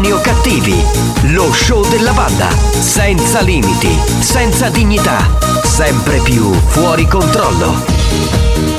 Buoni o cattivi, lo show della banda, senza limiti, senza dignità, sempre più fuori controllo.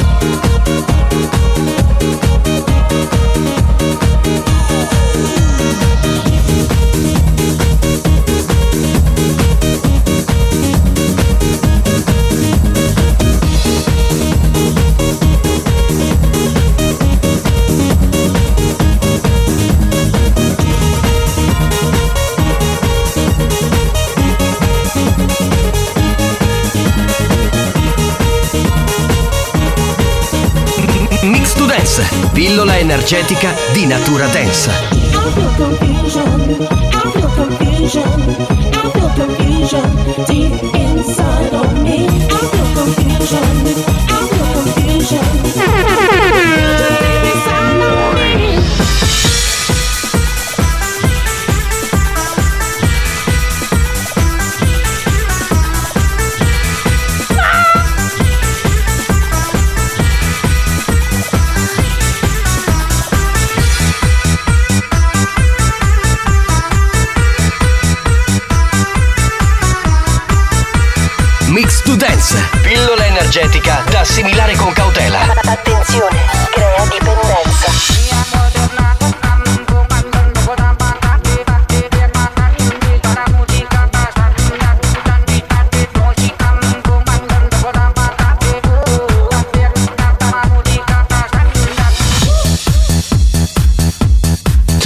Dance, pillola energetica di natura densa. I energetica da assimilare con cautela. Attenzione, crea dipendenza.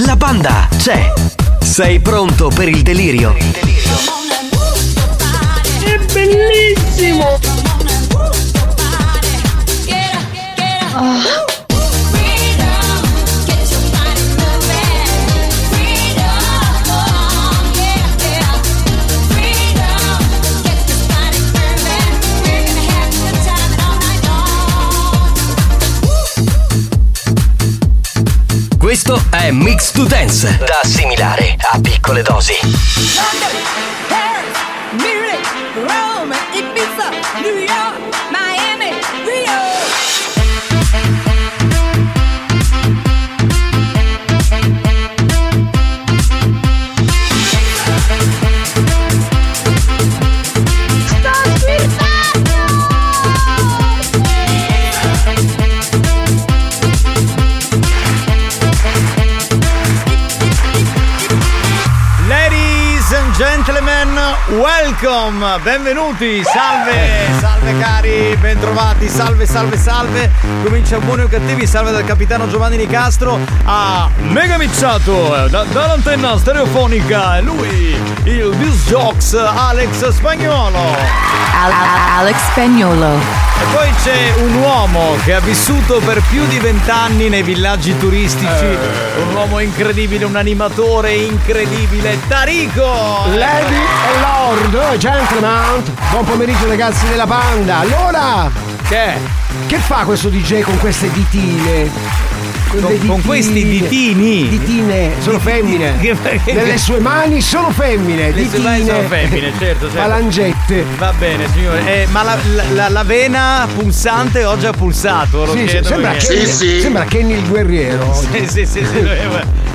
La banda c'è. Sei pronto per il delirio? È bellissimo. Questo è Mix to Dance, da assimilare a piccole dosi. Welcome, benvenuti, salve, salve cari, bentrovati, salve, salve, salve. Comincia buoni o cattivi, salve dal capitano Giovanni Nicastro a Mega Mixato, da- dall'antenna stereofonica, lui, il disc jocks Alex Spagnuolo. Al- Alex Spagnolo. E poi c'è un uomo che ha vissuto per più di vent'anni nei villaggi turistici, un uomo incredibile, un animatore incredibile, Tarico! Lady e Lord, gentlemen, buon pomeriggio ragazzi della banda. Allora, Che? che fa questo DJ con queste ditine? Con, con questi ditini. Ditine, sono femmine. Nelle sue mani sono femmine. Le sue ditine. mani sono femmine, certo, certo. Falangette. Va bene, signore. Eh, ma la, la- la- vena pulsante oggi ha pulsato, lo Sì, sì, chiedo sembra, Kenny, sembra Kenny il guerriero. Sì, sì, sì, sì,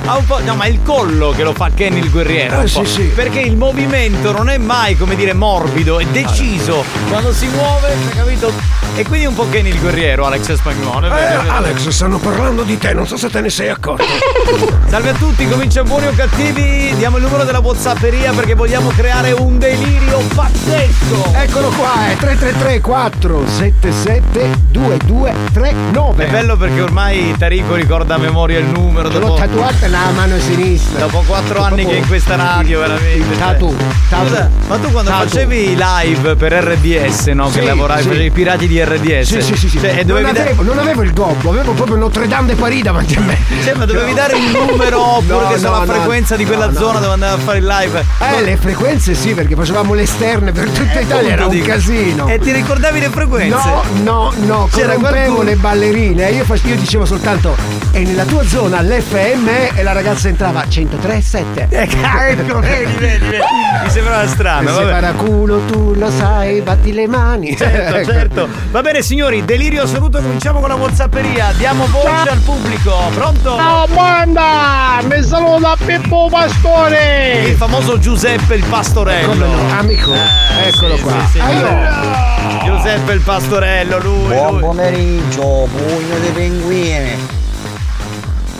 ha un po'. No, ma è il collo che lo fa Kenny il guerriero. Eh, sì, sì. Perché il movimento non è mai, come dire, morbido, è deciso. Quando si muove, hai capito? E quindi un po' Kenny il guerriero, Alex è è Eh. Alex, stanno parlando di te, non so se te ne sei accorto. Salve a tutti, comincia buoni o cattivi. Diamo il numero della Whatsapperia perché vogliamo creare un delirio pazzesco. Eccolo qua, è 333 477 2239. È bello perché ormai Tarico ricorda a memoria il numero Ce l'ho tatuata nella mano sinistra. dopo quattro anni che in questa radio, veramente. Tatu, tatu. Ma tu quando Tatu. facevi live per RDS, no? che Sì, lavoravi, sì. facevi i pirati di RDS. Sì, sì, sì, sì. Cioè, non, avevo, non avevo il gobbo, avevo proprio Notre Dame de Paris davanti a me. cioè, ma dovevi dare il numero oppure No, che so, no, la no, frequenza di quella no, no. zona dove andava a fare il live. Eh, le frequenze sì, perché facevamo le esterne per tutta Italia, era un Dico. casino. E ti ricordavi le frequenze? No, no, no, C'era corrompevo le ballerine. Io dicevo soltanto, e nella tua zona l'FM è", e la ragazza entrava 103,7. Eh, ecco, vedi, vedi, vedi. Mi sembrava strano. Se vabbè. paraculo, tu lo sai, batti le mani. Certo, Ecco. certo. Va bene signori, delirio assoluto, cominciamo con la Whatsapperia. Diamo voce al pubblico. Pronto? Ciao banda! Mi saluta Pippo Pastore! Il famoso Giuseppe il Pastorello. No, amico, Eh, eccolo sì, qua. sì, sì. Giuseppe il Pastorello, lui. Buon lui. pomeriggio, pugno di pinguini.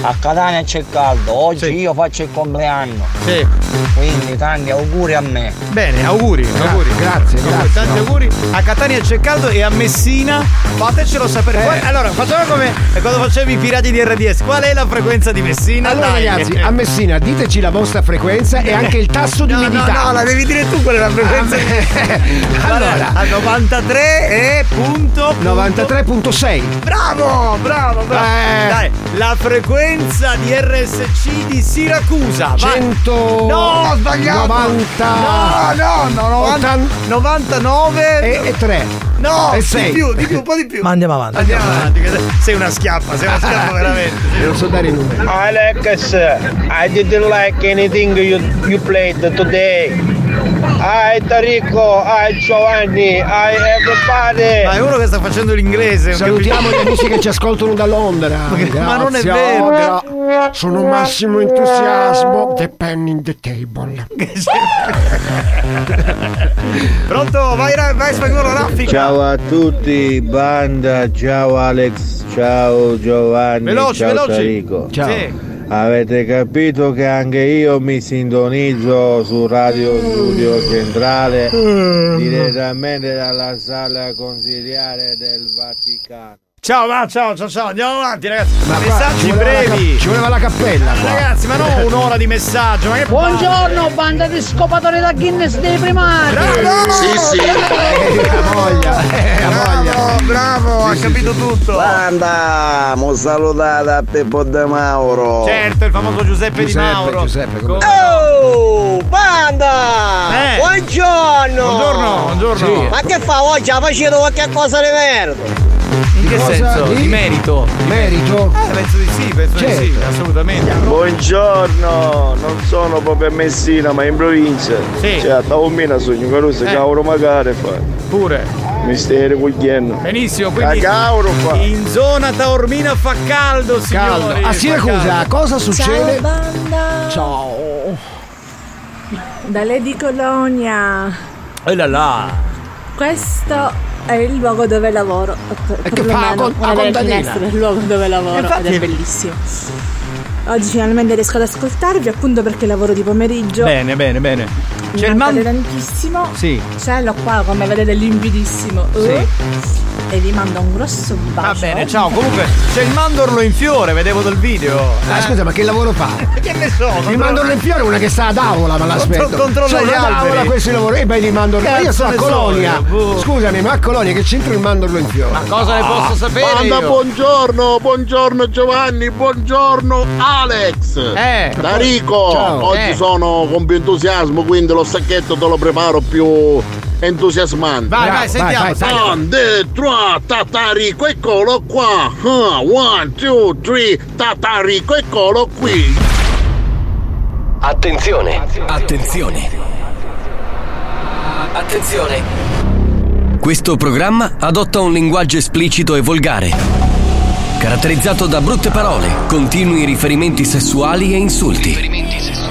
A Catania c'è caldo, oggi Sì. io faccio il compleanno, Sì. quindi tanti auguri a me. Bene, auguri, auguri. grazie, Auguri, grazie. Tanti auguri. A Catania c'è caldo e a Messina fatecelo sapere. Eh. Allora, facciamo come quando facevi i pirati di RDS. Qual è la frequenza di Messina? Allora Dai. ragazzi, a Messina diteci la vostra frequenza e anche il tasso di No, no, umidità. no, la devi dire tu qual è la frequenza. allora, a 93 e punto, punto. 93.6. Bravo, bravo, bravo. Eh. Dai, la frequenza di RSC di Siracusa. Vai. 100 No, ho sbagliato. 90 No, no, no, 90 99 e, e 3 No, e di 6. più, di più, un po' di più. Ma andiamo avanti. Andiamo avanti, sei una schiappa, sei una schiappa veramente. Non so dare i numeri. Alex, I didn't like anything you, you played today. Hi Tarico, hi Giovanni, hi everybody. Ma è uno che sta facendo l'inglese. Salutiamo gli amici che ci ascoltano da Londra. Ma non è Grazie. vero. Gra- Sono massimo entusiasmo. The pen in the table. Pronto? Vai, vai spagnolo raffica. Ciao a tutti, banda, ciao Alex, ciao Giovanni, Veloci, ciao veloci. Tarico. Ciao. Sì. Avete capito che anche io mi sintonizzo su Radio Studio Centrale direttamente dalla sala consigliare del Vaticano. Ciao, va, ciao, ciao, ciao. Andiamo avanti, ragazzi. Ma qua Messaggi ci voleva la brevi. cap- ci voleva la cappella qua. Ragazzi, ma non un'ora di messaggio. Ma che Buongiorno, banda di scopatori da Guinness dei primati! Bravo! Sì, sì. Eh, ha voglia, eh, ha voglia. Bravo, bravo, ha capito tutto. Banda, mo salutata a Pippo De Mauro. Certo, il famoso Giuseppe, di Giuseppe, Mauro. Giuseppe, come- Oh, banda! Eh. Buongiorno! Buongiorno, buongiorno. Sì. Ma che fa oggi? Ha facito qualche cosa di merda? In che Cosa senso? di- Di merito. Merito? Eh, penso di sì, penso di sì, Certo. assolutamente. Buongiorno, non sono proprio a Messina ma in provincia. Sì. Cioè, a Taormina sogno Caruso, Eh. cavolo magari fa. Pure. Mistero cugliendo. Benissimo, quindi Cavolo fa. in zona Taormina fa caldo, signori. Caldo. A Siracusa cosa succede? Ciao banda! Ciao. Da Lady Colonia. Eh là là. Questo è il luogo dove lavoro. Per, che fa con- una delle finestre del luogo dove lavoro Infatti- ed è bellissimo. Oggi finalmente riesco ad ascoltarvi appunto perché lavoro di pomeriggio. Bene, bene, bene. Mi C'è il man... tantissimo. Sì. Cielo qua come vedete limpidissimo. Sì. Uh. E vi mando un grosso bacio. Va bene, ciao. Comunque c'è il mandorlo in fiore, vedevo dal video. Ah, Eh, scusa, ma che lavoro fa? Che ne so? Il mandorlo in fiore è una che sta a tavola, ma l'aspetto. Contro- controlla C'è gli tavola, questo lavoro. E poi di mandorlo. Ma io Cazzo sono a Colonia. boh. Scusami, ma a Colonia che c'entra il mandorlo in fiore? Ma cosa ne posso sapere Banda, io? buongiorno, buongiorno Giovanni, buongiorno Alex. Eh, Tarico, Ciao. oggi Eh. sono con più entusiasmo, quindi lo stacchetto te lo preparo più entusiasmante. vai, vai, sentiamo. Un, due, tre, Tatarico, eccolo qua. One, two, three, Tatarico, eccolo qui. Attenzione! Attenzione! Attenzione! Questo programma adotta un linguaggio esplicito e volgare, caratterizzato da brutte parole, continui riferimenti sessuali e insulti.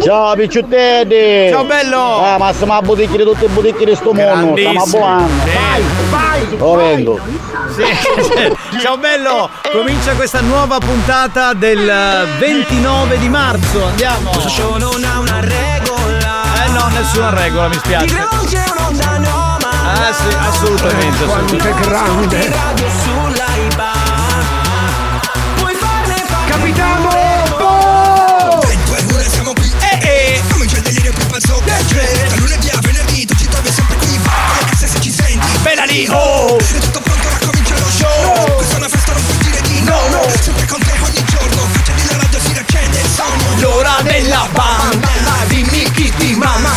Ciao picciottini! Ciao bello! Ah, ma stiamo a bottiglie tutte le bottiglie di sto mondo, stiamo a volando! Vai, vai! Lo vengo! Sì. Ciao bello! Comincia questa nuova puntata del eh, 29 di marzo, andiamo! non ha una regola! Eh no, nessuna regola, mi spiace! Ah sì, assolutamente, assolutamente. grande! Lì, oh. È tutto pronto, ora comincia lo show. Questa è una festa, non puoi dire di no, no. Sempre con te ogni giorno. Accendi la radio, si riaccende il sogno L'ora della banda Dimmi chi ti manda.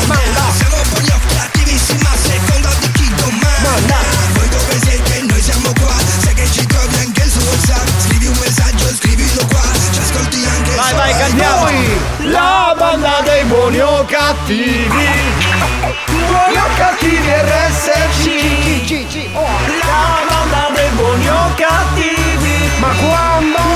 Siamo buoni attivissimi a seconda di chi domanda. Voi dove siete? Noi siamo qua. Sai che ci trovi anche su WhatsApp. Scrivi un messaggio, scrivilo qua. Ci ascolti anche Vai, vai, cantiamo! La banda dei buoni o cattivi Buoni o cattivi RSC La banda dei buoni o cattivi Ma quando?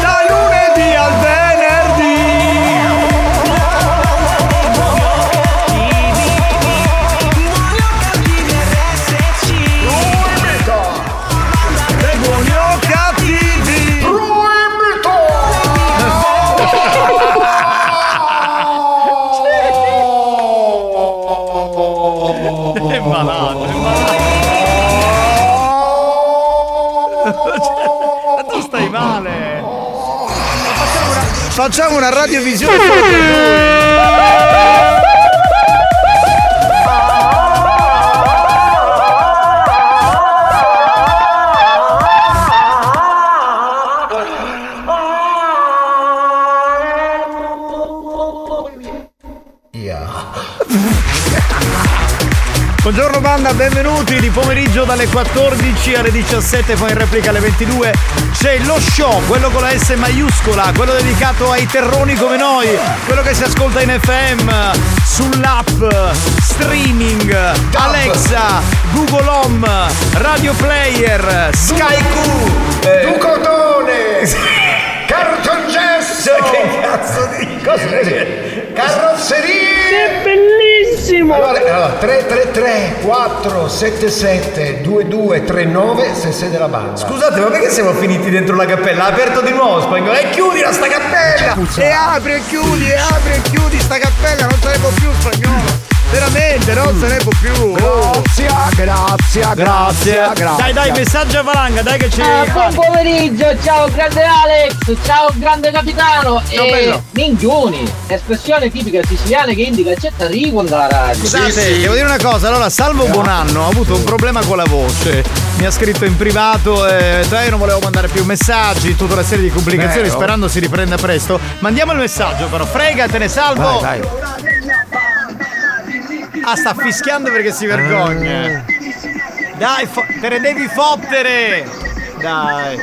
Facciamo una, radiovisione banda, benvenuti di pomeriggio dalle 14 alle 17, poi in replica alle 22 c'è lo show, quello con la S maiuscola, quello dedicato ai terroni come noi, quello che si ascolta in FM, sull'app, streaming, Alexa, Google Home, Radio Player, Sky Q, Ducotone! Cartongesso! Che cazzo di Cos'è? Carrozzerie! È bellissimo! Allora, allora 333 477 2239 se sei della banda. Scusate, ma perché siamo finiti dentro la cappella? Ha aperto di nuovo spagnolo. E chiudila sta cappella! E apri e chiudi, e apri e chiudi sta cappella, non può più spagnolo! Veramente, non se ne può più! Grazie, grazie, grazie, grazie. Dai, dai, messaggio a valanga, dai che ci. Ah, buon pomeriggio, ciao grande Alex, ciao grande capitano Ciao, e bello. minchioni, espressione tipica siciliana che indica c'è arrivo dalla radio. Scusate, devo dire una cosa, allora Salvo Bonanno ha avuto un problema con la voce. Mi ha scritto in privato, eh, cioè io non volevo mandare più messaggi, tutta una serie di complicazioni, Vero. sperando si riprenda presto. Mandiamo il messaggio però, fregatene Salvo! Vai, vai. Ah, sta fischiando perché si vergogna. Dai, fo- te ne devi fottere! Dai.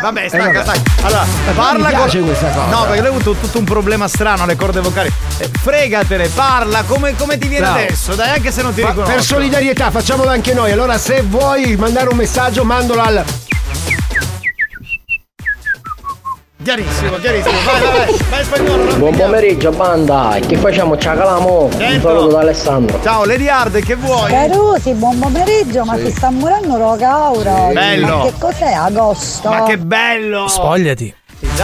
Vabbè, stacca, Eh, stacca. Allora, parla con... No, perché lui ha avuto tutto un problema strano alle corde vocali. Eh, fregatene, parla come, come ti viene Bravo. adesso, dai, anche se non ti riconosco. per solidarietà facciamolo anche noi. Allora, se vuoi mandare un messaggio, mandalo al. Chiarissimo, chiarissimo. Vai, vai, vai, vai spagnolo. non Buon pomeriggio banda, che facciamo? Ciao Un Certo. saluto da Alessandro. Ciao, Lady Hard, che vuoi? Carusi, buon pomeriggio, ma si sta morendo lo cauro. Bello. Ma che cos'è agosto? Ma che bello! Spogliati.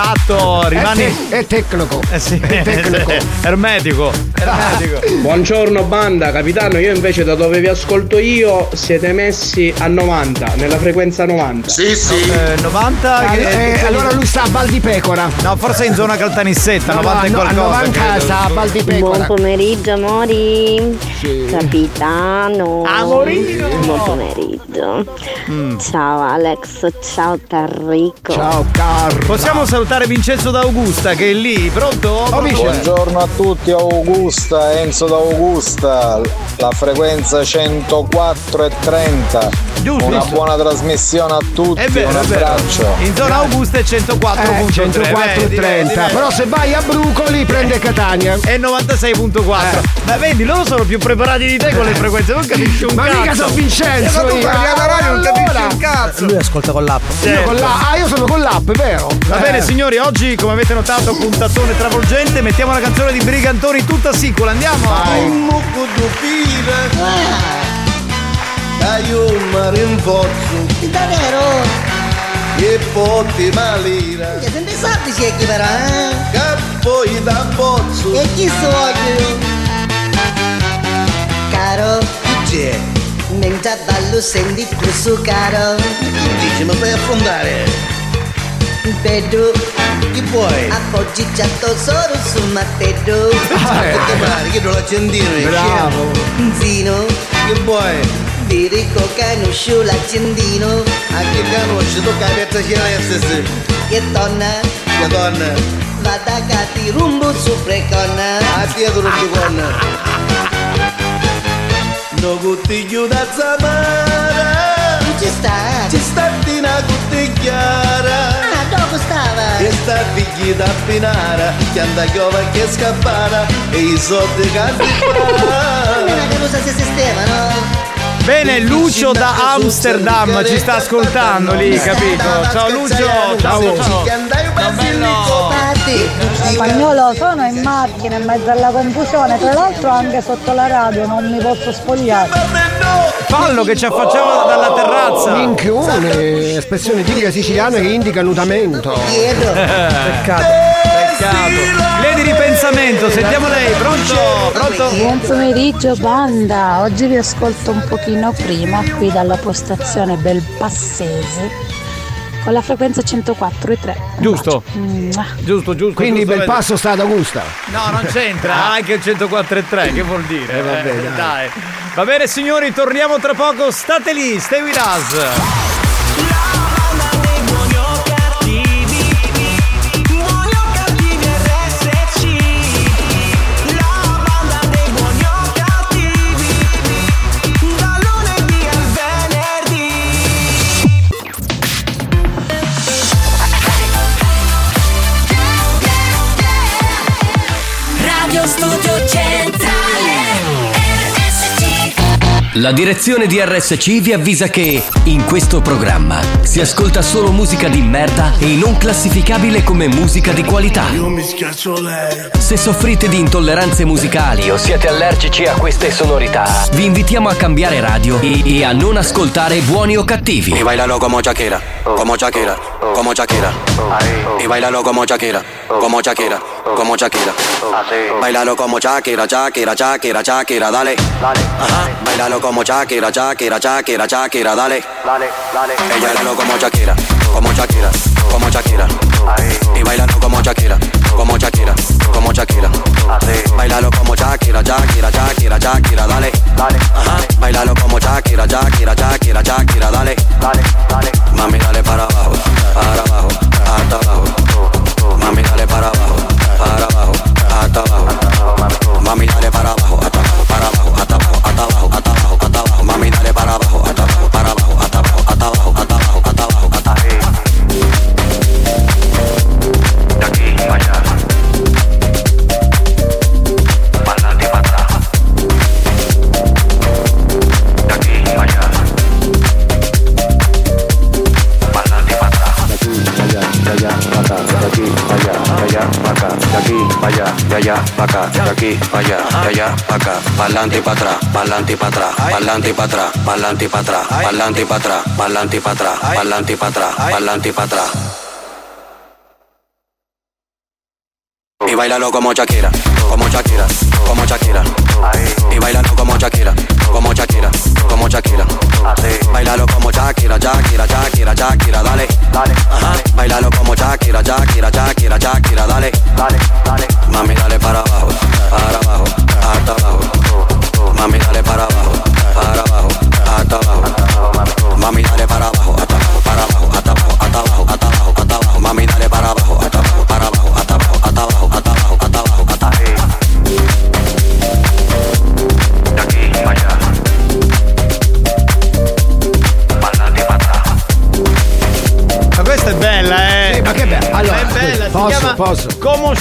Esatto, rimani. È, te- è tecnico. Eh sì, È tecnico. ermetico. Ermetico. Buongiorno banda, capitano, io invece da dove vi ascolto io siete messi a 90, nella frequenza 90. Sì, sì. Eh, 90 Eh, che- eh, allora lui sta a Val di Pecora. No, forse è in zona Caltanissetta, No, 90 e no, a qualcosa. 90 credo. sta a Val di Buon Pecora. pomeriggio amori Capitano Amorino Buon pomeriggio Ciao Alex, ciao Tarrico Ciao Carlo. Possiamo salutare ascoltare Vincenzo da Augusta che è lì, pronto? Buongiorno a tutti, Augusta, Enzo da Augusta, la frequenza 104 e 30. Giusto. Una buona trasmissione a tutti, È vero, un è vero. abbraccio. In zona Augusta è 104.3. Eh, 104 vedi, 30. vedi, vedi. Però se vai a Brucoli prende Catania. È 96.4. Ma vedi, loro sono più preparati di te con le frequenze, non capisci un Ma cazzo. mica sono Vincenzo Eh, ma tu io. parli alla radio, non capisci un cazzo. Lui ascolta con l'app. Io con la- ah, io sono con l'app, è vero? Va Eh. bene signori, oggi come avete notato puntatone travolgente, mettiamo la canzone di Brigantoni tutta sicola, andiamo! Fila Dai un marinfozzo Davvero? E potti malira Che sente sappi ciechi però, eh? Cappoi da bozzo E chi so io? Caro, C'è mengia ballo senti su caro Chi dice mi fai affondare? Vedo Chi vuoi? Appoggi giatto solo su mattedo. Che te pare? Che lo accendino Bravo. Zino. Che coca non sciù l'accendino A che conosci tu capetta celeste Che donna? Che donna? Vada cati rumbo su preconna A dietro non ti con No cuttiglio da zamara. Sta Ci sta sta figli da pinara Che anda chiova che scappara E i soldi sistemano Bene, Lucio da Amsterdam ci sta ascoltando lì, capito? Ciao Lucio, ciao Lucio. Spagnolo sono in macchina in mezzo alla confusione, tra l'altro anche sotto la radio non mi posso spogliare. Fallo che ci affacciamo dalla terrazza. Minchione, espressione tipica siciliana che indica nutamento. Peccato. Peccato. Lei di ripensamento, sentiamo lei, pronto? Pronto? Buon pomeriggio banda, oggi vi ascolto un pochino prima qui dalla postazione Belpassese con la frequenza 104,3. Giusto. Mua. Giusto, giusto. Quindi giusto, bel vedi. passo sta ad Augusta. No, non c'entra, anche il 104.3, che vuol dire? Eh, vabbè, Eh, dai. Va bene signori, torniamo tra poco, state lì, stay with us. La direzione di RSC vi avvisa che in questo programma si ascolta solo musica di merda e non classificabile come musica di qualità. Io mi schiaccio lei Se soffrite di intolleranze musicali o siete allergici a queste sonorità, vi invitiamo a cambiare radio e, e a non ascoltare buoni o cattivi. Y bailalo como Shakira, como Shakira, como Shakira. Y bailalo como Shakira, como Shakira, como Shakira. Bailalo como Shakira, Shakira, Shakira, Shakira, dale. Ajá. Bailalo como Shakira, Shakira, Shakira, Shakira, dale. Ella bailalo como Shakira, como Shakira, como Shakira. Y bailalo como Shakira, como Shakira, como Shakira. Bailalo como Shakira, Shakira, Shakira, Shakira, dale. Ajá. Bailalo como Shakira, Shakira, Shakira, Shakira, dale. Mami, dale para abajo, para abajo, hasta abajo. Mami, dale para abajo, para abajo, hasta abajo. Mami, dale para abajo, pa' acá, de aquí pa' allá, de allá pa' acá, pa'lante y pa' atrás, pa'lante y pa' atrás, pa'lante y pa' atrás, pa'lante y pa' atrás. Bailalo como Shakira, como Shakira, como Shakira. Y bailalo como Shakira, como Shakira, como Shakira. Bailalo como Shakira, Shakira, Shakira, Shakira, dale. Ajá. Bailalo como Shakira, Shakira, Shakira, Shakira, dale. Mami, dale para abajo, para abajo, hasta abajo. Mami, dale para abajo, para abajo, hasta abajo. Mami, dale para abajo, Yeah.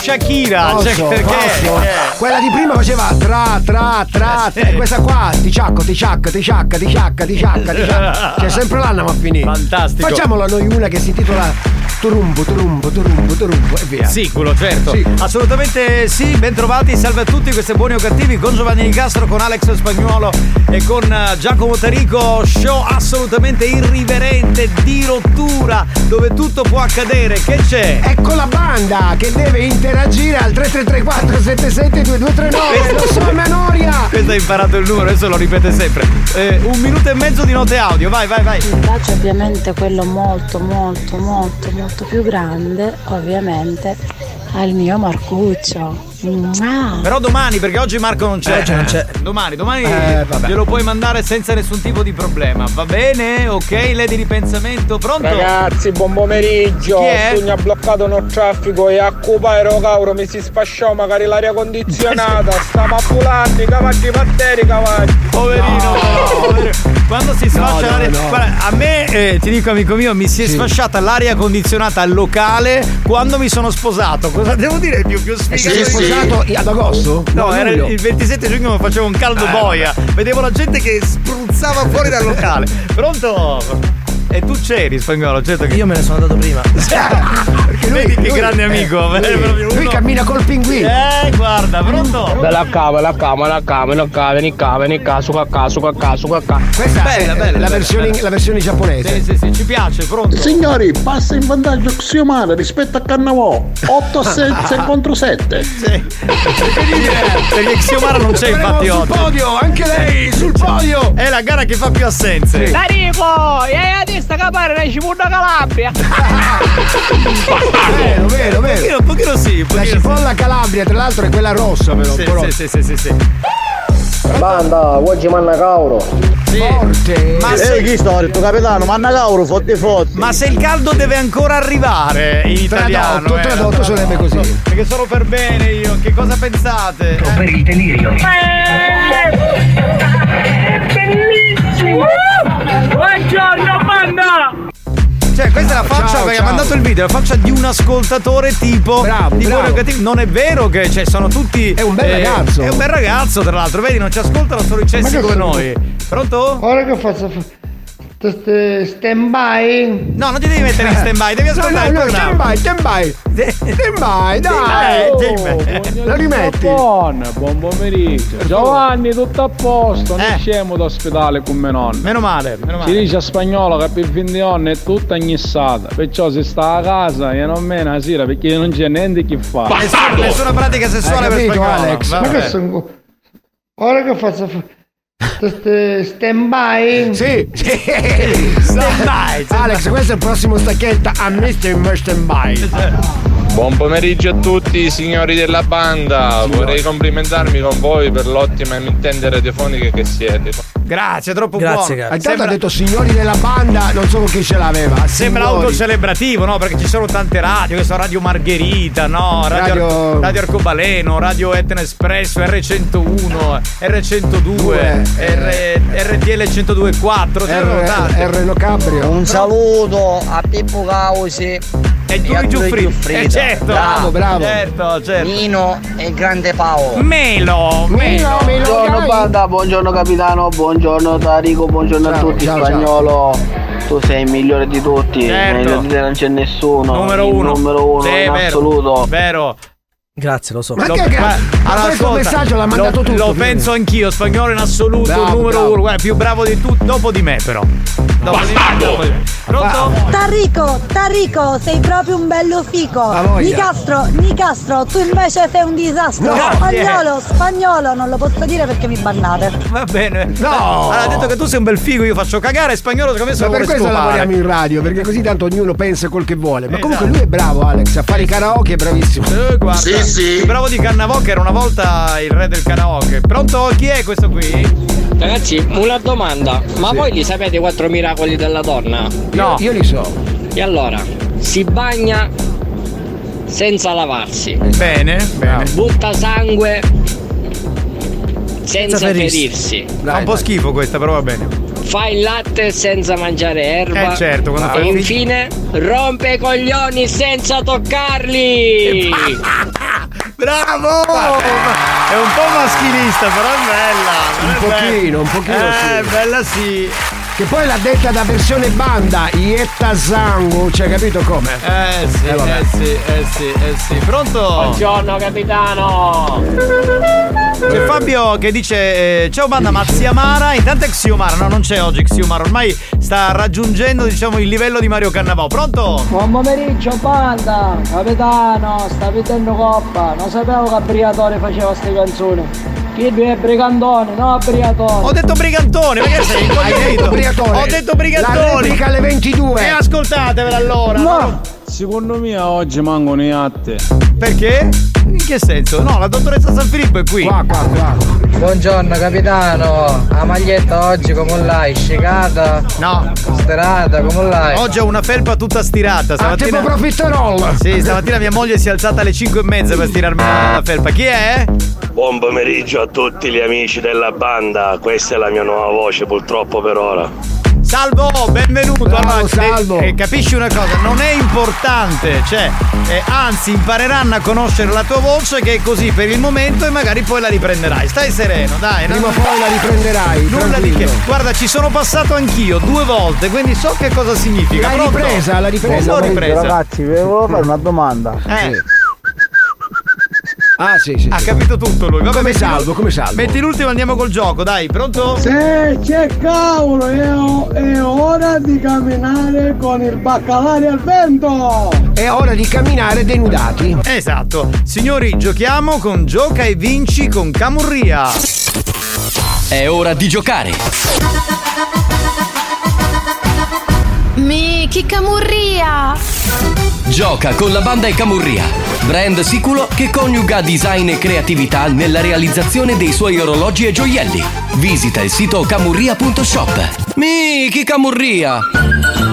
Shakira. Posso, cioè, perché? posso? Eh. Quella di prima faceva tra tra tra Eh, e questa qua ti ciacco, ti ciacca, ti ciacca, ti ciacca, ti ciacca, ti ciacca. Cioè sempre là andiamo a finire. Fantastico. Facciamola noi una che si intitola Turumbo, Turumbo, Turumbo, Turumbo e via. Sicuro, certo. Sì. Assolutamente sì, bentrovati, salve a tutti, questo è Buoni o Cattivi con Giovanni Nicastro, con Alex Spagnuolo e con eh, Giacomo Tarico, show assolutamente irriverente, di rottura, dove tutto può accadere, che c'è? Ecco la banda che deve interagire al 3334 77 2239. Lo so, a memoria. Questo hai imparato il numero, adesso lo ripete sempre. Eh, un minuto e mezzo di note audio, vai, vai, vai. Il bacio ovviamente quello molto molto molto molto più grande, ovviamente, al mio Marcuccio. Però domani, perché oggi Marco non c'è. Oggi non c'è. Domani, domani Eh, glielo puoi mandare senza nessun tipo di problema. Va bene? Ok, lei di ripensamento, pronto? Ragazzi, buon pomeriggio. Mi ha bloccato nel traffico e a Cuba ero cauro mi si spasciò magari l'aria condizionata. Stiamo a pulando i cavalli batteri, cavalli. Poverino, poverino. Quando si sfascia No, no, l'aria. no. Guarda, a me, eh, ti dico amico mio, mi si è sfasciata l'aria condizionata al locale quando mi sono sposato. Cosa devo dire? Il più, più sfigato sei di- sposato ad agosto? No, era luglio. il 27 giugno facevo un caldo Eh, boia. Vedevo la gente che spruzzava fuori dal locale. Pronto? E tu c'eri, spagnolo, certo che. Io me ne sono andato prima. Perché Vedi che lui- grande eh, amico. lui- proprio lui uno- cammina col pinguino. Eh, guarda, pronto? Bella cava, la cava, la cava, la cava, vieni qua, vieni qua, su qua, su qua, su qua. Questa Bella, è bella, la, bella, versione, bella. la versione giapponese. Sì, sì, sì, ci piace, pronto? Signori, passa in vantaggio Xiomara rispetto a Cannavò. 8 a 7 contro 7. Sì. Perché Xiomara non c'è infatti sul oggi. podio, anche lei sul podio. È la gara che fa più assenze. Tarico, e a testa capare ne ci da Calabria. Vero, vero, Un vero. pochino, un pochino sì, un La pochino sì. cipolla Calabria, tra l'altro, è quella rossa, però. Sì, però. sì, sì, sì, sì, sì. Banda, oggi manna cauro. Forte. Ma Ehi, se, chi sto? Ho detto capitano, manna cauro, fotti fotti. ma se il caldo deve ancora arrivare in italiano. Tradotto, eh, tradotto sarebbe così. Perché sono per bene io, che cosa pensate? Eh? il delirio. Bellissimo! Buongiorno banda! Cioè, questa è la faccia Ciao, perché ciao. ha mandato il video, la faccia di un ascoltatore tipo Bravo, di bravo. Buoni o Cattivi. Non è vero che cioè, sono tutti. È un bel ragazzo. È un bel ragazzo, tra l'altro, vedi, non ci ascoltano solo i cessi come noi. Pronto? Ora che faccio? Stand by? No, non ti devi mettere in stand by, devi No, ascoltare no, il no, stand by, stand by. Stand by, dai. Dimmi. Lo rimetti? Buon, buon pomeriggio. Giovanni, tutto a posto, non Eh. scemo d'ospedale con mio nonno. Meno male, meno Si male. dice a spagnolo che per fin di anno è tutta agnissata, perciò si sta a casa e non meno la sera perché non c'è niente che fa. Nessuna, nessuna pratica sessuale Hai per capito, spagnolo. Alex? Ma che bene. sono? Ora che faccio? Stand by? Sì, sì. Stand by, stand Alex, questo è il prossimo stacchetto a Mr. Stand by. Buon pomeriggio a tutti signori della banda, vorrei complimentarmi con voi per l'ottima emittente radiofonica che siete. Grazie, troppo Grazie, buono. Intanto Sembra, ha detto signori della banda, non so con chi ce l'aveva. sembra Signori. autocelebrativo, no? Perché ci sono tante radio, che sono Radio Margherita, no? Radio, Radio- Radio Arcobaleno, Radio Etna Espresso, R101, R102, Due. R, RTL 1024, ce ne sono tante. R, R Cabrio. Un saluto a Pippo Causi. E Giulio Giuffrida. Eh certo, Bravo, bravo. Certo, certo. Nino e il grande Paolo. Melo, Melo, Melo. Buongiorno banda, buongiorno capitano, buongiorno Tarico, buongiorno Ciao, a tutti, ciao, ciao. spagnolo. Tu sei il migliore di tutti, Certo. meglio di te non c'è nessuno. Numero il uno. Numero uno Sì, in vero, assoluto. Vero. Grazie, lo so. Ma Lo- che ma- allora, questo ascolta, messaggio l'ha mandato lo, tutto. Lo penso anch'io, spagnolo in assoluto, Bravo, numero bravo. uno, guarda, più bravo di tutti, dopo di me però dopo Bastardo! Pronto? Tarrico, Tarrico, sei proprio un bello fico. Nicastro, Nicastro, tu invece sei un disastro. No, spagnolo, spagnolo, non lo posso dire perché mi bannate. Va bene. No! Allora, ha detto che tu sei un bel figo, io faccio cagare, spagnolo come me sono Ma per questo scopare. lavoriamo in radio, perché così tanto ognuno pensa quel che vuole. Ma esatto. comunque lui è bravo, Alex, a fare i karaoke è bravissimo. Eh, guarda, sì, sì. Il bravo di Cannavocca era una volta il re del karaoke. Pronto? Chi è questo qui? Ragazzi, una domanda, ma sì. voi li sapete 4000 quelli della donna? No. Io, io li so. E allora, si bagna senza lavarsi. Bene, bene. Butta sangue senza, senza ferirsi. ferirsi. Dai, Fa un dai. po' schifo questa, però va bene. Fa il latte senza mangiare erba. Eh certo, quando fai E infine rompe i coglioni senza toccarli. Bravo! È un po' maschilista, però è bella. Un pochino, un pochino. Eh, sì. bella sì. Che poi l'ha detta da versione banda, Ietta Zangu, cioè capito come? Eh sì, Eh, vabbè. eh sì, eh sì, eh sì. Pronto? Buongiorno capitano! C'è Fabio che dice eh, Ciao banda ma Xiomara Intanto è Xiomara No non c'è oggi Xiomara Ormai sta raggiungendo diciamo il livello di Mario Cannavò Pronto? Buon pomeriggio banda, capitano, sta vedendo coppa, non sapevo che Briatore faceva queste canzoni. Chi lui è Brigantone, no Briatore. Ho detto brigantone Perché sei Hai incoglionito? Detto Briatore. Ho detto La brigantone replica alle 22. E ascoltatevela allora Ma secondo me oggi mancano i atte. Perché? In che senso? No la dottoressa San Filippo è qui Qua, qua, qua. Buongiorno capitano, la maglietta oggi come l'hai? Scicata? No Sterata, come l'hai? Oggi ho una felpa tutta stirata Ah, Stamattina tipo profiterol. Sì, stamattina mia moglie si è alzata alle 5 e mezza per stirarmi la felpa. Chi è? Buon pomeriggio a tutti gli amici della banda, questa è la mia nuova voce purtroppo per ora. Salvo, benvenuto. Bravo, Allora, Salvo. eh, capisci una cosa? Non è importante, cioè, eh, anzi, impareranno a conoscere la tua voce che è così per il momento e magari poi la riprenderai. Stai sereno, dai. Prima o no? poi la riprenderai. Nulla di che. Guarda, ci sono passato anch'io due volte, quindi so che cosa significa. Pronto? ripresa, l'hai ripresa. L'ho ripresa. Ragazzi, volevo fare una domanda. Eh, Ah, sì, sì. ha sì. capito tutto lui. Vabbè, Come metti- salvo, come salvo. Metti l'ultimo, andiamo col gioco, dai, pronto? Se c'è cavolo, è, è ora di camminare con il baccalare al vento! È ora di camminare denudati. Esatto. Signori, giochiamo con Gioca e Vinci con Camurria. È ora di giocare. Mi, che camurria! Gioca con la banda e Camurria, brand sicuro che coniuga design e creatività nella realizzazione dei suoi orologi e gioielli. Visita il sito camurria.shop. Michi Camurria!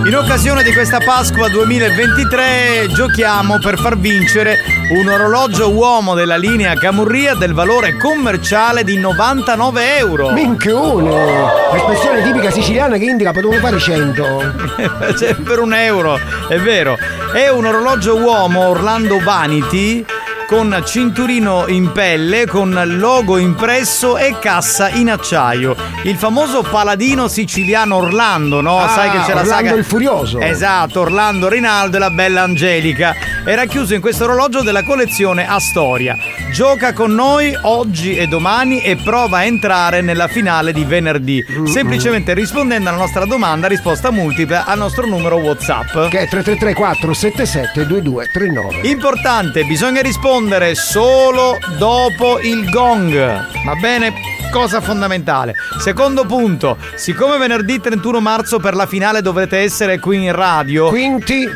In occasione di questa Pasqua 2023 giochiamo per far vincere un orologio uomo della linea Camurria del valore commerciale di 99 euro. Minchione! Espressione tipica siciliana che indica potevo fare 100. C'è per un euro, è vero. È un orologio uomo Orlando Vanity con cinturino in pelle, con logo impresso e cassa in acciaio. Il famoso paladino siciliano Orlando, no? Ah, Sai che c'è la Orlando saga il Furioso. Esatto, Orlando Rinaldo e la bella Angelica. Era chiuso in questo orologio della collezione Astoria. Gioca con noi oggi e domani e prova a entrare nella finale di venerdì. Semplicemente rispondendo alla nostra domanda, risposta multipla al nostro numero WhatsApp. Che è 333 477 2239. Importante, bisogna rispondere solo dopo il gong. Va bene? Cosa fondamentale. Secondo punto, siccome venerdì 31 marzo per la finale dovrete essere qui in radio. Quinti.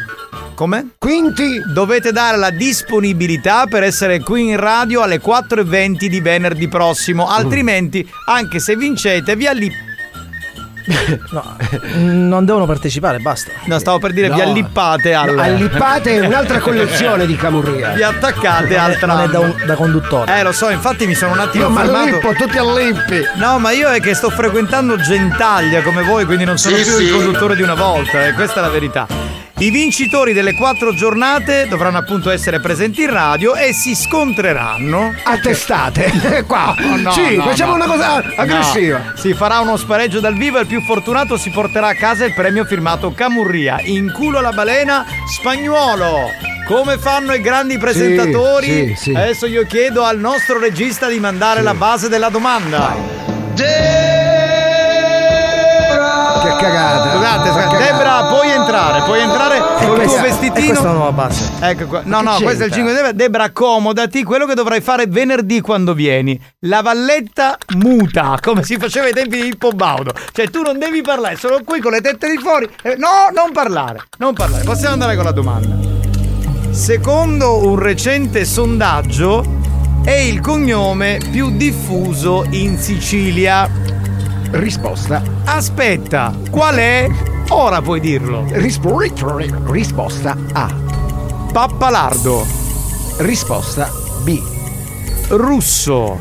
Come? Quinti. Dovete dare la disponibilità per essere qui in radio alle 4.20 di venerdì prossimo. Altrimenti, anche se vincete, vi allip... No, non devono partecipare, basta. No, stavo per dire, vi No. allippate al. No, allippate è un'altra collezione di Camurria. Vi attaccate al Non è tram. da, un- da conduttore. Eh, lo so, infatti mi sono un attimo mi fermato. allippo, tutti allippi. No, ma io è che sto frequentando Gentaglia come voi, quindi non sono Sì, più sì. il conduttore di una volta, e questa è la verità. I vincitori delle quattro giornate dovranno appunto essere presenti in radio e si scontreranno. A testate. Qua. Oh, no, sì, no, facciamo no. una cosa aggressiva. No. Si farà uno spareggio dal vivo e il più fortunato si porterà a casa il premio firmato Camurria. In culo alla balena spagnuolo. Come fanno i grandi presentatori? sì, sì. Adesso io chiedo al nostro regista di mandare la base della domanda. Che cagata. Scusate, scusate. Debra, puoi entrare, puoi entrare col tuo vestitino. e questa è la nuova base. Ecco qua. No, no, questo è il c'entra? 5 Debra. Debra, accomodati. Quello che dovrai fare venerdì quando vieni. La valletta muta, come si faceva ai tempi di Pippo Baudo. Cioè, tu non devi parlare, sono qui con le tette di fuori. Eh, no, non parlare. Non parlare. Possiamo andare con la domanda. Secondo un recente sondaggio, è il cognome più diffuso in Sicilia. Risposta. Aspetta, qual è? Ora puoi dirlo. Rispo- ri- risposta A. Pappalardo. Risposta B. Russo.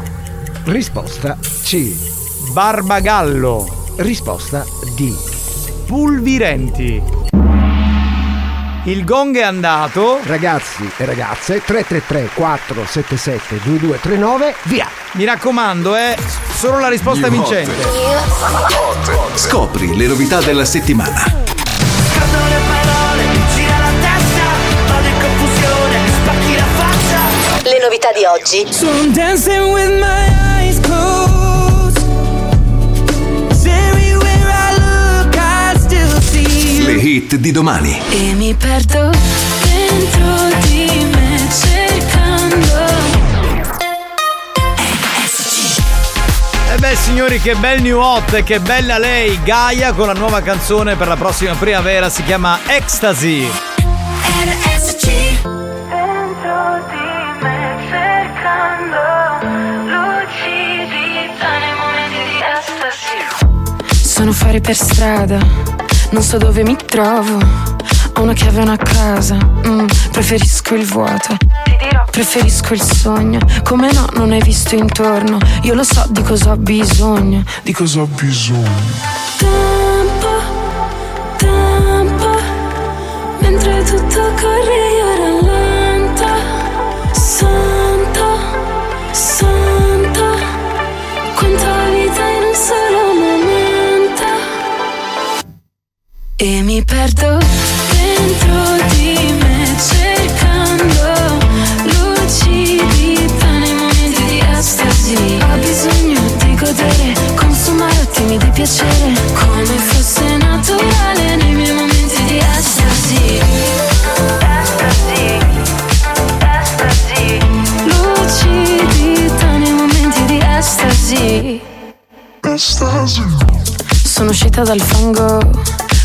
Risposta C. Barbagallo. Risposta D. Pulvirenti. Il gong è andato. Ragazzi e ragazze, 333 477 2239, via. Mi raccomando, è solo la risposta New Hot. vincente. Scopri le novità della settimana. le parole, gira la testa, vado in confusione, spacchi la faccia. Le novità di oggi. So I'm dancing with my eyes hit di domani. E mi perdo dentro di me cercando. E beh signori che bel new hot e che bella lei Gaia con la nuova canzone per la prossima primavera si chiama Ecstasy RSC. Dentro di me cercando lucidità nei momenti di estasi. Sono fuori per strada, non so dove mi trovo. Ho una chiave e una casa, mm, preferisco il vuoto. Preferisco il sogno, come no non hai visto intorno. Io lo so di cosa ho bisogno. Di cosa ho bisogno. Tempo, tempo, mentre tutto corre E mi perdo dentro di me cercando lucidità nei momenti di estasi. Ho bisogno di godere, consumare attimi di piacere, come fosse naturale nei miei momenti di estasi. Estasi, estasi. Lucidità nei momenti di estasi. Sono uscita dal fango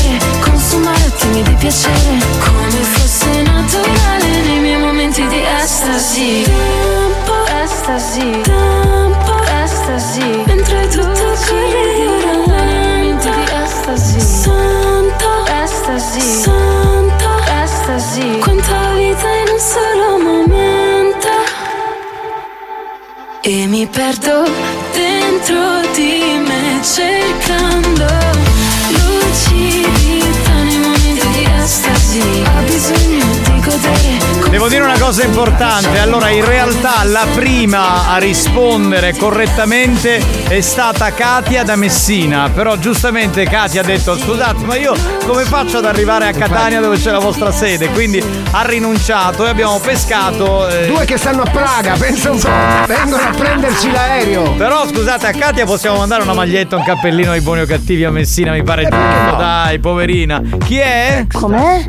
di godere, consumare attimi di piacere, come fosse naturale nei miei momenti di estasi. Tempo, estasi, tempo, estasi. Mentre tutto corre rallento di estasi. Santo, estasi, santo, estasi. Quanta vita in un solo momento. E mi perdo dentro di me cercando Devo dire una cosa importante, allora in realtà la prima a rispondere correttamente è stata Katia da Messina, però giustamente Katia ha detto scusate ma io come faccio ad arrivare a Catania dove c'è la vostra sede? Quindi ha rinunciato e abbiamo pescato... eh, Due che stanno a Praga, pensa un po'. Vengono a prenderci l'aereo. Però scusate, a Katia possiamo mandare una maglietta, un cappellino ai buoni o cattivi a Messina, mi pare giusto, dai, poverina. Chi è? Com'è?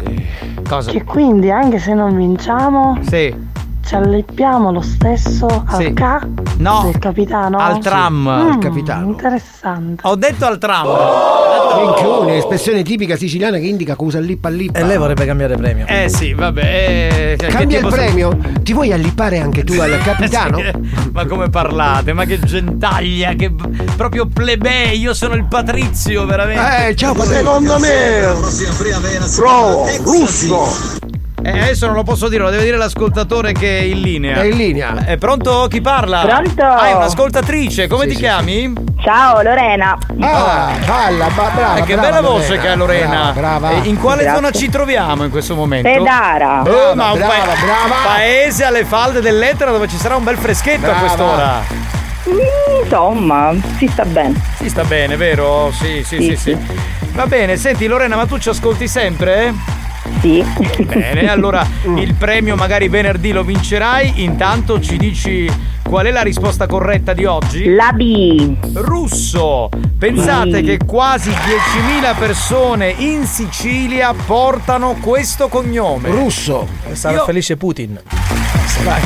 Cosa? Che quindi anche se non vinciamo Sì. Ci allippiamo lo stesso al Sì. ca No. del capitano? Al tram. Mm, Al capitano. Interessante. Ho detto al tram. Minchione, espressione tipica siciliana che indica cosa lippa lippa. E lei vorrebbe cambiare premio. Eh sì, vabbè. eh, Cambia il tipo- premio? Ti vuoi allippare anche tu al capitano? Sì, ma come parlate? Ma che gentaglia, che proprio plebei, io sono il patrizio, veramente. Eh, ciao, Secondo me, provo, russo. Eh, adesso non lo posso dire, lo deve dire l'ascoltatore che è in linea. È in linea. È pronto? Chi parla? Pronto? Ah, è un'ascoltatrice, come Sì, ti sì, chiami? Ciao Lorena. Ah, balla, ba- brava. Eh, che brava, bella voce che ha Lorena. Brava, brava. In quale Grazie. zona ci troviamo in questo momento? Pedara. Oh, Brava, ma un brava, pa- brava. paese alle falde dell'Etna dove ci sarà un bel freschetto Brava. a quest'ora. Mm, Insomma, si sta bene. Si sta bene, vero? Sì, sì, sì, Sì, sì. Va bene, senti Lorena, ma tu ci ascolti sempre? Sì. Bene, allora il premio magari venerdì lo vincerai. Intanto ci dici qual è la risposta corretta di oggi? La B. Russo. Pensate Sì. che quasi 10.000 persone in Sicilia portano questo cognome. Russo. Sarà Io- felice Putin.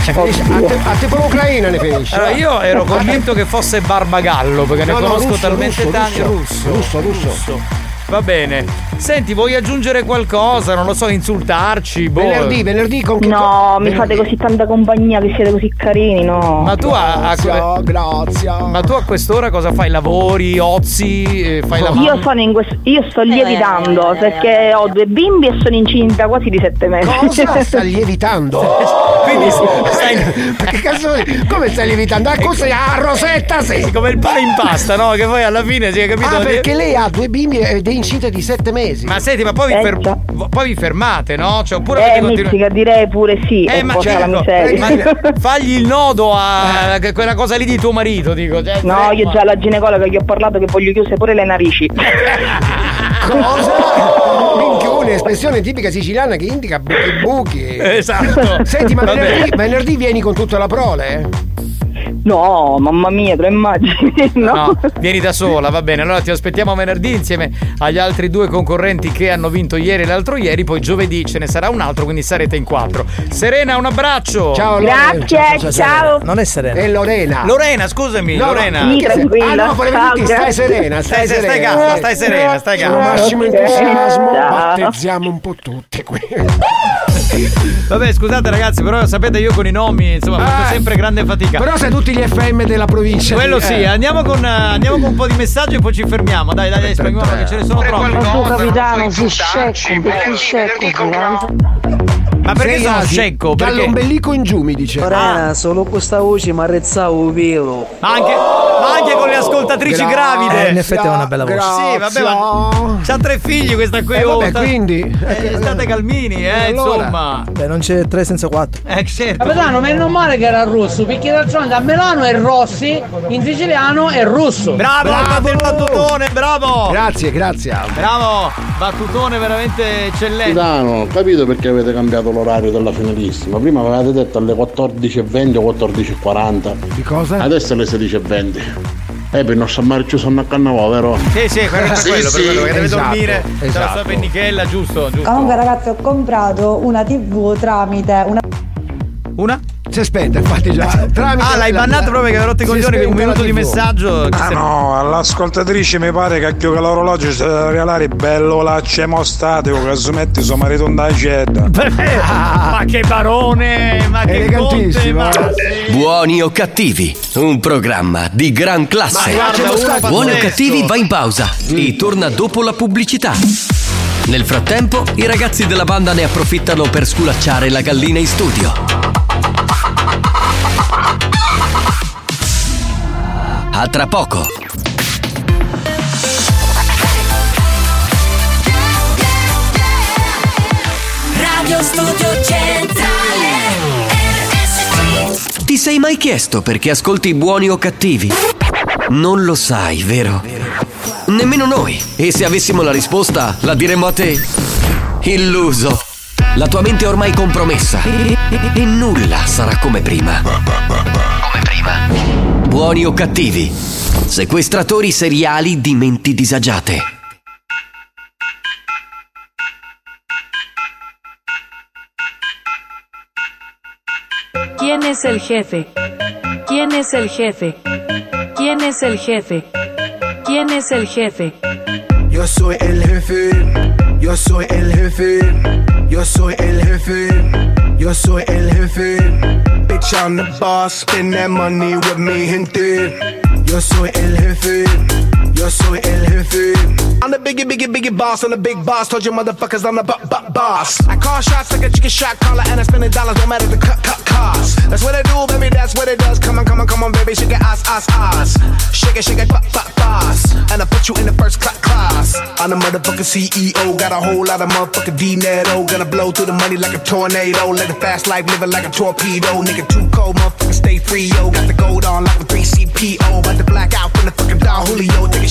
Ci finisce. a, te, a te proprio Ucraina ne finisce. Allora io ero convinto che fosse Barbagallo perché No, ne no, conosco russo, talmente russo, tanti. russo. Russo, russo. Va bene. Senti, vuoi aggiungere qualcosa? Non lo so, insultarci? Boh. Venerdì, venerdì con che No, mi fate così tanta compagnia che siete così carini, no. Ma tu a, a- Grazie, grazie. Ma tu a quest'ora cosa fai? Lavori, ozi, eh, fai la Io, sono in questo, io sto lievitando perché ho due bimbi e sono incinta quasi di sette mesi. Cosa sta lievitando? Quindi stai. Ma che cazzo? Come stai lievitando? Ah, cos'è? Ah, Rosetta sei! Come il pane in pasta, no? Che poi alla fine si è capito. Ah, perché lei ha due bimbi ed è incinta di sette mesi. Ma senti, ma poi vi, fer- poi vi fermate, no? Cioè, oppure Eh, Mizzica, direi pure sì. Eh, ma certo, miseria. ma fagli il nodo a a quella cosa lì di tuo marito, dico. Cioè, No, io già alla ginecologa gli ho parlato che voglio chiuse pure le narici. Cosa? Minchione, espressione tipica siciliana che indica buchi buchi. Esatto. Senti, ma venerdì, venerdì vieni con tutta la prole? No, mamma mia, te lo immagini? No. No, vieni da sola, va bene. Allora ti aspettiamo venerdì insieme agli altri due concorrenti che hanno vinto ieri e l'altro ieri. Poi giovedì ce ne sarà un altro, quindi sarete in quattro. Serena, un abbraccio. Ciao, Grazie, ciao. Non è serena. È Lorena. Lorena, scusami, No, no, Lorena. Sì, tranquilla. Ah, no, volevo Ciao, dirti, stai grazie. serena, stai, Stai, stai, serena. stai calma, stai serena, stai Con calma. massimo entusiasmo Ciao. battezziamo un po' tutti qui. Vabbè, scusate ragazzi, però sapete io con i nomi, insomma, faccio Eh. sempre grande fatica. Però sei tutti gli FM della provincia. Quello di- sì, eh. andiamo con, eh, andiamo con un po' di messaggi e poi ci fermiamo. Dai, dai, dai, speriamo che ce ne sono troppi. Ma tu capitano sei scecco, perché scecco? Ma perché Sei sono asi, scecco? Perché? Dall'ombelico in giù mi dice. Lorena, solo questa voce mi arrezzavo. Ma anche, ma anche con le ascoltatrici Grazie. gravide. Eh, in effetti è una bella voce. Sì, vabbè, ma c'ha tre figli questa qui. Eh, oh, vabbè, sta- quindi. eh, state calmini, eh, allora? insomma. Beh, non c'è 3 senza 4. Eh, certo. Capitano, meno male che era russo, perché d'altronde a Milano è Rossi, in siciliano è russo. Bravo, Bravo! il battutone, bravo. Grazie, grazie. Bravo, battutone veramente eccellente. Capitano, capito perché avete cambiato l'orario della finalissima? Prima avevate detto alle 14.20 o 14.40. Di cosa? Adesso alle 16.20. Eh, per non ci sono a Cannavò, vero? Sì, sì, quello per Sì, quello, per sì, quello, che deve esatto, dormire. C'è la esatto. sua pennichella, giusto, giusto. Comunque ragazzi ho comprato una tv tramite una Una? Si è spenta, infatti già. Tramite Ah, l'hai bannato proprio che avevo rotto i coglioni, un spenta minuto di messaggio. Ah no, all'ascoltatrice mi pare che anche l'orologio si deve regalare bello emostatico che se metti suo marito da cedda. ma che barone, ma che conte, Elegantissimo, ma. Buoni o cattivi, un programma di gran classe. Ma guarda, uno Buoni o cattivi va in pausa e torna dopo la pubblicità. Nel frattempo, i ragazzi della banda ne approfittano per sculacciare la gallina in studio. A tra poco. Radio Studio Centrale Ti sei mai chiesto perché ascolti buoni o cattivi? Non lo sai, vero? Nemmeno noi. E se avessimo la risposta, la diremmo a te? Illuso. La tua mente è ormai compromessa. E nulla sarà come prima. Come prima. Buoni o cattivi? Sequestratori seriali di menti disagiate. ¿Quién es el jefe? ¿Quién es el jefe? ¿Quién es el jefe? ¿Quién es el jefe? Yo soy el jefe, yo soy el jefe, yo soy el jefe, yo soy el jefe. Bitch, I'm the boss, spend that money with me, gente. Yo soy el jefe, yo soy el jefe. I'm the biggie, biggie, biggie boss, I'm the big boss. Told you motherfuckers I'm the bu- bu- boss. I call shots like a chicken shot caller, and I spend the dollars, no matter the cut, cut cost. That's what I do, baby, that's what it does. Come on, come on, come on, baby, shake it, ass, ass, ass. Shake it, shake it, pop, pop, boss. And I put you in the first cla- class. I'm the motherfucking CEO, got a whole lot of motherfucking dinero. Gonna blow through the money like a tornado. Let the fast life living like a torpedo. Nigga, too cold, motherfucker, stay free, yo. Got the gold on like a 3CPO. About to black out from the fucking Don Julio. Take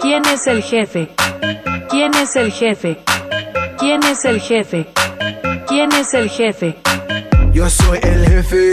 ¿Quién es el jefe? ¿Quién es el jefe? ¿Quién es el jefe? ¿Quién es el jefe? Yo soy el jefe,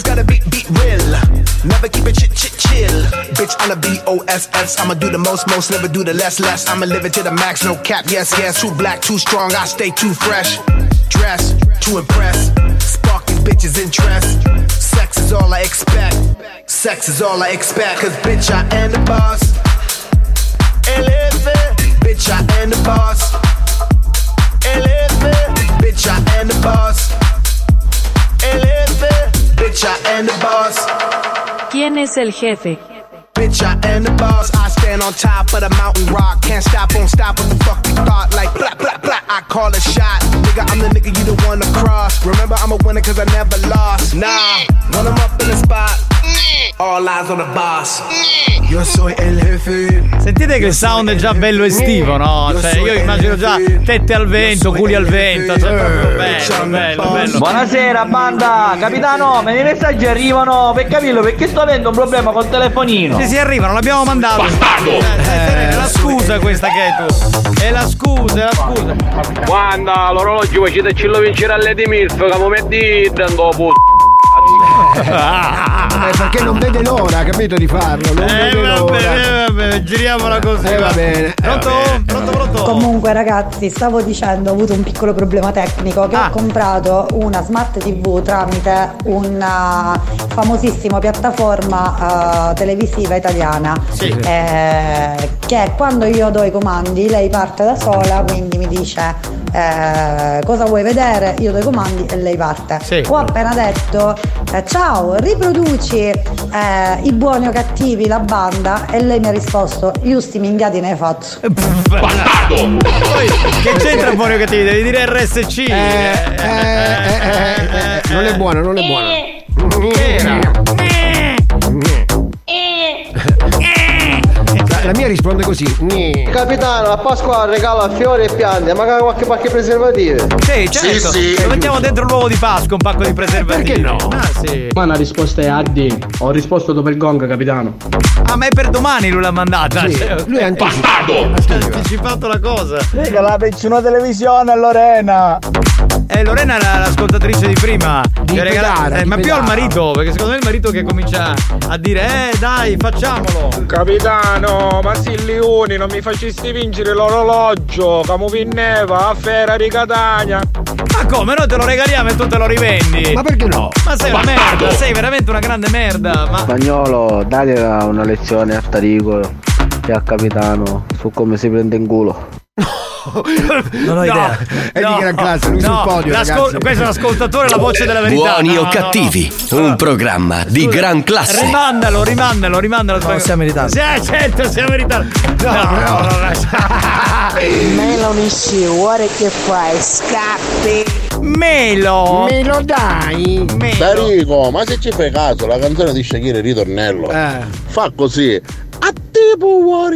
Gotta beat, beat real. Never keep it chit, chit, chill. Bitch, I'm a B-O-S-S. I'ma do the most, most, never do the less, less. I'ma live it to the max, no cap, yes, yes. Too black, too strong, I stay too fresh. Dress, to impress. Spark these bitches' interest. Sex is all I expect. Sex is all I expect. Cause bitch, I am the boss. Elevate. Bitch, I am the boss. Elevate. Bitch, I am the boss. Bitch, I am the boss. ¿Quién es el jefe? Bitch, I am the boss. I stand on top of the mountain rock. Can't stop, won't stop. What the fuck you thought? Like, blah, blah, blah. I call a shot. Nigga, I'm the nigga you the one to cross. Remember, I'm a winner cause I never lost. Nah, when I'm up in the spot, all eyes on the boss. Yo soy el jefe. Sentite che il sound è già bello estivo, no? Cioè, io immagino già tette al vento, culi al vento, cioè proprio bello, bello, bello. Buonasera banda, capitano, me i messaggi arrivano per capirlo perché sto avendo un problema col telefonino. Sì, sì, arrivano, l'abbiamo mandato. Eh, eh, è la scusa questa che hai tu. È la scusa, è la scusa. Guarda, l'orologio facete ce lo vincere alle di Milf, che mi metti dopo. Eh, perché non vede l'ora, capito di farlo? Non Eh, vede va l'ora. bene, va bene, giriamola così. Eh, va bene, eh, Pronto? Pronto, pronto? Comunque ragazzi, stavo dicendo, ho avuto un piccolo problema tecnico che Ah. ho comprato una smart TV tramite una famosissima piattaforma eh, televisiva italiana. Sì. Eh, che quando io do i comandi lei parte da sola, quindi mi dice eh, cosa vuoi vedere, io do i comandi e lei parte. Sì. Ho appena detto eh, ciao, riproduci eh, i buoni o cattivi, la banda e lei mi ha risposto, io sti minchiati ne hai fatto. Poi, che c'entra buono che ti devi dire RSC? Eh, eh, eh, eh, eh, non è buono, non è buono. Che era? La, mia risponde così. Nì. Capitano, a Pasqua regala fiori e piante, magari qualche pacche preservativo. Sì, certo. Lo mettiamo dentro l'uovo di Pasqua un pacco di preservativi. perché no? Ah, sì. Ma la risposta è AD. Ho risposto dopo il gong, capitano. Ah, ma è per domani lui l'ha mandata. Sì, Cioè, lui è anticipato. Ha anticipato la cosa. Mica la vicino televisione Lorena. Eh, Lorena era l'ascoltatrice di prima. Di regalato- pedara, eh, di ma più al marito, perché secondo me è il marito che comincia a dire, eh dai, facciamolo. Capitano, ma sì Liuni, non mi facessi vincere l'orologio, che mi vinneva a Ferrari Catania. Ma come? Noi te lo regaliamo e tu te lo rivendi. Ma perché no? Ma sei una merda, sei veramente una grande merda. Ma Spagnolo, dagli una lezione a Tarico e al capitano su come si prende in culo. Non ho idea. È di gran classe, lui no, sul podio, l'ascol- questo è un ascoltatore, la voce della verità. Buoni No, o no, cattivi, no. un programma di gran classe. Rimandalo, rimandalo, rimandalo. No, siamo in ritardo. Sì, eh, certo, siamo in ritardo. No, no, no, Melanie sì, ora che fai? Scappi! Melo! Me lo dai? Tarico, ma se ci fai caso, la canzone di Shakira il ritornello Eh. fa così. A tipo What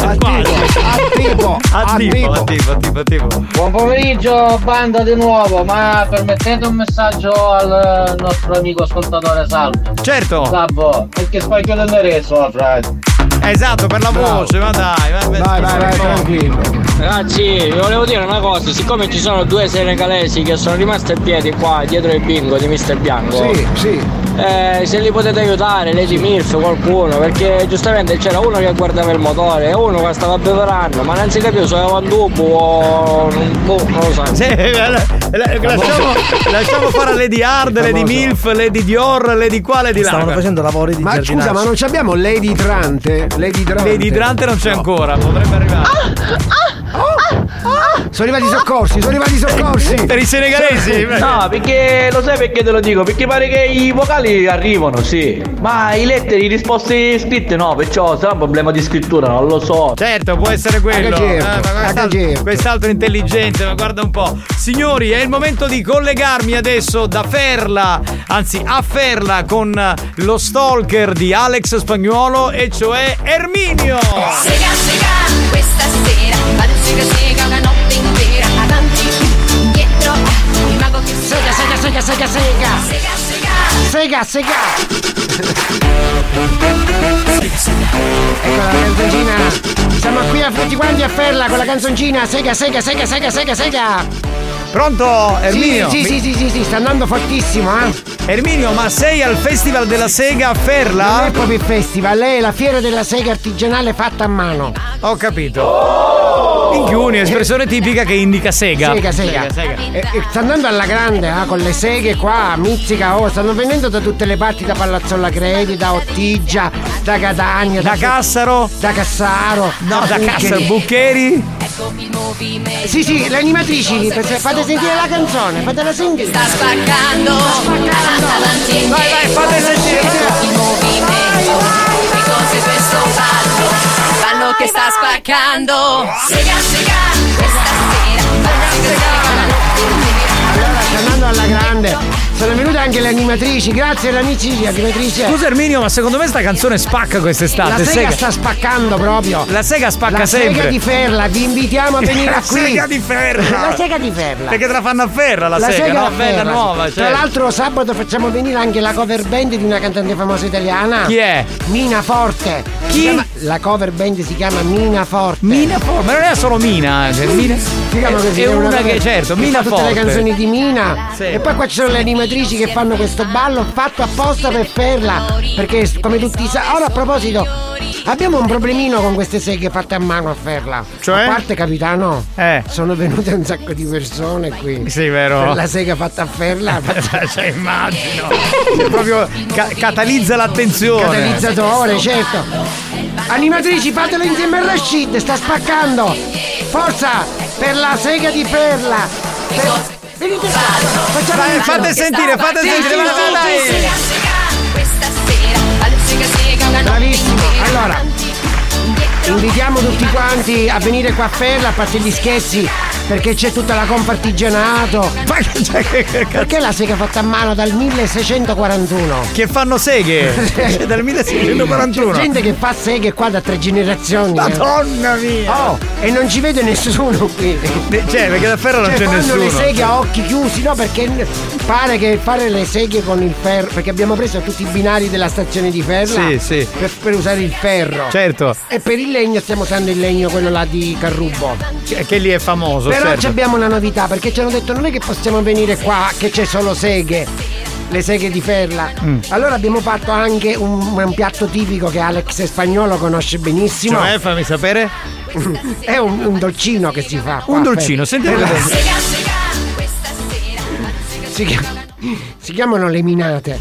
Attivo, Attivo, attivo, attivo, attivo. Buon pomeriggio banda di nuovo, ma permettete un messaggio al nostro amico ascoltatore Salvo. Certo. Salvo, perché spacchio dell'indirizzo, frate. Esatto, per la voce, ma dai, vai, Vai, vai, vai, tranquillo. Ragazzi, vi volevo dire una cosa, siccome ci sono due senegalesi che sono rimasti in piedi qua dietro il bingo di Mister Bianco. Sì, sì. Eh, se li potete aiutare, Lady Milf, qualcuno, perché giustamente c'era uno che guardava il motore e uno che stava beverando, ma non si capiva se aveva un tubo o un boh, non lo so. Sì, la- la- lasciamo, lasciamo fare Lady Hard, Lady Milf, Lady Dior, Lady qua, Lady là. Stavano facendo lavori di Ma giardinaggio. scusa, ma non ci abbiamo Lady Drante? Lady Drante. Lady Drante non c'è ancora, potrebbe arrivare. Sono arrivati i soccorsi, sono arrivati i soccorsi. Per i senegalesi? No, perché lo sai perché te lo dico? Perché pare che i vocali arrivano, sì. Ma i letteri, i risposte scritte no, perciò sarà un problema di scrittura, non lo so. Certo, può essere quello. Eh, quest'altro, certo. quest'altro intelligente, ma guarda un po'. Signori, è il momento di collegarmi adesso da Ferla, anzi a Ferla con lo stalker di Alex Spagnuolo, e cioè Erminio. Sega, sega, questa sera vado sega, sega Sega, sega, sega, sega, sega. Sega, sega. Sega, sega. Ecco la canzoncina. Siamo qui a tutti quanti a Ferla con la canzoncina. Sega, sega, sega, sega, sega, sega. Pronto, Erminio? Sì, sì, sì, sì, sì, sta andando fortissimo, eh. Erminio, ma sei al Festival della Sega a Non Ferla? è proprio il festival, è la fiera della sega artigianale fatta a mano. Ho capito. Minchioni, espressione tipica che indica sega. Sega, sega. E- e sta andando alla grande, ah, con le seghe qua, mizzica, oh, stanno venendo da tutte le parti, da Palazzola Credi, da Ottigia, da Catania, Da Cassaro? da Cassaro. No, da Buccheri. Cassaro, Buccheri? Sì, sì, le animatrici, fate sentire la canzone, fatela sentire. Sta spaccando, Vai, vai, fate sentire. i movimenti, che cose questo ballo, ballo che sta spaccando. Sega, sega, questa sera sega, sega. Allora, sta andando alla grande. Sono venute anche le animatrici, grazie alle amici, animatrici. Scusa Erminio, ma secondo me sta canzone spacca quest'estate. La sega sta spaccando proprio. La sega spacca La sempre. sega di Ferla, vi invitiamo a venire La qui. sega di Ferla. La sega di Ferla. Perché te la fanno a ferra la, La sega, sega no? Bella nuova, Tra certo. l'altro sabato facciamo venire anche la cover band di una cantante famosa italiana. Chi è? Mina Forte. Chi? Chiama- la cover band si chiama Mina Forte. Mina Forte, ma non è solo Mina, cioè, Mina Si chiama così, è, è una cover che certo, Mina fa tutte Forte. le canzoni di Mina. Sì. E poi qua ci sono le animatrici che fanno questo ballo fatto apposta per Ferla. Perché come tutti sanno. Ora a proposito, abbiamo un problemino con queste seghe fatte a mano a Ferla. Cioè? A parte capitano, Eh. sono venute un sacco di persone qui. Sì, vero. Per la sega fatta a Ferla. cioè, immagino. Cioè, proprio ca- catalizza l'attenzione. Catalizzatore, certo. Animatrici, fatelo insieme a Rashid, sta spaccando. Forza per la sega di Perla. Per- Venite qua. Dai, fate sentire, fate Sì, sentire, sì, vai, sì, vai, vai. sì, sì. Sega, sega, questa sera vado sega, sega una notte Bravissimo. Allora. Invitiamo tutti quanti a venire qua a Ferla, a parte gli scherzi, perché c'è tutta la compartigianato. Cioè? Perché la sega fatta a mano dal 1641? Che fanno seghe Cioè, dal C'è 1641. gente che fa seghe qua da tre generazioni. eh. Madonna mia! Oh, e non ci vede nessuno qui. Cioè, perché da ferro non Cioè, c'è fanno nessuno. le seghe a occhi chiusi, no? Perché pare che fare le seghe con il ferro. Perché abbiamo preso tutti i binari della stazione di Ferla Sì, sì. Per, per usare il ferro. Certo, E per il legno stiamo usando il legno, quello là di Carrubo. che, che lì è famoso. Però abbiamo una novità, perché ci hanno detto non è che possiamo venire qua che c'è solo seghe. Le seghe di Ferla. Mm. Allora abbiamo fatto anche un, un piatto tipico che Alex Spagnolo conosce benissimo. Cioè, fammi sapere. È un, un dolcino che si fa. Un dolcino, Eh, sera vado Si, chiama- si chiamano le minate.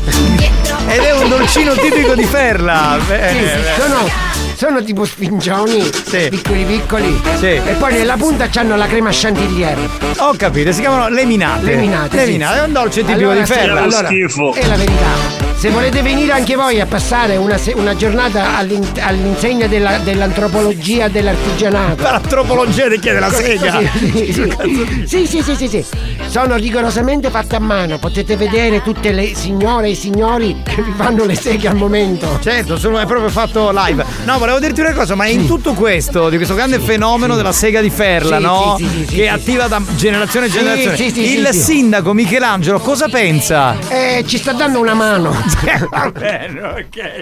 Ed è un dolcino tipico di Ferla. Sì, Bene, bene. sono, sono tipo spingioni, Sì. piccoli piccoli. Sì. E poi nella punta c'hanno la crema chantilly. Ho capito, si chiamano le minate. Le minate, Le sì. minate, è un dolce tipico Allora, di Ferla. allora, È la verità. Se volete venire anche voi a passare una, se- una giornata all'in- all'insegna della- dell'antropologia dell'artigianato. L'antropologia di chi è della sega. Così, sì, sì. Sì, sì, sì, sì, sì. Sono rigorosamente fatte a mano. Potete vedere tutte le signore e i signori che vi fanno le seghe al momento. Certo, sono, è proprio fatto live. No, volevo dirti una cosa, ma in tutto questo, di questo grande fenomeno della sega di Ferla, Sì, no? sì, sì, sì, sì, che sì. attiva da generazione in Sì, generazione. sì, sì, Il sì, sì. sindaco Michelangelo cosa pensa? Eh, ci sta dando una mano. Va bene, ok.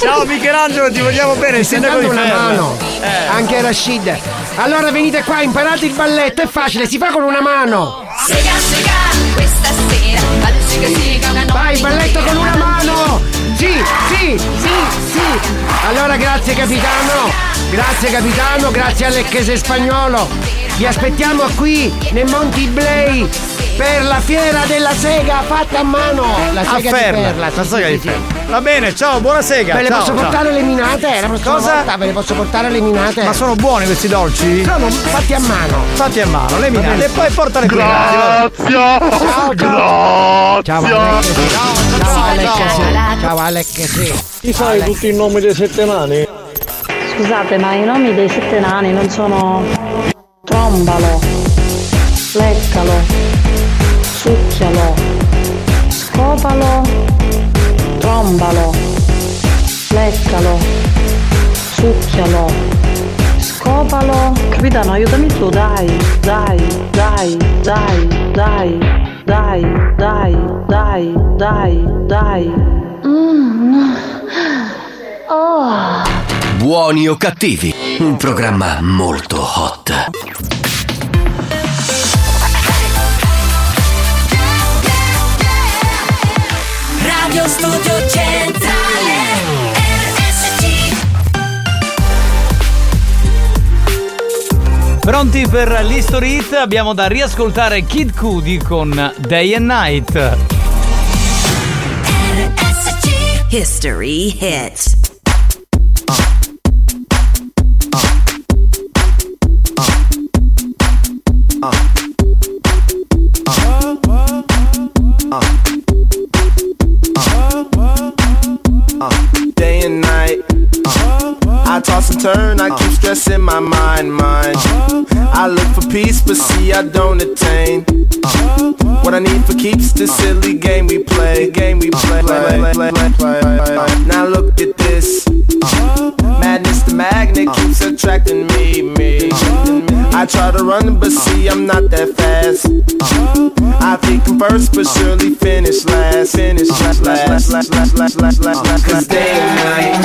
Ciao Michelangelo, ti vogliamo bene, il Ci sta sindaco di dando una Ferla. mano. Eh. Anche Rashid. Allora venite qua, imparate il balletto, è facile, si fa con una mano. sega, sega, questa sera vado sega, sega una notte Vai, balletto con una mano! Sì, sì, sì, sì! Allora grazie capitano! Grazie capitano, grazie Alex Spagnolo! Vi aspettiamo qui nei Monti Blay per la fiera della sega fatta a mano. La A sega di Ferla, perla. la sega di Ferla. Va bene, ciao, buona sega. Ve le ciao, posso ciao. portare le minate? La prossima Cosa? volta ve le posso portare le minate? Ma sono buoni questi dolci? Sono fatti a mano. Fatti a mano, le minate. bene. E poi portale qui. Grazie. Ciao, ciao. Ciao Alec. Ciao Alec. Ciao Alec, sì. Ti sai tutti i nomi dei sette nani? Scusate, ma i nomi dei sette nani non sono trombalo, leccalo, succhialo, scopalo, trombalo, leccalo, succhialo, scopalo. Capitano, aiutami tu, dai, dai, dai, dai, dai, dai, dai, dai, dai, dai. Mm. Oh. Buoni o cattivi? Un programma molto hot. Studio Centrale RSC Pronti per l'History Hit? Abbiamo da riascoltare Kid Cudi con Day and Night. History Hits toss and turn, I keep stressing my mind, mind. I look for peace, but see I don't attain. What I need for keeps the silly game we play, game we play. play, play, play, play. Now look at this. Madness, the magnet keeps attracting me, me. I try to run, but see I'm not that fast. I think I'm first, but surely finish last. Finish last, last, last, last, last, last, last, last. Cause day and night,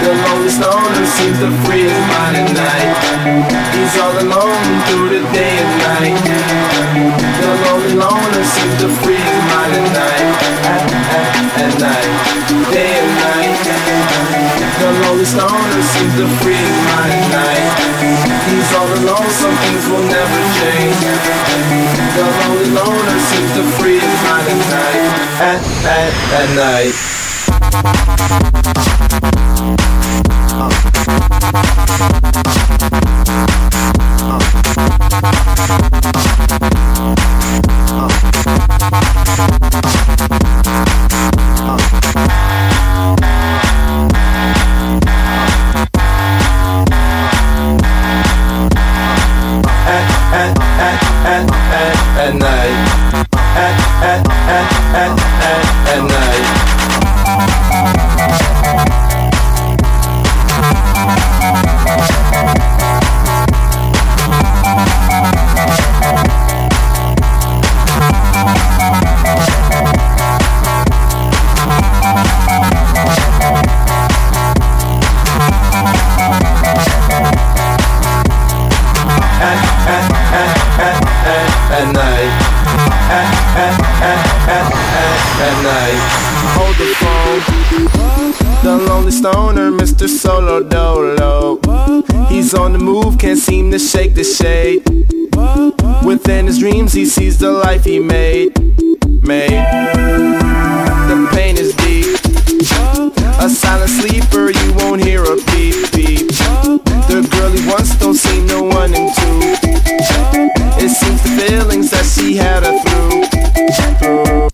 the lonely loner seems to free his mind at night. He's all alone through the day and night. The lonely loner seems to free his mind at night. At night, day and night. Lonely stoner seems to free at night. He's all alone, some things will never change. The lonely loner seems to free at night. At, at, at night. At, shade. Within his dreams, he sees the life he made. Made. The pain is deep. A silent sleeper, you won't hear a beep beep. The girl he wants don't see no one into. It seems the feelings that she had through. through.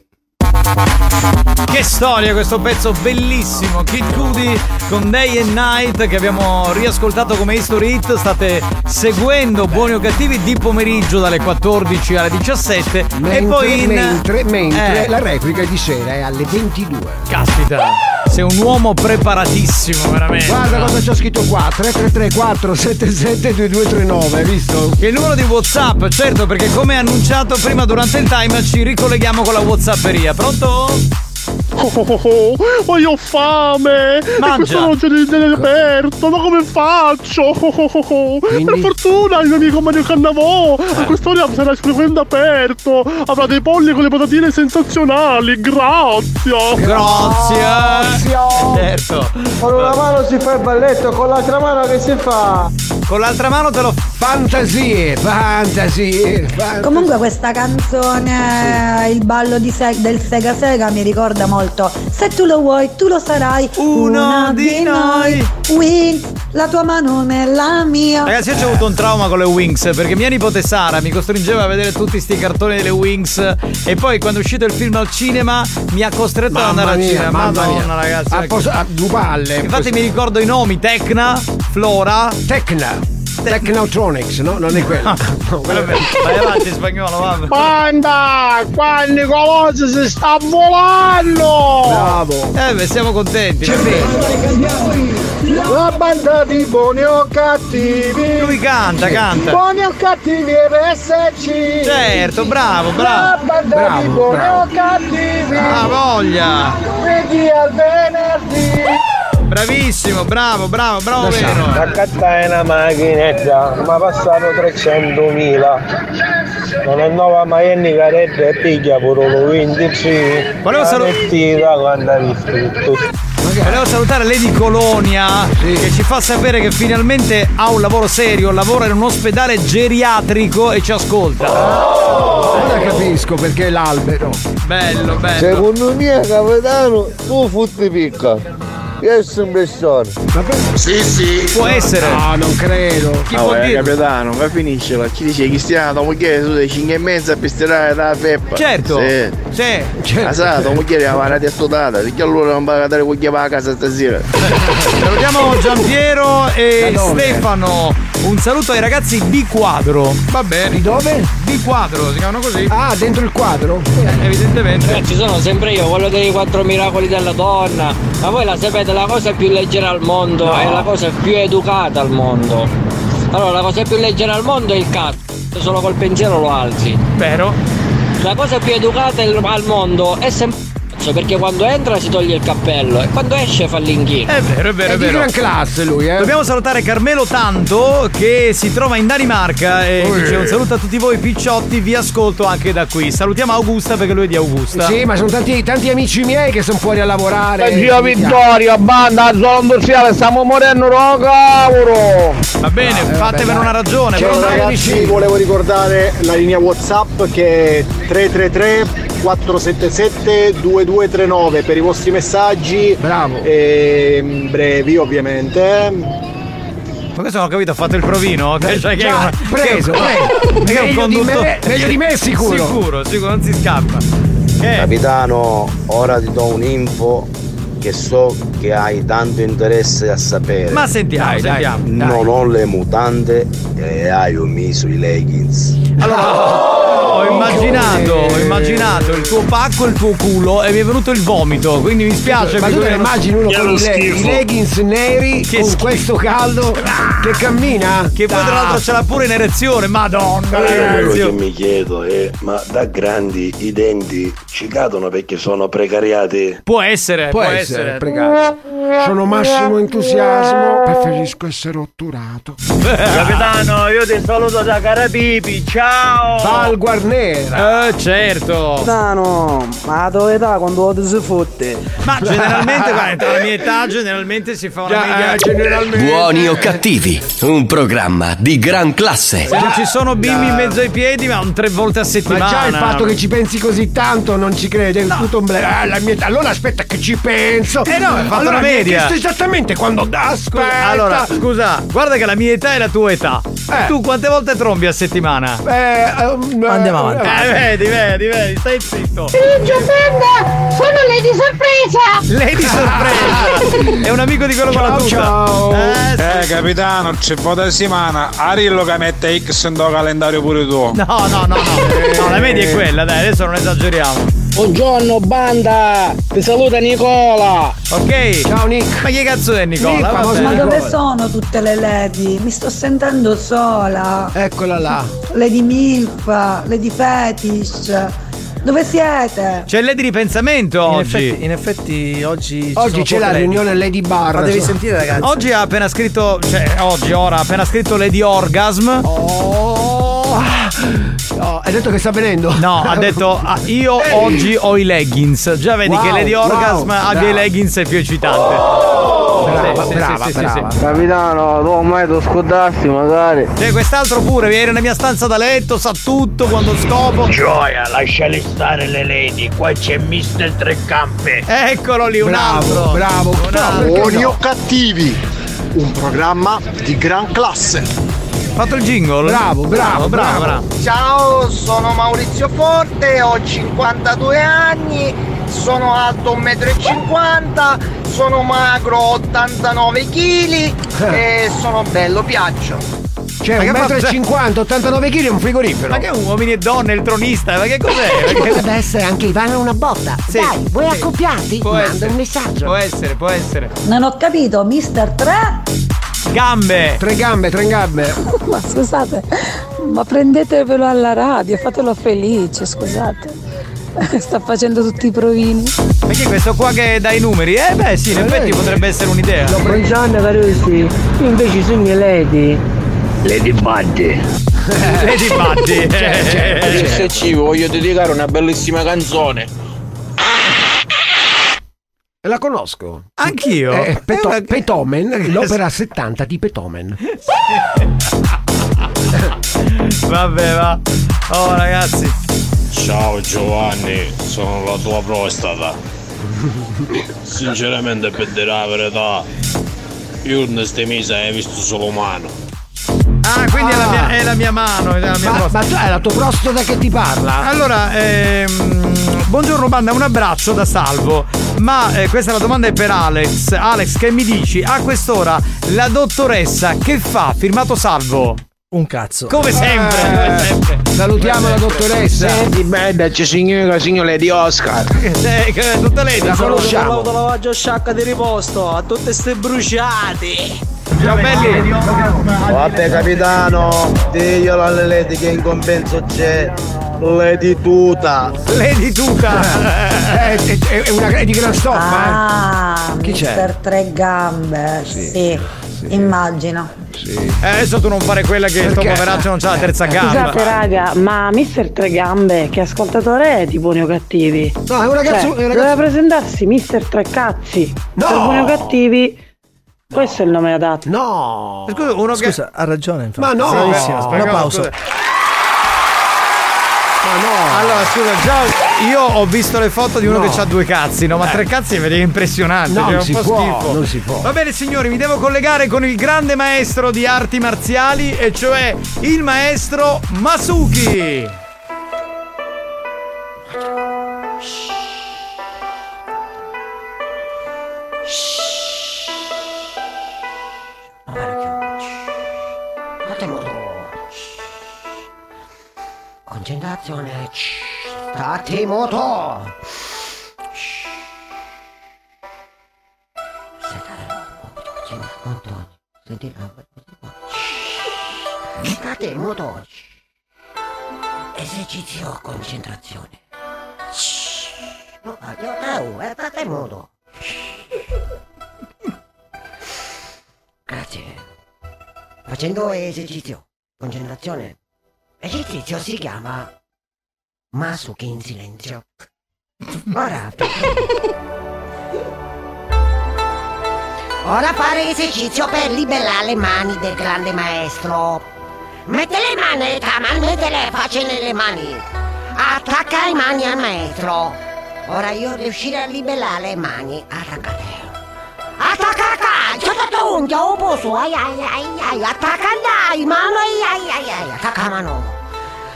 Che storia questo pezzo bellissimo. Kid Cudi con Day and Night che abbiamo riascoltato come History Hit. State seguendo Buoni o Cattivi di pomeriggio dalle 14 alle 17 Mentre, E poi in... mentre, mentre Eh, la replica di sera è alle 22. Caspita sei un uomo preparatissimo, veramente. Guarda cosa c'ho scritto qua: 3334 77 2239, hai visto? Il numero di WhatsApp, certo, perché come annunciato prima durante il time ci ricolleghiamo con la WhatsApperia. Pronto? Oh, oh, oh, oh, ma io ho fame! Mangia. E questo non c'è niente aperto, ma come faccio? Oh, oh, oh, oh. Per fortuna il mio amico Mario Cannavò a quest'ora sarà sicuramente aperto! Avrà dei polli con le patatine sensazionali, grazie! Grazie! Certo! Con una mano si fa il balletto, con l'altra mano che si fa? Con l'altra mano te lo Fantasie, fantasie, fantasie. Comunque questa canzone, il ballo di Se- del Sega Sega mi ricorda molto Se tu lo vuoi, tu lo sarai Uno, di noi Wings, la tua mano nella mia Ragazzi, io ho avuto un trauma con le Wings perché mia nipote Sara mi costringeva a vedere tutti sti cartoni delle Wings e poi quando è uscito il film al cinema mi ha costretto ad andare Mamma al mia, cinema. mamma Madonna, mia. ragazzi. A pos- a due palle. Infatti mi ricordo i nomi Tecna, Flora. Tecna. Technotronics, no? Non è quello. No, Quello è vero. Vai avanti in spagnolo, va. Banda! Qua Nicolozzo si sta volando! Bravo! Eh beh, siamo contenti. C'è La banda di buoni o cattivi! Lui canta, canta. Buoni o cattivi RSC! Certo, bravo, La bravo. banda Bravo, di buoni bravo. o cattivi! Ah, voglia. Vedi al venerdì! Bravissimo, bravo, bravo, bravo vero. Accattare una macchinetta, mi ha passato 300.000. Non è nuova ma è nicaredda e piglia pure lo 23. Volevo salu- Mettita quando ha visto tutto. Volevo salutare Lady Colonia che ci fa sapere che finalmente ha un lavoro serio, lavora in un ospedale geriatrico e ci ascolta. Ora capisco perché è l'albero. Bello, bello. Secondo me, capitano, tu futti picca. Io sono impressione. Sì, sì. Può essere. No, non credo. Chi Ah, può dirlo? capitano, ma finiscela. Chi dice Cristiano, tua moglie su dei 5 e mezza per stirare da peppa. Certo. Sì. Sì. Ah, sa, tua moglie aveva la testa data, perché allora non va a dare con a casa stasera. Salutiamo Giampiero e? Stefano. Un saluto ai ragazzi di quadro. Va bene. Di dove? Di quadro, si chiamano così? Ah, dentro il quadro? Eh, evidentemente. Eh, ci sono sempre io, quello dei quattro miracoli della donna. Ma voi la sapete, la cosa più leggera al mondo è la cosa più educata al mondo. Allora, la cosa più leggera al mondo è il cazzo. Solo col pensiero lo alzi. Vero? La cosa più educata al mondo è sempre cazzo, perché quando entra si toglie il cappello e quando esce fa l'inghino. È vero, è vero, È è vero. gran classe lui, eh. Dobbiamo salutare Carmelo Tanto che si trova in Danimarca e Ui. dice un saluto a tutti voi picciotti, vi ascolto anche da qui. Salutiamo Augusta perché lui è di Augusta. Sì, ma sono tanti, tanti amici miei che sono fuori a lavorare. Zio Vittorio, banda, zona industriale, stiamo morendo, no cavolo! Va bene, fatevene una ragione. Ciao, però- ragazzi, volevo ricordare la linea WhatsApp che è 333 477 2239 per i vostri messaggi. Bravo. E brevi ovviamente. Ma questo non ho capito, ha fatto il provino? Che, cioè, che è Già, una- preso, che- preso. che è un Meglio di conduttore. me- meglio di me sicuro. Sicuro, sicuro, non si scappa. Eh, Capitano, ora ti do un'info che so che hai tanto interesse a sapere. ma sentiamo, Dai, dai. sentiamo. Non ho le mutande e hai omesso i leggings. Allora, ho immaginato, ho immaginato il tuo pacco e il tuo culo e mi è venuto il vomito, quindi mi spiace. Ma tu te immagini uno con i, le- i leggings neri Che con schifo. questo caldo che cammina? Che poi tra l'altro ce l'ha pure in erezione, madonna Quello che mi chiedo è, ma da grandi i denti ci cadono perché sono precariati? Può essere, Può, essere, pregato. Sono massimo entusiasmo, preferisco essere otturato. Capitano, io ti saluto da Carapipi, ciao! Val Guarnera. Eh, certo. Dano, ma la tua età quando ti si fotte? Ma generalmente, guarda, tra la mia età generalmente si fa una Già, media. eh, generalmente. Buoni o cattivi, un programma di gran classe. Se non ci sono bimbi in mezzo ai piedi, ma un tre volte a Ma settimana. già il fatto che ci pensi così tanto non ci crede, è tutto un ble- ah, la mia età. Allora aspetta che ci penso. Eh no, fatto allora, media. esattamente quando aspetta. Allora, scusa, guarda che la mia età è la tua età. Eh. Tu quante volte trombi a settimana? Eh, um, Andiamo avanti. Eh, vedi, vedi, vedi, stai zitto. Giovanna, sono Lady Sorpresa! Lady sorpresa! È un amico di quello con la Ciao, tuta. ciao. Eh, sì. Eh, capitano, c'è vota settimana. Arillo che mette X in tuo calendario pure tu. No, no, no, no. No, la media è quella, dai, adesso non esageriamo. Buongiorno banda, ti saluta Nicola. Ok. Ciao Nick. Ma chi cazzo è Nicola? Ma Vabbè. dove sono tutte le lady? Mi sto sentendo sola. Eccola là. Lady Milf, Lady Fetish. Dove siete? C'è lei di ripensamento In oggi. effetti, in effetti oggi. ci Oggi sono c'è la lady. riunione Lady Bar. Ma devi so- sentire, ragazzi. Oggi ha appena scritto, cioè oggi, ora, ha appena scritto Lady Orgasm. Oh, hai detto che sta venendo? No, ha detto ah, io oggi ho i leggings. Già vedi Wow, che Lady wow, Orgasm abbia brava. i leggings è più eccitante. Brava, Sì, brava, sì, brava. sì. Capitano, tu mai ti scordassi magari. C'è quest'altro pure, viene nella mia stanza da letto, sa tutto quando scopo. Gioia, lasciali stare le lady, qua c'è Mister Treccampe. Eccolo lì, un Bravo, altro. bravo. Un altro. Buoni o cattivi, un programma di gran classe. Fatto il jingle? Bravo, bravo, bravo, bravo. Ciao, sono Maurizio Forte, ho 52 anni, sono alto 1,50 m, sono magro 89 kg e sono bello piaccio. Fa- 1,50 m, 89 kg e un frigorifero. Ma che è un uomini e donne, il tronista? Ma che cos'è? Ci potrebbe essere anche Ivano una botta. Sì, Dai, vuoi sì. accoppiarti? Può Manda essere. un messaggio. Può essere, può essere. Non ho capito, Mister 3? Gambe! Tre gambe, tre gambe. Ma scusate, ma prendetevelo alla radio, fatelo felice, scusate. Sta facendo tutti i provini. Ma chi è questo qua che dà i numeri? Eh beh sì, in effetti potrebbe essere un'idea. Buongiorno carusi, io invece sogno Lady. Lady Buddy. Lady Buddy. SC, voglio dedicare una bellissima canzone. La conosco. Anch'io. È Peto- Eh, ma- Petomen, l'opera 70 di Petomen. Vabbè, va. Oh ragazzi. Ciao Giovanni, sono la tua prostata. Sinceramente per dire la verità, io in queste mesi hai visto solo mano. Ah, quindi è, la mia, è la mia mano, è la mia Ma, prostata. ma tu è la tua prostata che ti parla? Allora, ehm, buongiorno banda, un abbraccio da Salvo. Ma eh, questa è la domanda è per Alex. Alex, che mi dici? A quest'ora la dottoressa che fa? Firmato Salvo. Un cazzo. Come sempre, come sempre. Salutiamo la dottoressa. Senti, bella, c'è signore, signore di Oscar. Eh, che- tutta lei La conosciamo. L'autolavaggio sciacca di riposto a tutte ste bruciate. Ciao belli. Vabbè capitano, diglielo alle lady che in compenso c'è Lady Tuta. Lady Tuta. Eh, è, è- è una è di gran stoffa, Ah, Chi c'è? Mister Tre Gambe. Sì, immagino. Eh, adesso tu non fare quella che sto Perché? poveraccio non c'ha la terza gamba. Scusate raga, ma Mister Tre Gambe, che ascoltatore è di Buoni o Cattivi? eh. No, è un ragazzo. Cioè, è un doveva ragazzo... presentarsi Mister Tre Cazzi. No! Per Buoni o Cattivi, questo è il nome adatto. No! Scusa, uno che. Scusa, ha ragione. infatti. Ma no! Bravissimo. Aspetta, Un applauso. scusa. Ma no! Allora, scusa, già io ho visto le foto di uno No. che ha due cazzi, no? Ma tre cazzi vedi impressionante. Non cioè, è un si può, schifo. non si può. Va bene, signori, mi devo collegare con il grande maestro di arti marziali, e cioè il maestro Masuki. Concentrazione. Stati moto. State moto. Esercizio concentrazione. No, eh, state moto. Grazie. Facendo esercizio, concentrazione. Esercizio si chiama Masuki in silenzio. Ora. Ora fare esercizio per liberare le mani del grande maestro. Mette le mani, Taman, mette le facce nelle mani. Attacca le mani al maestro. Ora io riuscire a liberare le mani. Attaccate. Attaccata! C'è fatto un chiavo posso! Ai ai ai ai! Attaccata! Ai mano! Ai ai ai ai! Attacca mano!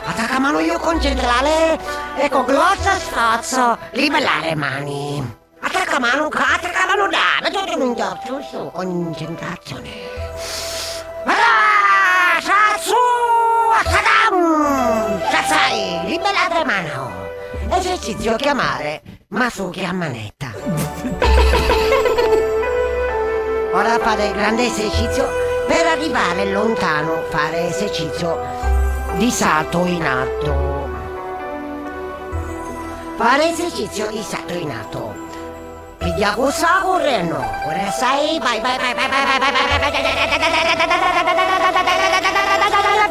Attacca mano io con centrale e con glossa sforzo libellare mani! Attacca mano! Attacca mano da! Mettete. Ora fare grande esercizio per arrivare lontano, fare esercizio di salto in alto. Fare esercizio di salto in alto. Pigliamo sa correndo. Ora sai, vai, vai, vai, vai, vai, vai, vai, vai, vai,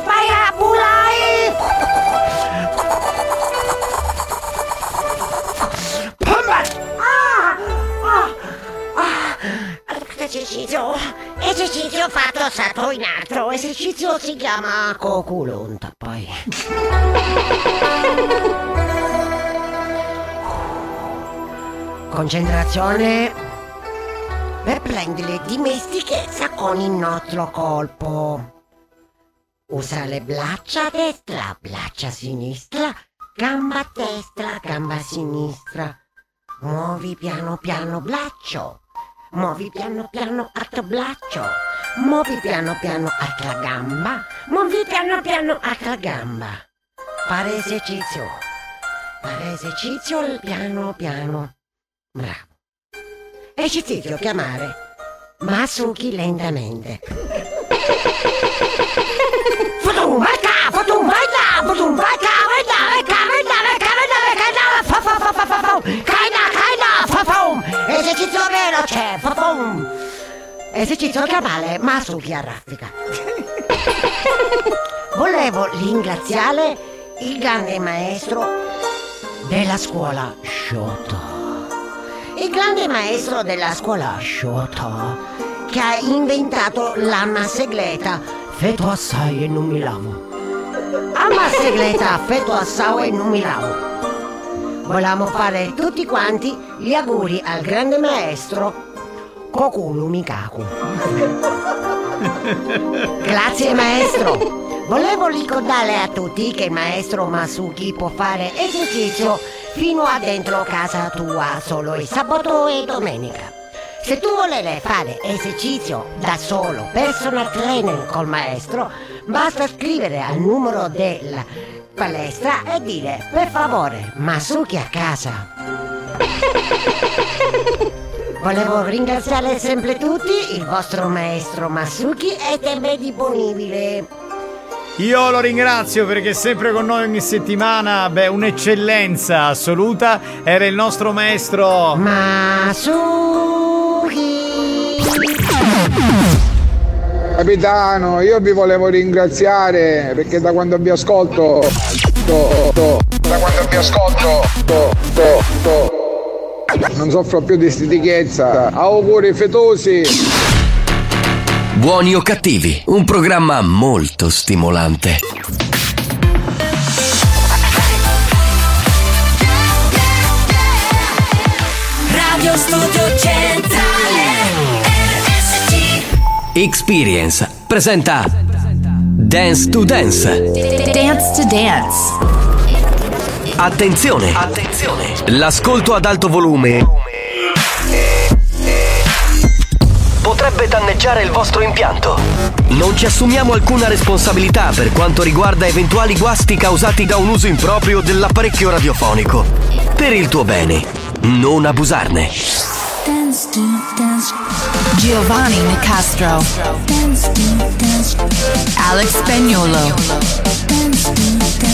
vai a bulai. Ah, ah, Esercizio, esercizio fatto salto in alto, esercizio si chiama coculonta poi. Concentrazione per prendere dimestichezza con il nostro colpo. Usa le braccia destra, braccia sinistra, gamba destra, gamba sinistra. Muovi piano piano braccio. Muovi piano piano altro braccio. Muovi piano piano altra gamba. Muovi piano piano altra gamba. Fare esercizio. Fare esercizio piano piano. Bravo. Esercizio chiamare Masuki lentamente. Fatum, vai ca, fatum, vai là, ca, vai là, fa fum. Esercizio chiamare Masuki a raffica. Volevo ringraziare il grande maestro della scuola Shoto. Il grande maestro della scuola Shoto che ha inventato l'anna segreta feto assai e non mi lavo. Amma segreta feto assai e non mi lavo. Volevamo fare tutti quanti gli auguri al grande maestro Kokulu Mikaku. Grazie maestro. Volevo ricordare a tutti che il maestro Masuki può fare esercizio fino a dentro casa tua solo il sabato e domenica. Se tu volevi fare esercizio da solo, personal trainer col maestro, basta scrivere al numero della palestra e dire per favore Masuki a casa. Volevo ringraziare sempre tutti, il vostro maestro Masuki è sempre disponibile. Io lo ringrazio perché sempre con noi ogni settimana, beh, un'eccellenza assoluta. Era il nostro maestro Capitano, io vi volevo ringraziare perché da quando vi ascolto. to- to- da quando vi ascolto. to- to- to- non soffro più di stitichezza. Auguri fetosi. Buoni o cattivi, un programma molto stimolante. Radio Studio Centrale Experience presenta Dance to Dance. Dance to Dance Attenzione! Attenzione! L'ascolto ad alto volume potrebbe danneggiare il vostro impianto. Non ci assumiamo alcuna responsabilità per quanto riguarda eventuali guasti causati da un uso improprio dell'apparecchio radiofonico. Per il tuo bene, non abusarne. Dance to Dance Giovanni Nicastro Dance to Dance Alex Spagnolo Dance to Dance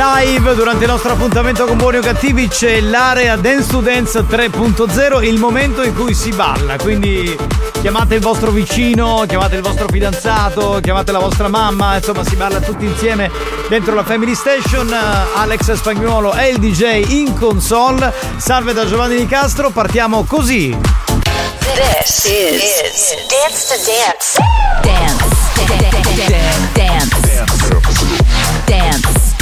live durante il nostro appuntamento con Buoni o Cattivi c'è l'area Dance to Dance 3.0, il momento in cui si balla. Quindi chiamate il vostro vicino, chiamate il vostro fidanzato, chiamate la vostra mamma, insomma si balla tutti insieme dentro la Family Station. Alex Spagnuolo è il DJ in console. Salve da Giovanni Di Castro, partiamo così. This is, Dance to Dance. Dance. Dance. Dance. Dance. Dance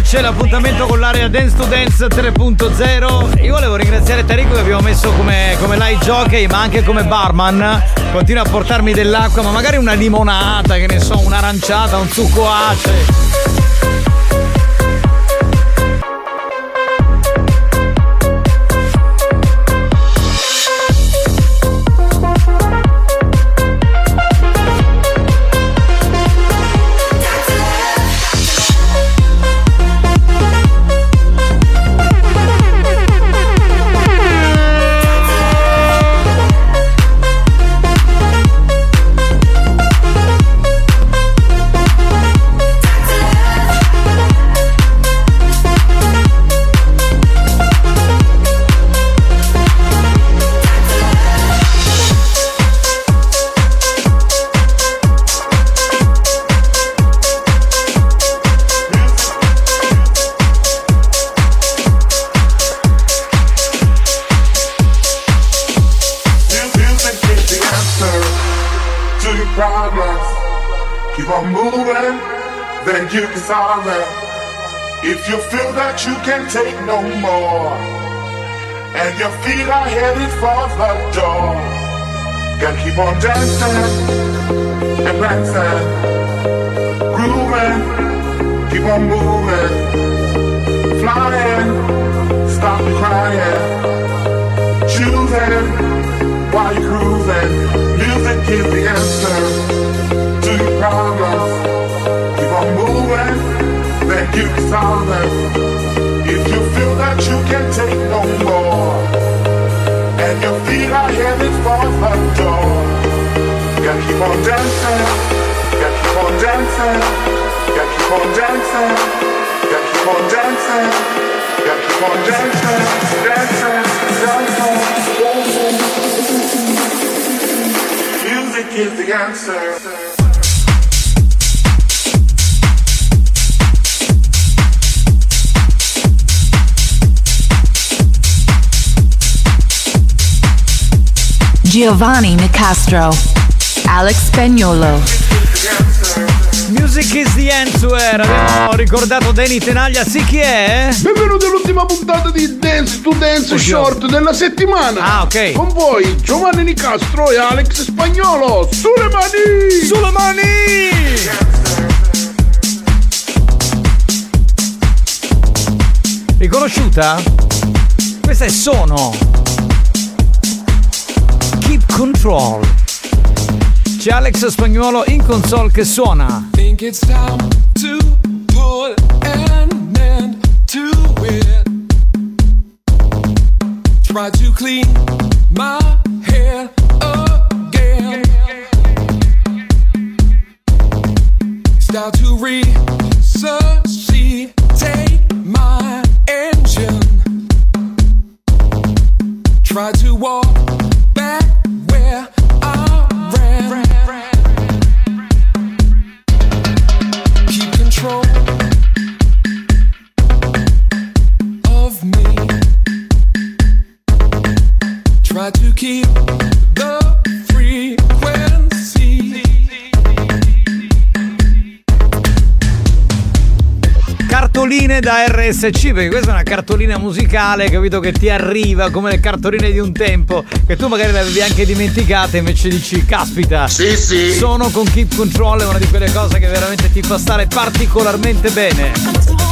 C'è l'appuntamento con l'area Dance to Dance 3.0. Io volevo ringraziare Tarico che abbiamo messo come, come live jockey, ma anche come barman. Continua a portarmi dell'acqua, ma magari una limonata, che ne so, un'aranciata, un succo ace. It. If you feel that you can take no more, and your feet are headed for the door, gotta keep on dancing and prancing, grooving, keep on moving, flying, stop crying choosing while you're cruising. Music is the answer to your problems. Keep on moving, If you feel that you can take no more, and your feet are headed for the door, gotta keep on dancing, gotta keep on dancing, gotta keep on dancing, gotta keep on dancing, dancing, dancing. Music is the answer. Giovanni Nicastro, Alex Spagnolo. Music is the answer. Abbiamo ricordato Danny Tenaglia. Sì, chi è? Benvenuti all'ultima puntata di Dance to Dance Oddio. Short della settimana. Ah, ok. Con voi Giovanni Nicastro e Alex Spagnolo. Sulle mani! Sulle mani! Riconosciuta? Questa è Sono. Control. C'è Alex Spagnuolo in console che suona. Think it's time to put an end to it. Try to clean RSC perché questa è una cartolina musicale, capito, che ti arriva come le cartoline di un tempo, che tu magari le avevi anche dimenticate, invece dici, caspita, Sì, sì. sono con Keep Control, è una di quelle cose che veramente ti fa stare particolarmente bene.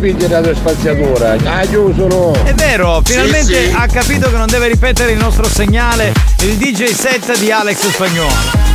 Ne pigli radio spaziatura? Ah! È vero, finalmente Sì, sì. ha capito che non deve ripetere il nostro segnale, il DJ set di Alex Spagnolo.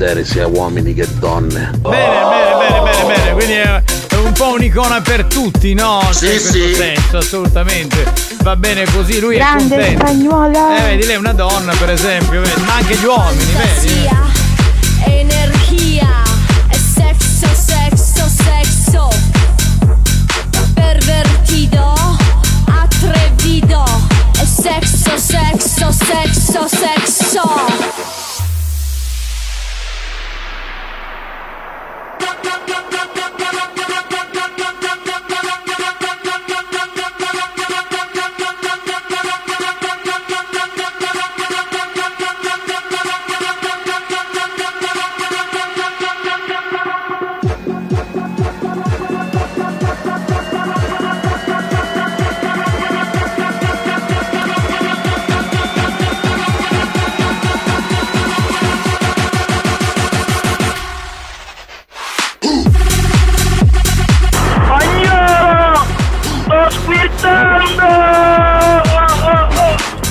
Godere sia uomini che donne. Bene, bene, bene, bene, bene. Quindi è un po' un'icona per tutti, no? Sì, in questo sì. senso, assolutamente. Va bene così, lui Grande è contento. spagnola. Eh, vedi, lei è una donna, per esempio, vedi, ma anche gli uomini, vedi? energia, è sexo, sexo, sexo. Pervertido, atrevido, è sexo, sexo, sexo, sexo.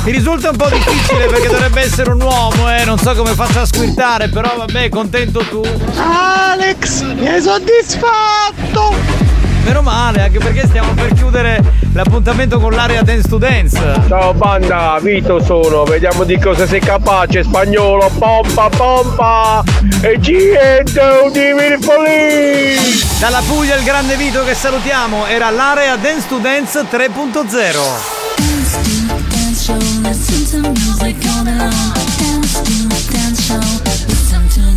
Mi risulta un po' difficile perché dovrebbe essere un uomo, eh. Non so come faccia a squirtare, però vabbè, contento tu. Alex, mi hai soddisfatto! Meno male, anche perché stiamo per chiudere l'appuntamento con l'area Dance to Dance. Ciao banda, Vito sono, vediamo di cosa sei capace, spagnolo, pompa pompa e G&O di! Dalla Puglia il grande Vito che salutiamo, era l'area Dance to Dance 3.0. Dance to dance show, listen to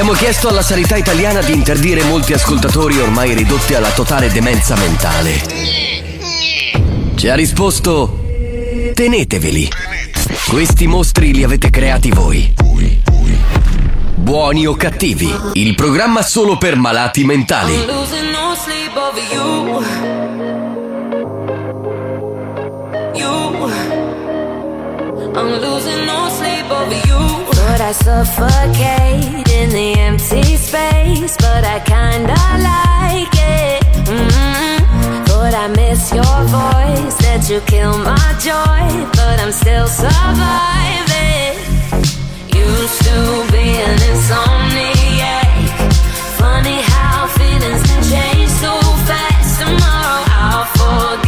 Abbiamo chiesto alla sanità italiana di interdire molti ascoltatori ormai ridotti alla totale demenza mentale. Ci ha risposto: teneteveli. Questi mostri li avete creati voi. Buoni o cattivi, il programma solo per malati mentali. I'm losing no sleep over you. But I suffocate in the empty space. But I kinda like it. Mm-hmm. But I miss your voice. That you kill my joy. But I'm still surviving. Used to be an insomniac. Funny how feelings can change so fast. Tomorrow I'll forget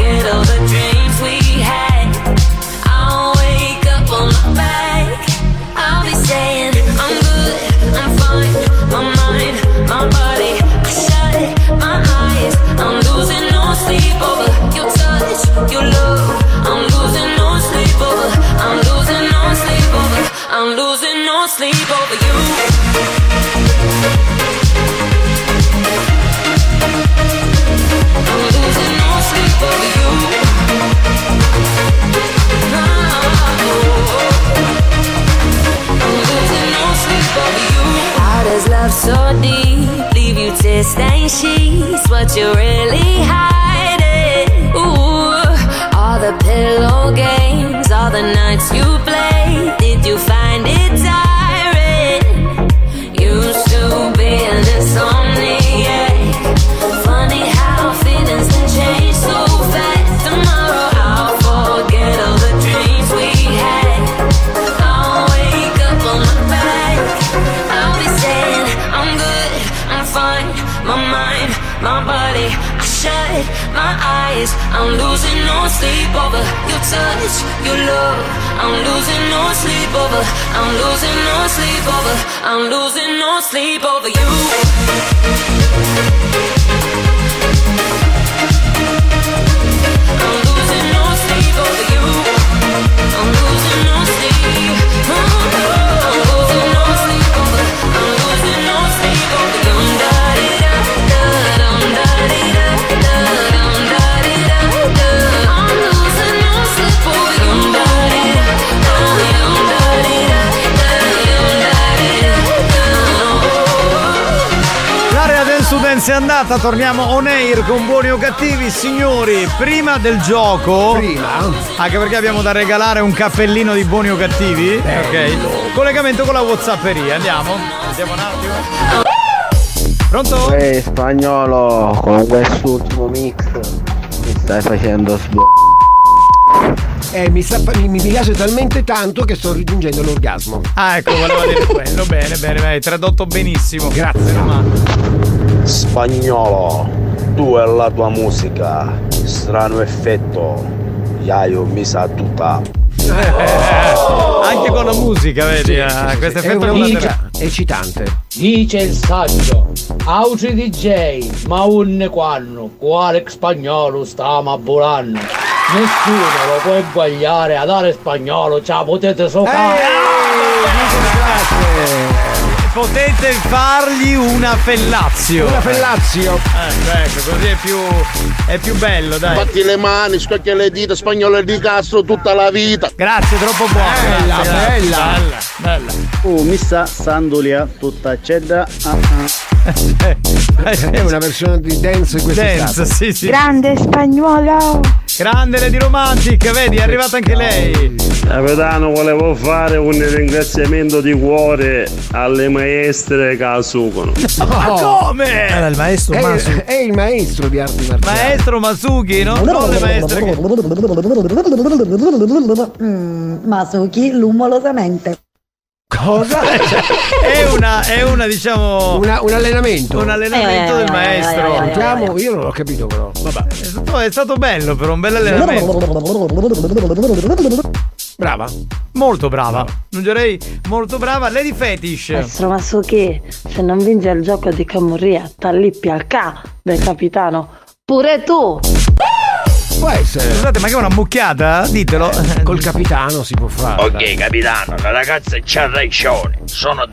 love so deep leave you to stain sheets? What you really hiding? Ooh, all the pillow games, all the nights you played. Did you find it tiring? My body. I shut my eyes. I'm losing no sleep over your touch, your love. I'm losing no sleep over. I'm losing no sleep over. I'm losing no sleep over you. Andata, torniamo on air con buoni o cattivi, signori. Prima del gioco. Prima? Anche perché abbiamo da regalare un cappellino di buoni o cattivi. Ok. Collegamento con la Whatsapperia. Andiamo. Andiamo un attimo. Pronto? Ehi spagnolo, con quest'ultimo mix mi stai facendo sbo... Eh, mi, sta, mi, mi piace talmente tanto che sto raggiungendo l'orgasmo. Ah, ecco, volevo dire quello. Bene, bene, hai tradotto benissimo. Grazie. Spagnolo, tu e la tua musica, strano effetto, Iaio mi sa tutta. Anche con la musica, vedi? ah, questo È effetto una non musica eccitante. Dice il saggio, altri DJ, ma un quanno, quale spagnolo stiamo abbolando. Nessuno lo può sbagliare a dare spagnolo, la potete soccare. Potete fargli una fellazio. Una fellazio. Eh, ecco, così è più, è più bello, dai. Batti le mani, scocchia le dita, spagnolo di Castro tutta la vita. Grazie, troppo buono. Bella, grazie, bella. bella, bella. Oh, mi sa sandolia tutta cedda. È una versione di dance questa Dance, sì, sì. Grande spagnolo. Grande Lady Romantic, vedi, è arrivata anche lei. Capitano, volevo fare un ringraziamento di cuore alle maestre che la sucono. Ma come? Era il maestro È, Masu. è il maestro di arti marziali. Maestro Masuki, no? Non le maestre che... Mm, Masuki lumolosamente. Cosa? È una, è una diciamo... Una- un allenamento. Un allenamento del maestro. Sentiamo, io non l'ho capito però. Vabbè. È stato, è stato bello però, un bel allenamento. Brava. Molto brava. Non direi molto brava. Lady Fetish. Maestro Masuki, se non vince il gioco di Camurria, t'allippi al ca del capitano. Pure tu! Può essere. Scusate, ma che è una mucchiata? Ditelo. Col capitano si può fare. Ok, capitano, la ragazza c'ha ragione. Sono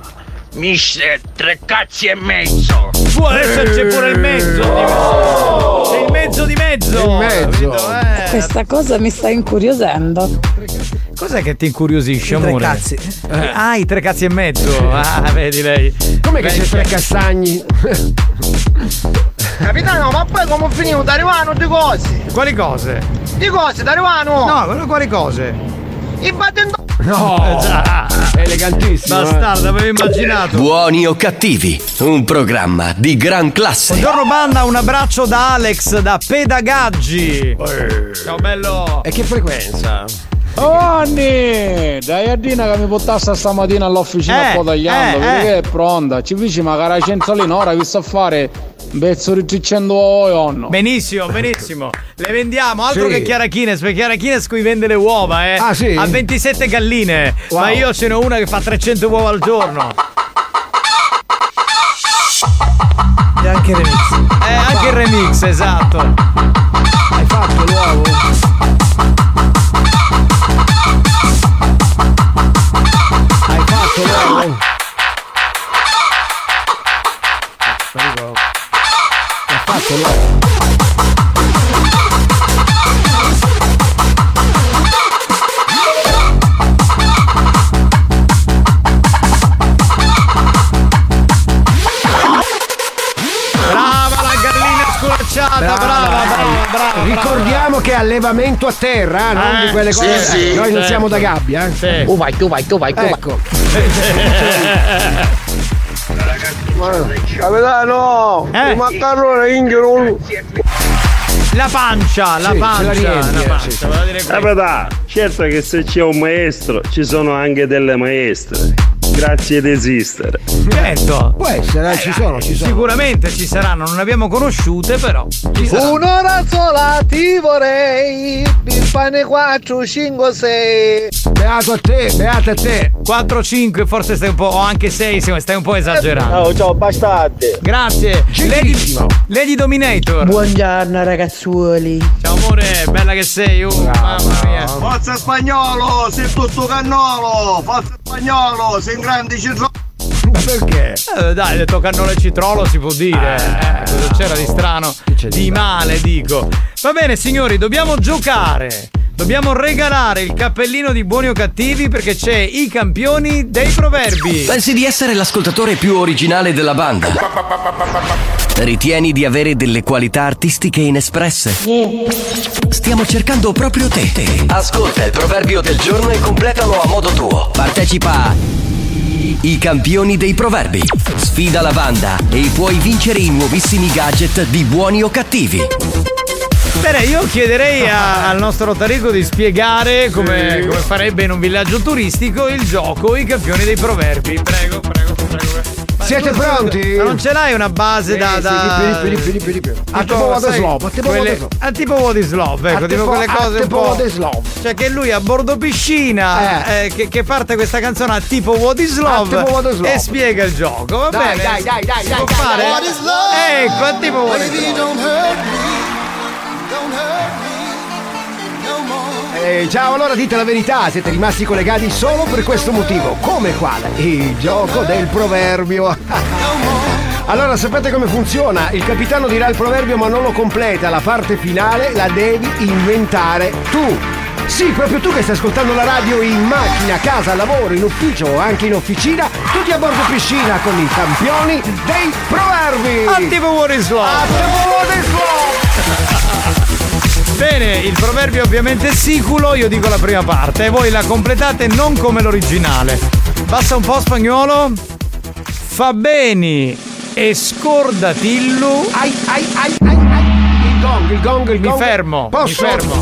mister tre cazzi e mezzo. Può esserci pure il mezzo. di- C'è il mezzo di mezzo. Il mezzo. capito? Eh. Questa cosa mi sta incuriosendo. Cos'è che ti incuriosisce, I tre amore? cazzi. Eh, Ah, i tre cazzi e mezzo. Ah, vedi lei. Com'è che c'è tre castagni? Capitano, ma poi come finivo? Da arrivano di cose! Quali cose? Di cose, da arrivano! No, quali cose? I battendo... No! Elegantissimo. eh. Bastardo, avevo immaginato. Buoni o cattivi, un programma di gran classe. Buongiorno banda, un abbraccio da Alex da Pedagaggi. Ciao bello. E che frequenza? Oh Anni! Dai a Dina che mi portasse stamattina all'officina Eh, a po' tagliando, eh, vedi eh. è pronta. Ci dici magari centralina ora che sta a fare un pezzo di 300 euro. Benissimo, benissimo. Le vendiamo, altro Sì. che Chiarachines, perché Chiarachines qui vende le uova, eh. Ah, sì? Ha 27 galline. Wow. Ma io ce n'ho una che fa 300 uova al giorno. E anche il remix. Eh, anche il remix, esatto. Hai fatto l'uovo? Hai fatto l'uovo? Prego. Hai fatto l'uovo? Allevamento a terra, eh, non Eh, di quelle sì, cose. sì, Noi non certo. siamo da gabbia, eh. Sì. Tu vai, tu vai, tu vai, tu vai. Ecco. Capitano, Eh. il macarone inghiero. La pancia, la Sì, pancia, ce la riempie, la pancia, sì. Capitano, certo che se c'è un maestro ci sono anche delle maestre. Grazie di esistere. Certo. Può essere, eh, ci sono, ci sono. Sicuramente ci saranno, non le abbiamo conosciute, però. Un'ora sola ti vorrei, il pane 4, 5, 6. Beato a te, beato a te. 4, 5, forse stai un po', o anche 6, stai un po' esagerando. Ciao, ciao, bastardi. Grazie. Lady, Lady Dominator. Buongiorno ragazzuoli. Ciao amore, bella che sei. Uh, mamma mia. Forza spagnolo, sei tutto cannolo. Forza spagnolo, sei un grande citrone. Perché? Eh, dai, detto cannolo e citrolo si può dire. Eh, cosa c'era di strano? Di male, dico. Va bene, signori, dobbiamo giocare. Dobbiamo regalare il cappellino di buoni o cattivi perché c'è i campioni dei proverbi. Pensi di essere l'ascoltatore più originale della banda? Ritieni di avere delle qualità artistiche inespresse? Stiamo cercando proprio te. Ascolta il proverbio del giorno e completalo a modo tuo. Partecipa a I campioni dei proverbi. Sfida la banda e puoi vincere i nuovissimi gadget di buoni o cattivi. Bene, io chiederei a- al nostro Tarico di spiegare come, come farebbe in un villaggio turistico il gioco I campioni dei proverbi. Prego, prego, prego. Ma Siete pronti? Ma non ce l'hai una base Sì, da. da... A Tipo, tipo sai, Love, a tipo quelle- a tipo What is Love, ecco, A tipo tipo- quelle a cose un tipo is Love. Cioè che lui a bordo piscina eh, che, che parte questa canzone a tipo What is Love, A tipo What is Love. e spiega il gioco. Va Dai, bene? dai, dai, dai, Si dai, può dai, fare? dai. What is love? Ecco, a tipo What is Love. Eh, ciao, allora dite la verità, siete rimasti collegati solo per questo motivo. Come quale? Il gioco del proverbio. allora sapete come funziona? Il capitano dirà il proverbio ma non lo completa, la parte finale la devi inventare tu. Sì, proprio tu che stai ascoltando la radio in macchina, a casa, al lavoro, in ufficio o anche in officina, tutti a bordo piscina con i campioni dei proverbi. A tipo What is Love. A tipo What is Love. Bene, il proverbio ovviamente è siculo, io dico la prima parte e voi la completate non come l'originale. Basta un po' spagnolo. Fa bene e scordatillu. Ai, ai, ai, ai, ai. Il gong, il gong, il Mi gong. fermo, Posso? mi fermo.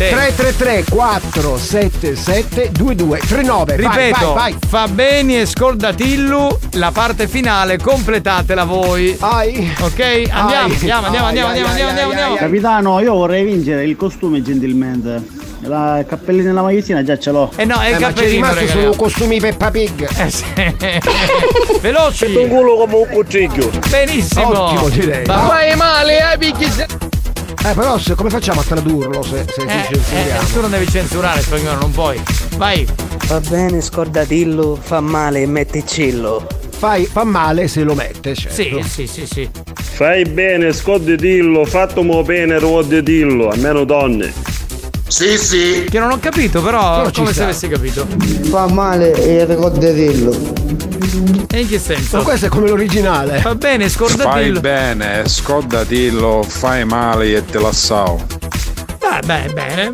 Sì. 333 477 2239 Ripeto, vai, vai, vai. fa bene e scordatillu, la parte finale completatela voi. Ai. Ok? Andiamo, andiamo, andiamo, andiamo, andiamo, andiamo, andiamo, andiamo. Capitano, io vorrei vincere il costume gentilmente. La il cappellino e la magliettina già ce l'ho. Eh no, è il Eh, ma c'è cappellino, rimasto solo costumi Peppa Pig. Eh sì. Veloci. un culo come un cucciglio. Benissimo. Ottimo, direi. Va- Fai male, eh, picchi. Eh, però se, come facciamo a tradurlo se, se Eh, ci eh, censuriamo? tu non devi censurare spagnolo, non puoi. Vai. Va bene, scordatillo, fa male e metticillo. Fai, fa male se lo mette, certo. Sì, sì, sì, sì. Fai bene, scoddi dillo, fattomo bene, ruodi dillo, almeno donne. Sì, sì. Che non ho capito, però, Però come se avessi capito. Fa male e scordatillo. E in che senso? Ma questo è come l'originale. Va bene, Fai scordatillo. bene, scordatillo, fai male e te la sao. Ah, beh, bene.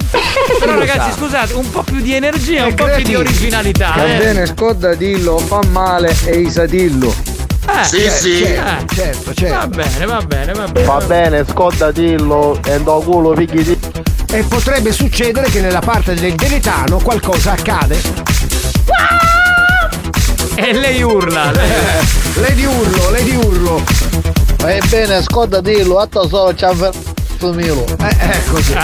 Però ragazzi, sa? scusate, un po' più di energia, Eh, un po' più di originalità. Va eh. bene, scordatillo, fa male e isatillo. Eh, Sì, eh, sì. Certo, Va certo. bene, va bene, va bene. Fa bene, scordatillo, e do culo, picchi di... E potrebbe succedere che nella parte del deletano qualcosa accade. E lei urla. lei- Lady Urlo, Lady Urlo. Fai bene, scordatillo, atto solo c'ha milo. Eh, eh, così.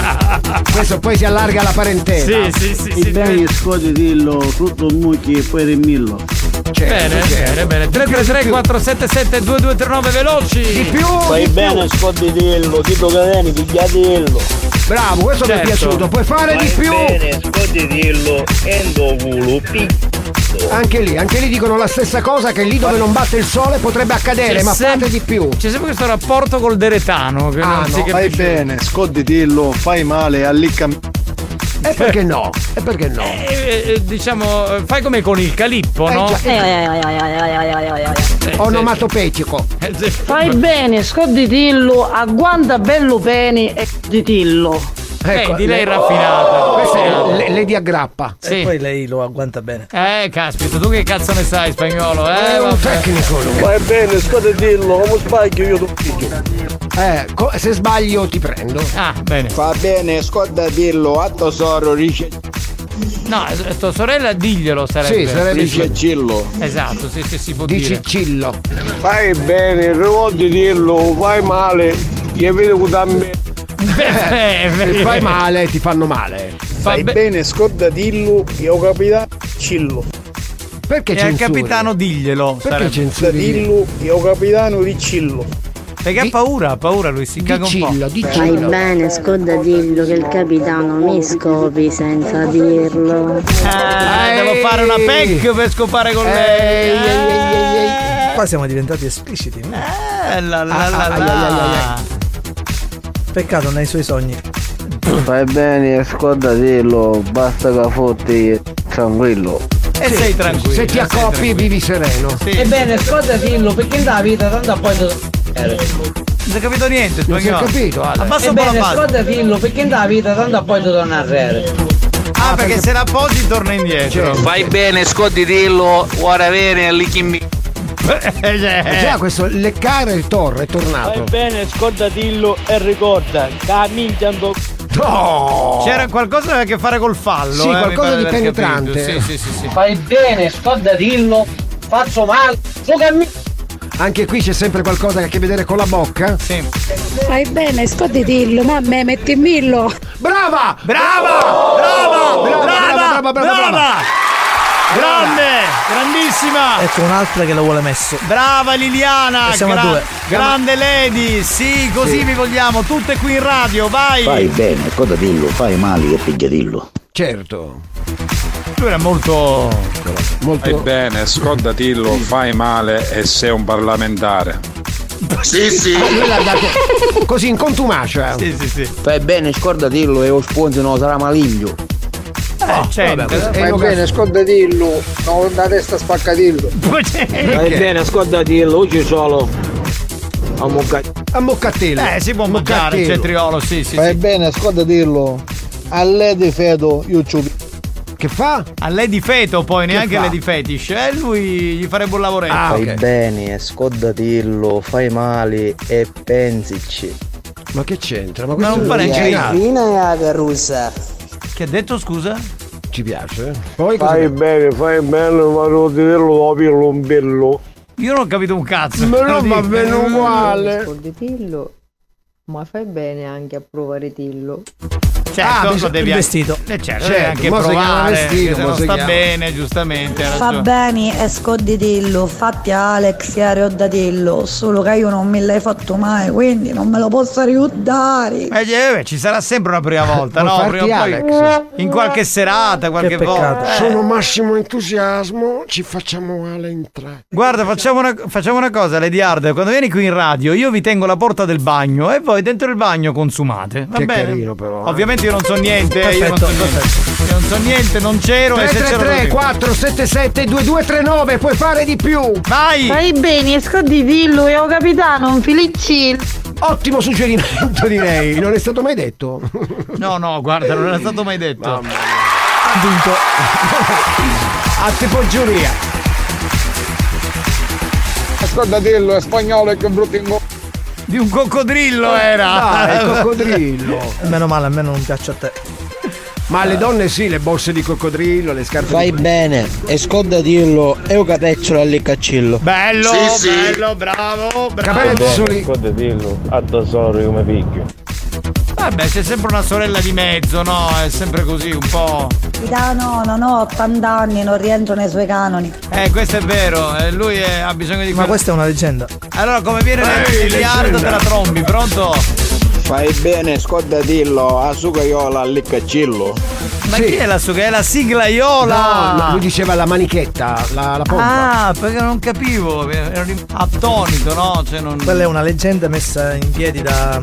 Questo poi si allarga la parentela. Sì, sì, sì, sì. bene, scordatillo, tutto mucchi e poi remillo. Certo, Bene, certo. bene, bene. 333 477 2239 veloci. Di più, Fai bene, scordatillo, tipo cadeni, pigliatillo. Bravo, questo mi è Certo. piaciuto. Puoi fare di più. scordatillo, e do culo. Anche lì, anche lì dicono la stessa cosa che lì dove non batte il sole potrebbe accadere, C'è ma sem- fate di più. C'è sempre questo rapporto col deretano che Ah, non si no, capisce. fai bene, scordatillo, fai male, allicca... E perché no? E perché no? Eh, eh, diciamo, eh, fai come con il calippo, Eh, no? già, Eh, Onomatopeico. eh, sì. Fai bene, scorditillo, agguanta bello bene e ditillo. Eh, di lei raffinata. Questa è le- Lady Aggrappa. Sì. E poi lei lo agguanta bene. Eh, caspita, tu che cazzo ne sai spagnolo? Eh, È un vabbè. tecnico lui. Fai bene, scordatillo, come sbaglio io ti piglio. Eh, co- se sbaglio ti prendo. Ah, bene. Fa bene, scordatillo, atto solo, rice... No, eh, tua sorella diglielo sarebbe. Sì, sarebbe Ricicillo. Esatto, sì, sì, si può Di dire. Cicillo. Fai bene, ruodi dillo, fai male, che vedo che da me. Eh, Se fai male ti fanno male. Fai be- bene, scordatillo, io capita cillo. Perché E al censuri? capitano diglielo. Perché sarebbe. censuri? Dillo, io capitano di cillo. Perché ha paura, ha paura lui, si caga un po'. Dicillo, Fai dicillo. bene, scordatillo, che il capitano mi scopi senza dirlo. Ah, Ehi. devo fare una pec per scopare con Ehi, lei. ehi, ehi, ehi, ehi. Qua siamo diventati espliciti. Eh, la la Ah, la ah, la. Peccato nei suoi sogni. Fai bene, scordatelo, basta che fotti tranquillo. E sei tranquillo. Se ti sei accoppi tranquillo. vivi sereno. Ebbene, scordatillo, perché nella vita tanto poi... Non si è capito niente, Non si è spagnolo. capito, Ale. Abbassa un po' la base. scordatillo, perché nella vita tanto poi torna a rere. Ah, perché se la appoggi torna indietro. Fai bene, scodditello, ora bene, licchimi. Eh, Eh, già questo leccare il torre è tornato. bene, scordatillo e ricorda, camminando. No! C'era qualcosa che aveva a che fare col fallo. Sì, eh, qualcosa di penetrante. Sì, sì, sì, sì. Fai bene, scordatillo, faccio male, su cammi... Anche qui c'è sempre qualcosa che ha a che vedere con la bocca? Sì. Fai bene, scodditilo, ma me metti in millo. Brava! Brava! Brava! Brava! brava, brava, brava, brava. Grande! Grandissima! Ecco un'altra che la vuole messo. Brava Liliana! E siamo a gra- due. Grande lady! Sì, così Sì. vi vogliamo, tutte qui in radio, vai! Fai bene, scordatelo, fai male e pigliatillo. Certo. Lui era molto. Fai bene, scordatillo, fai male e sei un parlamentare. Sì, sì. Lui l'ha dato così in contumacia. Sì, sì, sì. Fai bene, scordatelo e lo sponsor non sarà maliglio. Eh, certo. Fai bene, scordatelo, non da testa spaccatillo. Fai bene, scordatillo, oggi solo. A mucca- A moccatello. Eh, si può il cetriolo, sì, sì. Fai sì. bene, scordatelo. A lei di feto, io ci Che fa? A lei di feto, poi neanche fa? lei di fetish. Eh, lui gli farebbe un lavoretto. Ah, Fai ok. bene, scordatillo, fai male e pensici. Ma che c'entra? Ma Ma questo non fa neanche e russa. Che ha detto, scusa? Ci piace? Poi cosa Fai bene, fai bene, ma non lo pillo un bello. Io non ho capito un cazzo. Ma no, Lo va bene uguale. Scordatillo, ma fai bene anche a provare tillo. Certo, Ah, devi il vestito. Eh, certo, Certo, anche provare. vestito, se non sta chiama. bene, giustamente. Fa bene e scodditello, fatti Alex e Arioddatello, solo che io non me l'hai fatto mai, quindi non me lo posso ricordare. Eh, eh, ci sarà sempre una prima volta, no? Prima o poi-? In qualche serata, qualche volta. Eh, Sono massimo entusiasmo, ci facciamo male in tre. Guarda, facciamo una, facciamo una cosa, Lady Hard. Quando vieni qui in radio, io vi tengo la porta del bagno e voi dentro il bagno consumate. Va Che bene? carino, però, eh. Ovviamente io non so niente. io non Perfetto, so niente. Io non so niente, non c'ero e se c'ero 333 così. 477 2239 puoi fare di più. Vai! Fai bene, scordatillo, io capitano, un filicino. Ottimo suggerimento direi, non è stato mai detto. No, no, guarda, non era stato mai detto. Vinto. A tipo giuria. Scordatelo, è spagnolo e che brutto in Di un coccodrillo era. Dai, il coccodrillo. Meno male, almeno non piace a te. Ma alle donne sì, le borse di coccodrillo, le scarpe Fai di bene, e scordatillo e un capezzolo all'iccaccillo. Bello, Sì, sì. bello, bravo, bravo. Capezzoli. Scordatillo, a tesoro come picchio. Vabbè, c'è sempre una sorella di mezzo, no? È sempre così, un po'. Capitano, non ho 80 anni, non rientro nei suoi canoni. Eh, questo è vero, eh, lui è- ha bisogno di Ma questa è una leggenda. Allora, come viene Ehi, il yard leggenda. te la trombi, pronto? Fai bene, scordatillo, a sucaiola all'iccacillo. Ma Sì. chi è la sua? È la siglaiola! No, lui diceva la manichetta, la, la pompa. Ah, perché non capivo, ero attonito, no? Cioè non... Quella è una leggenda messa in piedi da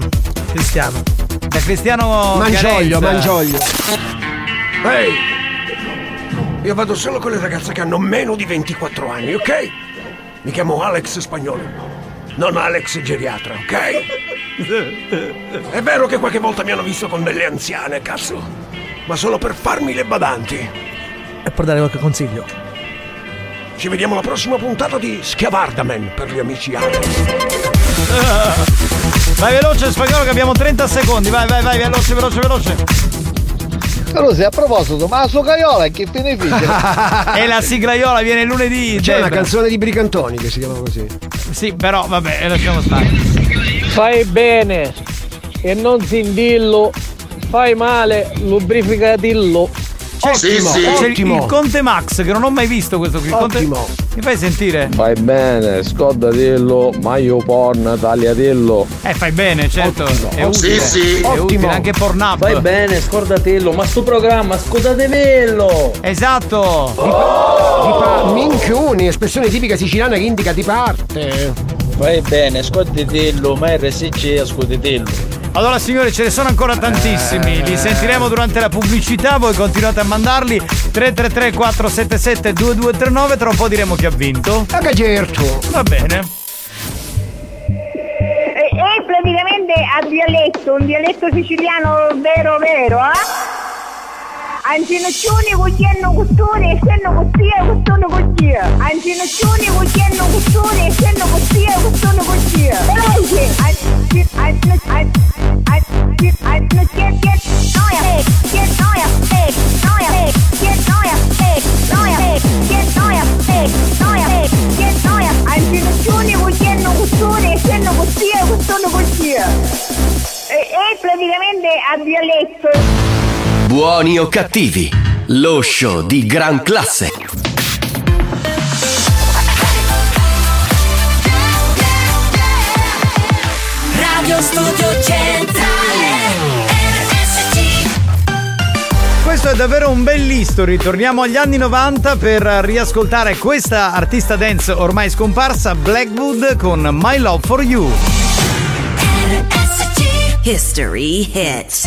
Cristiano. Da Cristiano Mangioglio, Chiarenza. mangioglio. Ehi! Io vado solo con le ragazze che hanno meno di 24 anni, ok? Mi chiamo Alex Spagnolo. Non Alex geriatra, ok? È vero che qualche volta mi hanno visto con delle anziane, cazzo. Ma solo per farmi le badanti. E per dare qualche consiglio. Ci vediamo alla prossima puntata di Schiavardaman per gli amici Alex. Vai veloce spagnolo che abbiamo 30 secondi, vai vai vai, veloce veloce veloce. Allora, a proposito, ma la sucaiola che fine figlio? e la siglaiola viene lunedì. C'è una canzone di Bricantoni che si chiama così. Sì, però vabbè, lasciamo stare. Fai bene e non zindillo, fai male, lubrificatillo. C'è, Sì, sì. Ottimo. il Conte Max che non ho mai visto questo qui. Conte- Ottimo. Mi fai sentire? Fai bene, scordatillo, maio porn, tagliatillo. Eh, fai bene, certo. È Sì, utile. sì. È Ottimo. utile anche Pornhub. Fai bene, scordatello, ma sto programma, scordatevelo! Esatto. Di pa- minchioni, espressione tipica siciliana che indica di parte. Fai bene, scordatello, ma RSC ascoltatello. Allora signori ce ne sono ancora tantissimi, li sentiremo durante la pubblicità, voi continuate a mandarli 333 477 2239, tra un po' diremo chi ha vinto. Anche certo. Va bene. È, è praticamente a dialetto, un dialetto siciliano vero vero, eh? Anjina chuni wujeno gustuni, seno gustia gustuni gustia. Anjina chuni wujeno gustuni, seno gustia gustuni gustia. Eje, anjina anjina anjina anjina get get noya get noya get noya get noya get noya get noya get noya get noya. Anjina chuni wujeno gustuni, seno gustia gustuni gustia. E. È praticamente a dialetto. Buoni o cattivi, lo show di gran classe. Radio Studio Centrale Questo è davvero un bel history. Torniamo agli anni 90 per riascoltare questa artista dance ormai scomparsa, Blackwood, con My Love for You. History hits.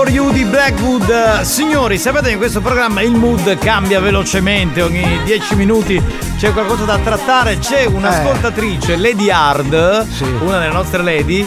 For You di Blackwood. Signori, sapete che in questo programma il mood cambia velocemente, ogni 10 minuti c'è qualcosa da trattare. C'è un'ascoltatrice, Lady Hard, una delle nostre lady,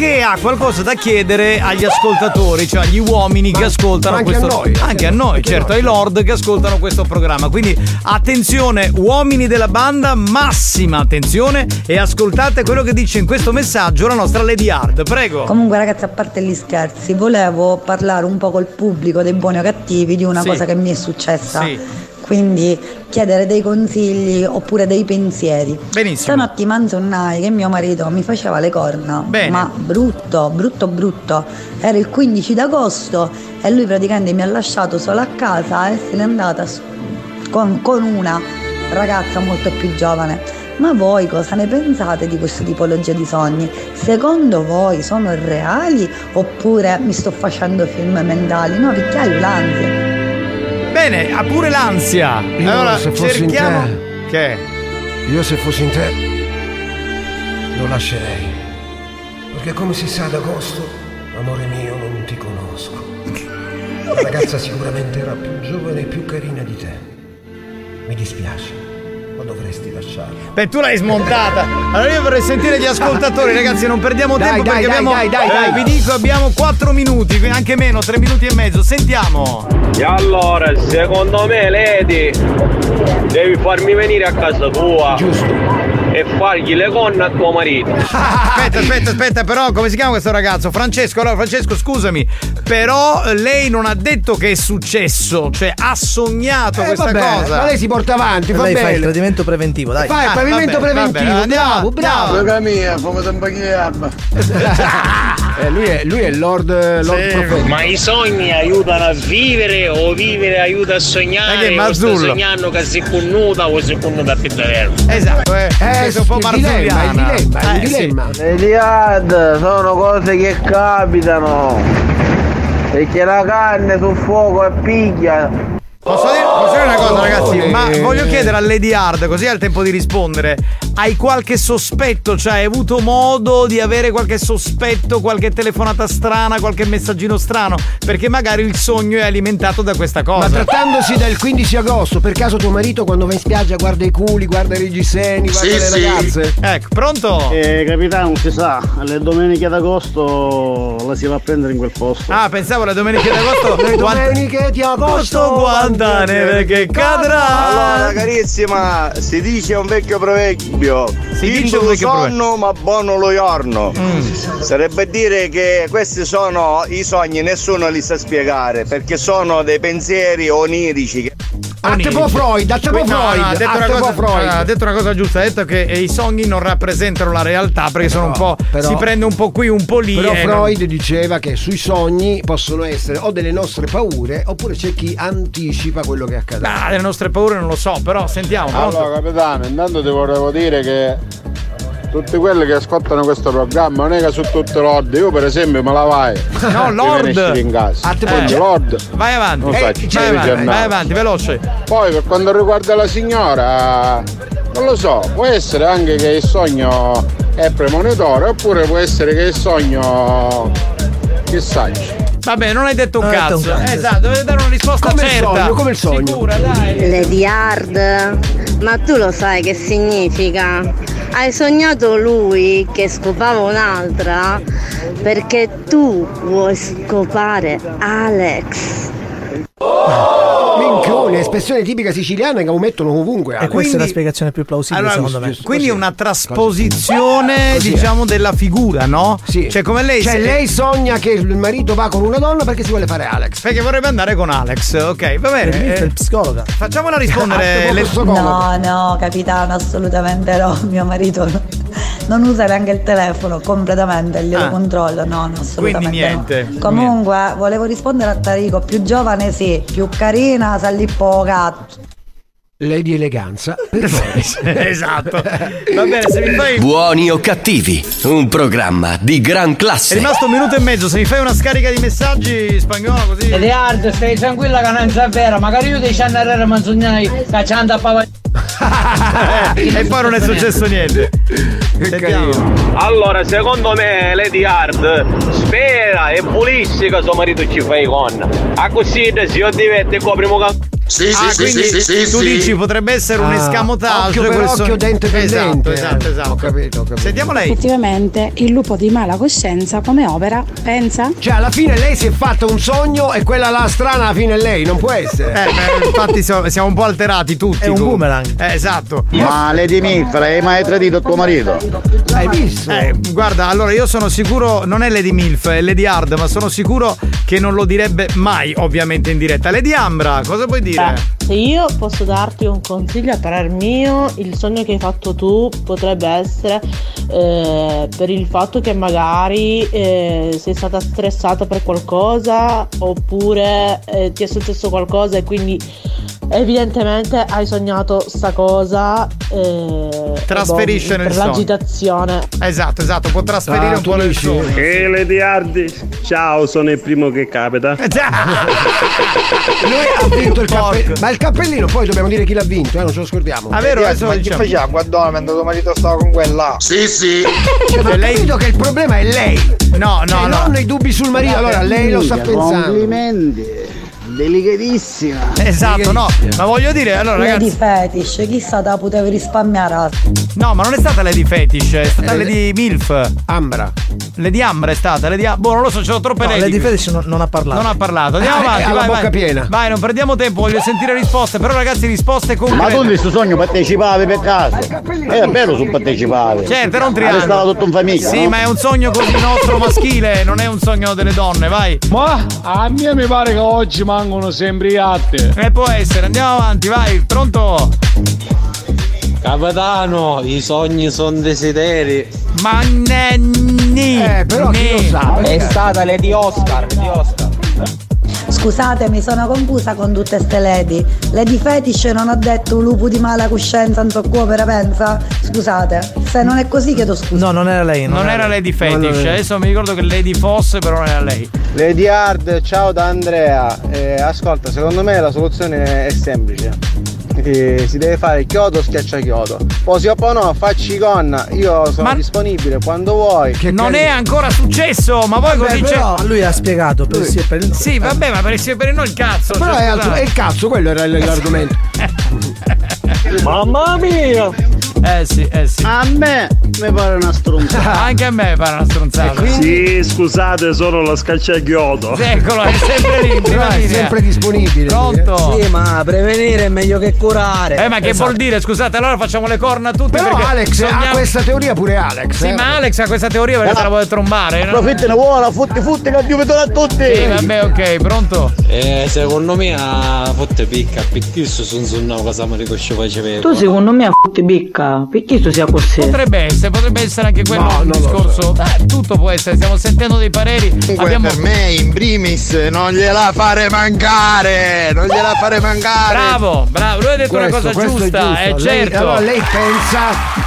che ha qualcosa da chiedere agli ascoltatori, cioè agli uomini che ascoltano ma anche questo a noi. Anche a noi, certo, noi. ai lord che ascoltano questo programma. Quindi attenzione, uomini della banda, massima attenzione e ascoltate quello che dice in questo messaggio la nostra Lady Hard. Prego. Comunque ragazzi, a parte gli scherzi, volevo parlare un po' col pubblico dei buoni o cattivi di una Sì. cosa che mi è successa. Sì. Quindi chiedere dei consigli oppure dei pensieri. Benissimo. Stanotte manzonnai che mio marito mi faceva le corna. Bene. Ma brutto, brutto, brutto. Era il 15 d'agosto e lui praticamente mi ha lasciato sola a casa e se n'è andata con, con una ragazza molto più giovane. Ma voi cosa ne pensate di questa tipologia di sogni? Secondo voi sono reali oppure mi sto facendo film mentali? No, picchiaio l'ansia. Bene, ha pure l'ansia. Io allora se fossi in cerchiamo. te- Che? Io se fossi in te lo lascerei. Perché come si sa ad agosto, amore mio, non ti conosco. La ragazza sicuramente era più giovane e più carina di te. Mi dispiace, ma dovresti lasciarla. Beh, tu l'hai smontata. Allora io vorrei sentire gli ascoltatori, ragazzi, non perdiamo Dai, tempo dai, perché dai, abbiamo. dai, dai, eh, dai. vi dico, abbiamo 4 minuti, quindi anche meno, 3 minuti e mezzo. Sentiamo. E allora, secondo me, Lady, devi farmi venire a casa tua. E fargli le conne a tuo marito. Aspetta, aspetta, aspetta, però come si chiama questo ragazzo? Francesco, allora Francesco, scusami, però eh, lei non ha detto che è successo, cioè ha sognato Eh, questa vabbè, cosa. ma lei si porta avanti, va lei fa il bene. tradimento preventivo, dai. Fai il Ah, pavimento vabbè, vabbè, preventivo, andiamo, bravo, bravo. andiamo. mia, come te impaghiamo. Eh, lui, è, lui è il Lord, Lord Profeta. Ma i sogni aiutano a vivere o vivere aiuta a Ma sognare? che o stai Marzullo? sognando che sei connuta o sei connuta più davvero? Esatto, eh. Eh, un po' il dilemma, il marzulliana. dilemma, il Eh, sì. Le diad sono cose che capitano. E che la carne sul fuoco è piglia. Posso dire, posso dire una cosa, ragazzi? Ma voglio chiedere a Lady Hard, così ha il tempo di rispondere. Hai qualche sospetto? Cioè, hai avuto modo di avere qualche sospetto, qualche telefonata strana, qualche messaggino strano? Perché magari il sogno è alimentato da questa cosa. Ma trattandosi del 15 agosto, per caso tuo marito quando va in spiaggia guarda i culi, guarda i reggiseni, guarda le ragazze? Ecco, pronto? Eh, capitano, si sa, alle domeniche d'agosto la si va a prendere in quel posto. Ah, pensavo le domeniche d'agosto. Le domeniche di agosto, Agosto, quanta neve che cadrà. Allora, carissima, si dice un vecchio proverbio. Si dice un vecchio proverbio. sonno, ma buono lo giorno. Sarebbe dire che questi sono i sogni, nessuno li sa spiegare, perché sono dei pensieri onirici. che- A tipo Freud, a tipo No, no, Freud, ha, detto cosa, Freud. ha detto una cosa giusta, ha detto che i sogni non rappresentano la realtà perché sono un po'. però- si prende un po' qui, un po' lì. Però e non- Freud diceva che sui sogni possono essere o delle nostre paure oppure c'è chi anticipa quello che accadrà. Ah, le nostre paure non lo so, però sentiamo. pronto? Allora, capitano, intanto ti volevo dire che tutti quelli che ascoltano questo programma non è che su tutte l'ord, io per esempio me la vai. No, Lord. in casa. Ah, te Quindi puoi- Lord. Vai avanti, Non Eh, vai, avanti vai avanti, veloce. Poi per quanto riguarda la signora, non lo so, può essere anche che il sogno è premonitore oppure può essere che il sogno chissà. Vabbè, non hai detto un Non hai detto cazzo. un cazzo. Esatto, dovete dare una risposta Come il certa. sogno, come il sogno. Sicura, dai. Lady Hard, ma tu lo sai che significa? Hai sognato lui che scopava un'altra perché tu vuoi scopare Alex. Minchione, espressione tipica siciliana che lo mettono ovunque. E questa è la spiegazione più plausibile, Allora, secondo me. quindi è una trasposizione, Così diciamo, della figura, no? Sì. Cioè, come lei. Cioè, se- lei sogna che il marito va con una donna perché si vuole fare Alex. Perché vorrebbe andare con Alex, ok, va bene. Eh, il psicologa. Facciamola rispondere. le- No, no, capitano, assolutamente no. Mio marito no- non usa neanche il telefono completamente, glielo Ah. controllo, no, no, assolutamente Quindi niente. no. Comunque, volevo rispondere a Tarico, più giovane sì, più carina, sa lì poca. Lei di eleganza. Per favore. esatto. Va bene, se mi fai. Buoni o cattivi, un programma di gran È classe. rimasto un minuto e mezzo, se mi fai una scarica di messaggi spagnolo così. Ed è hard, stai tranquilla che non è vero, magari io ti c'hanno a manzognai cacciando a pava. e poi non è successo niente. Sentiamo. Allora, secondo me Lady Hard spera e pulisce che suo marito ci fa i con. A così se io divento coprimo campo. Ah, quindi tu dici potrebbe essere un Ah, escamotage occhio per questo- occhio, dente per esatto, dente. Esatto, esatto. Ho capito, ho capito. Sentiamo lei. Effettivamente il lupo di mala coscienza come opera, pensa? Cioè, alla fine lei si è fatta un sogno e quella là strana alla fine è lei, non può essere. Eh, beh, infatti siamo, siamo un po' alterati tutti. È un comunque. boomerang. Eh, esatto. Ma Lady Milfra, hai mai tradito tuo marito? Hai visto? Eh, guarda, allora io sono sicuro, non è Lady Milf, è Lady Hard, ma sono sicuro che non lo direbbe mai, ovviamente in diretta. Lady Ambra, cosa puoi dire? Beh, se io posso darti un consiglio a parer mio, il sogno che hai fatto tu potrebbe essere eh, per il fatto che magari eh, sei stata stressata per qualcosa oppure eh, ti è successo qualcosa e quindi evidentemente hai sognato sta cosa e Trasferisce e nel per sogno. l'agitazione. Esatto, esatto, può trasferire Ah, un po' nel sogno. E Lady Hardy, ciao, sono il primo che capita. Lui ha vinto il cappellino. Ma il cappellino poi dobbiamo dire chi l'ha vinto, eh, non ce lo scordiamo. Ah, vero, adesso ma chi diciamo. faceva Quando mentre tuo marito stava con quella. Sì, sì. Cioè, ma lei... capito che il problema è lei. No, no, Cioè, no. Non i dubbi sul marito, allora lei lo sta pensando. Complimenti, delicatissima. Esatto, no, ma voglio dire, allora Lady ragazzi. Fetish, chissà te la potevi risparmiare. No, ma non è stata Lady Fetish, è stata Eh, Lady Milf. Ambra. Lady Ambra è stata, Lady Am- Boh, non lo so, c'ho troppe No, Lady. Lady Fetish non, non ha parlato. Non ha parlato. Andiamo Ah, avanti, vai, bocca vai. piena. Vai, non perdiamo tempo, voglio sentire risposte. Però, ragazzi, risposte concrete. Ma tu in questo sogno partecipavi per caso? È vero su partecipavi. Certo, era un Stava triangolo. tutto in famiglia. Sì, no? ma è un sogno così nostro maschile, non è un sogno delle donne, vai. Ma a me mi pare che oggi mancano sempre i atti. E può essere, andiamo avanti, vai, pronto? Capitano, i sogni sono desideri. Ma ne, ni, Eh, però chi lo sa? È stata Lady Oscar, Lady Oscar. Scusatemi, sono confusa con tutte ste lady. Lady Fetish non ho detto un lupo di mala coscienza, non so cuore, pensa? Scusate, se non è così chiedo scusa. No, non era lei. Non era Lady Fetish, adesso mi ricordo che Lady fosse, però non era lei. Lady Hard, ciao da Andrea. Eh, ascolta, secondo me la soluzione è semplice. Eh, si deve fare chiodo schiaccia chiodo. Poi si o no, facci gonna. Io sono Ma- disponibile quando vuoi. non è ancora successo, ma poi Vabbè, così c'è. però- Lui ha spiegato per sì per il no. Sì, vabbè, ma per il sì per il no il cazzo. Però cioè, è, altro- è il cazzo, quello era l'argomento. Mamma mia! Eh sì, eh sì. A me mi pare una stronzata. Anche a me pare una stronzata. Sì, scusate, sono lo scacciachiodo. Eccolo, è sempre lì, prima è sempre disponibile. Pronto? Sì, ma prevenire è meglio che curare. Eh, ma che Esatto. vuol dire? Scusate, allora facciamo le corna a tutti Però Alex ha sogniamo- questa teoria pure Alex. Sì, eh. ma Alex ha questa teoria perché se la vuole trombare. no? Approfittane vuola, futti futti che Dio a tutti. Sì, vabbè, ok, pronto? Eh, secondo me a fotte picca, io sono su una cosa mi riconosce facevo. Tu secondo me a futti perché tu sia così? Potrebbe essere, potrebbe essere anche quello No, lo discorso. Eh, tutto può essere, stiamo sentendo dei pareri. Comunque Abbiamo... per me in primis non gliela fare mancare, non gliela fare mancare. Bravo, bravo, lui ha detto una Questo- cosa questo è giusta, giusto. eh, Lei- certo. allora lei pensa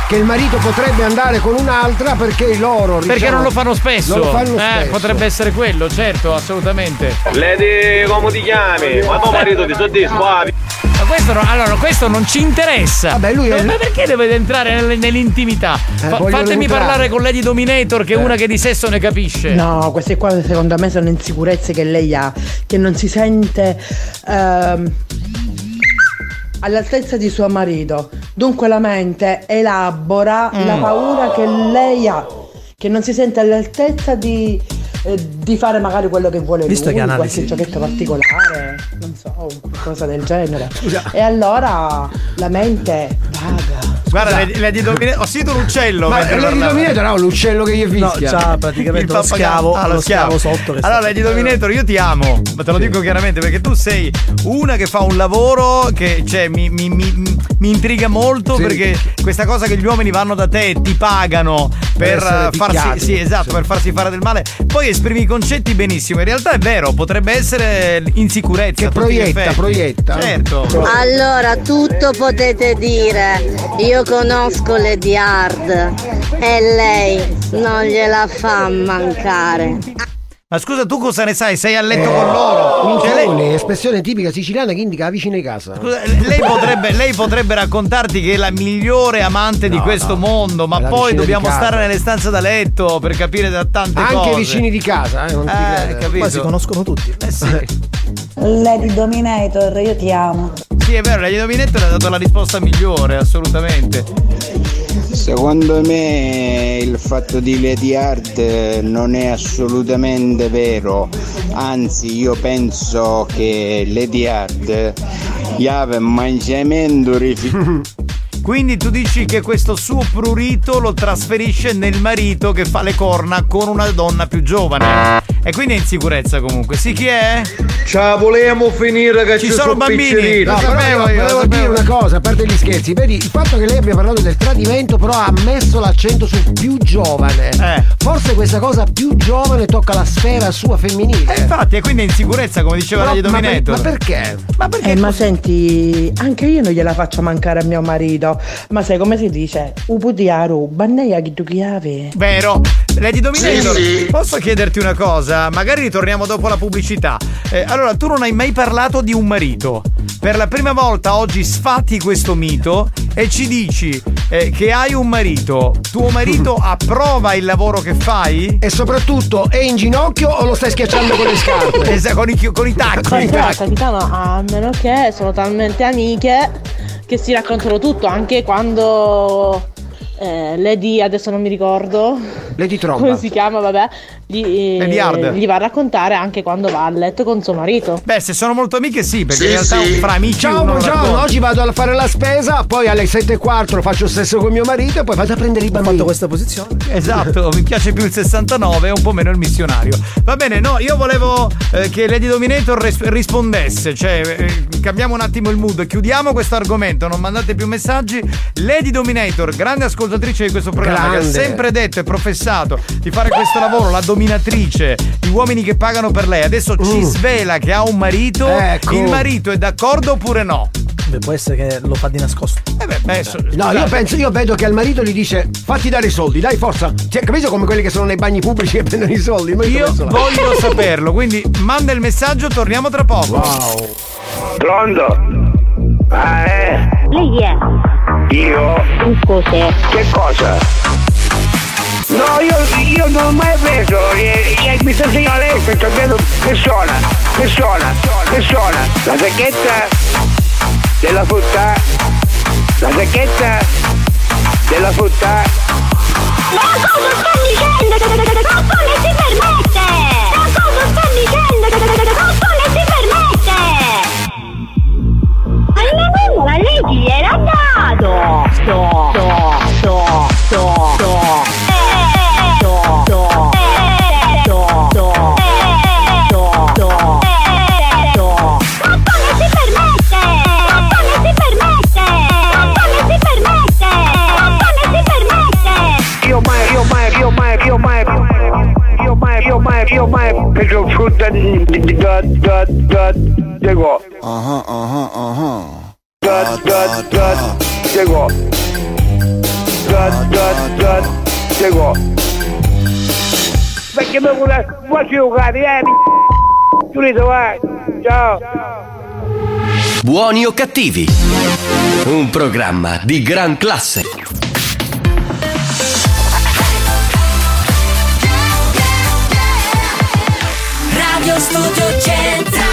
che il marito potrebbe andare con un'altra perché loro Perché diciamo, non lo fanno spesso. Non lo fanno eh, spesso. potrebbe essere quello, certo, assolutamente. Lady, come ti chiami? Ma tuo marito ti soddisfavi? Ma questo, non- allora, questo non ci interessa. Vabbè, lui è- Ma perché deve entrare nelle- nell'intimità? Fa- vogliono fatemi entrare. parlare con Lady Dominator, che è una che di sesso ne capisce. No, queste qua secondo me sono insicurezze che lei ha, che non si sente ehm, all'altezza di suo marito. Dunque la mente elabora Mm. la paura che lei ha, che non si sente all'altezza di, eh, di fare magari quello che vuole Visto lui, che analisi- qualche giochetto particolare, non so, qualcosa del genere. E allora la mente vaga. Guarda, Lady, Lady Dominator, ho sentito un uccello. Ma Lady parlava. Dominator ha l'uccello che gli No, fischia. c'ha praticamente Il lo schiavo, Ah, lo schiavo sotto Allora, Lady Dominator, io ti amo, ma te lo dico chiaramente perché tu sei una che fa un lavoro che cioè, mi, mi- mi- mi intriga molto Sì. perché questa cosa che gli uomini vanno da te e ti pagano per, eh, farsi sì, esatto, per farsi fare del male. Poi esprimi i concetti benissimo. In realtà è vero, potrebbe essere insicurezza. Che proietta, proietta. Certo. Allora, tutto potete dire. Io conosco Lady Hard e lei non gliela fa mancare. Ma scusa, tu cosa ne sai? Sei a letto con loro. Cioè, lei, Minchione, espressione tipica siciliana che indica vicino di casa. Scusa, lei, potrebbe, lei potrebbe raccontarti che è la migliore amante di No, questo no. mondo, ma poi di dobbiamo stare nelle stanze da letto per capire da tante Anche cose. vicini di casa, eh, non ti Eh, credo. capito. Poi si conoscono tutti. Eh sì. Lady Dominator, io ti amo. Sì, è vero, la Dominetto le ha dato la risposta migliore, assolutamente. Secondo me il fatto di Lady Art non è assolutamente vero, anzi io penso che Lady Art gli aveva mangiamento rifiutato. Quindi tu dici che questo suo prurito lo trasferisce nel marito che fa le corna con una donna più giovane. E quindi è in sicurezza comunque. Sì, chi è? Ciao, volevamo finire che ci, sono bambini. No, però io volevo dire una cosa, a parte gli scherzi, vedi il fatto che lei abbia parlato del tradimento, però ha messo l'accento sul più giovane. Eh. Forse questa cosa più giovane tocca la sfera sua femminile. Eh, infatti, e quindi è in sicurezza, come diceva Però- Lady ma per- ma perché? Ma perché? Eh, ma senti, anche io non gliela faccio mancare a mio marito. Ma sai come si dice? Uputi a ruba, ne chi tu chiave. Vero. Lady Dominator, Sì, sì. posso chiederti una cosa? Magari ritorniamo dopo la pubblicità. Eh, allora, tu non hai mai parlato di un marito. Per la prima volta oggi sfatti questo mito e ci dici eh, che hai un marito. Tuo marito approva il lavoro che fai? E soprattutto è in ginocchio o lo stai schiacciando con le scarpe? Esatto, con i, con i tacchi. Guarda, capitano, a meno che sono talmente amiche che si raccontano tutto, anche quando eh, Lady, adesso non mi ricordo Lady come si chiama, vabbè, gli, eh, Lady Hard. gli va a raccontare anche quando va a letto con suo marito. Beh, se sono molto amiche sì, perché in realtà fra amici Ciao, buongiorno, racconta. oggi vado a fare la spesa, poi alle 7 e quarto faccio il stesso con mio marito e poi vado a prendere i bambini. Ho fatto questa posizione. Esatto, mi piace più il 69 e un po' meno il missionario. Va bene, no, io volevo eh, che Lady Dominator res- rispondesse, cioè eh, cambiamo un attimo il mood, chiudiamo questo argomento, non mandate più messaggi. Lady Dominator, grande ascoltatrice di questo programma, che Grande. ha sempre detto e professato di fare questo lavoro, la dominatrice, gli uomini che pagano per lei. Adesso ci svela che ha un marito, Ecco. il marito è d'accordo oppure no? Beh, può essere che lo fa di nascosto. Eh beh, beh, so- No, io penso, io vedo che al marito gli dice fatti dare i soldi, dai forza. Cioè, capito come quelli che sono nei bagni pubblici e prendono i soldi? Io penso voglio saperlo, quindi manda il messaggio, torniamo tra poco. Pronto? Ah, eh? Lei è? Io? Cos'è? Che cosa? No, io, io non ho mai preso, eh, eh, mi sta segnando lei, sto che suona, che suona, che suona. La sacchetta della frutta, la sacchetta della frutta. Ma cosa sta dicendo? Ma come si permette? Ma cosa sta dicendo? Legge era dato! Do, do, do, do, do. Eh, do, do, eh, do, do, eh, do, do, eh, do. Ma come si permette? Ma come si permette? Ma come si permette? Ma come si permette? Io mai, io mai, io mai, io mai, io mai, io mai, io mai preso frutta di, di, di, da, da, da, dico. Ah ah ah Da, da, da, dico. Da, da, da, dico. Perché mi vuole, giocare, eh? Giulito, vai. Ciao. Buoni o cattivi? Un programma di gran classe. Radio Studio Centrale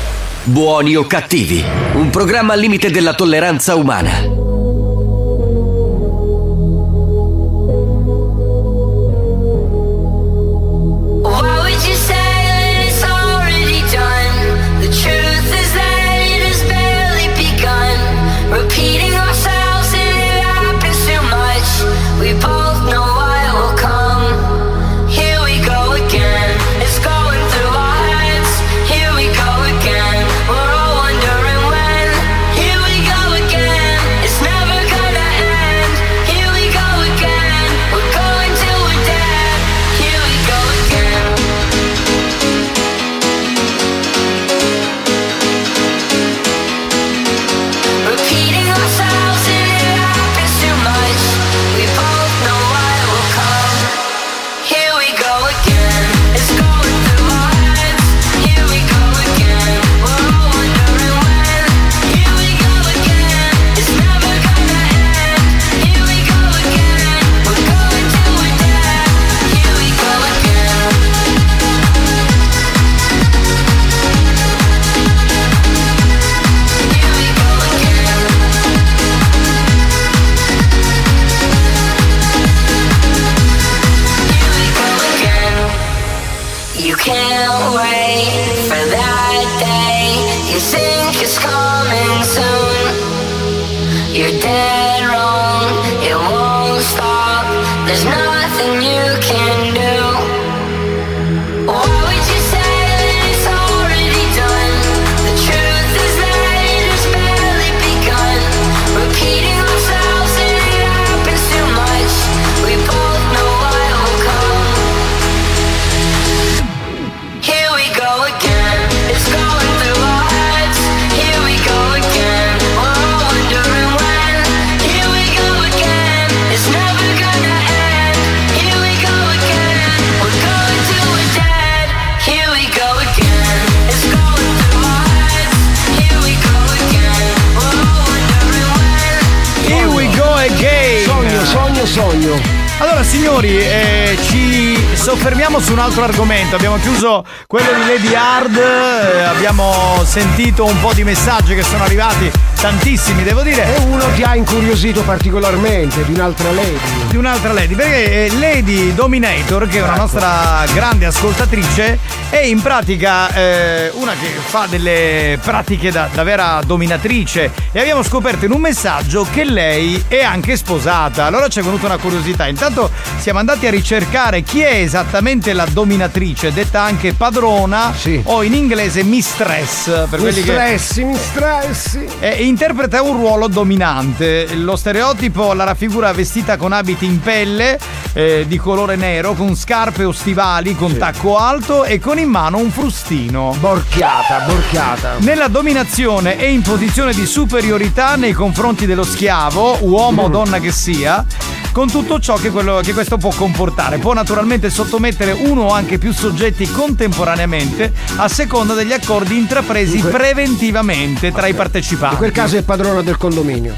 Buoni o cattivi, un programma al limite della tolleranza umana. Sentito un po' di messaggi che sono arrivati, tantissimi devo dire. E uno ti ha incuriosito particolarmente di un'altra lady. Di un'altra lady, perché eh, Lady Dominator, che è una nostra grande ascoltatrice, è in pratica eh, una che fa delle pratiche da, da vera dominatrice e abbiamo scoperto in un messaggio che lei è anche sposata. Allora ci è venuta una curiosità. Intanto siamo andati a ricercare chi è esattamente la dominatrice, detta anche padrona o in inglese mistress. Per quelli che Mistressi, mistressi. e interpreta un ruolo dominante. Lo stereotipo la raffigura vestita con abiti in pelle eh, di colore nero, con scarpe o stivali con tacco alto e con in mano un frustino. Borchiata, borchiata. Nella dominazione e in posizione di superiorità nei confronti dello schiavo, uomo o Mm. donna che sia, con tutto ciò che, quello- che questo può comportare. Può naturalmente sottomettere uno o anche più soggetti contemporaneamente a seconda degli accordi intrapresi preventivamente tra i partecipanti. In quel caso è padrona del condominio.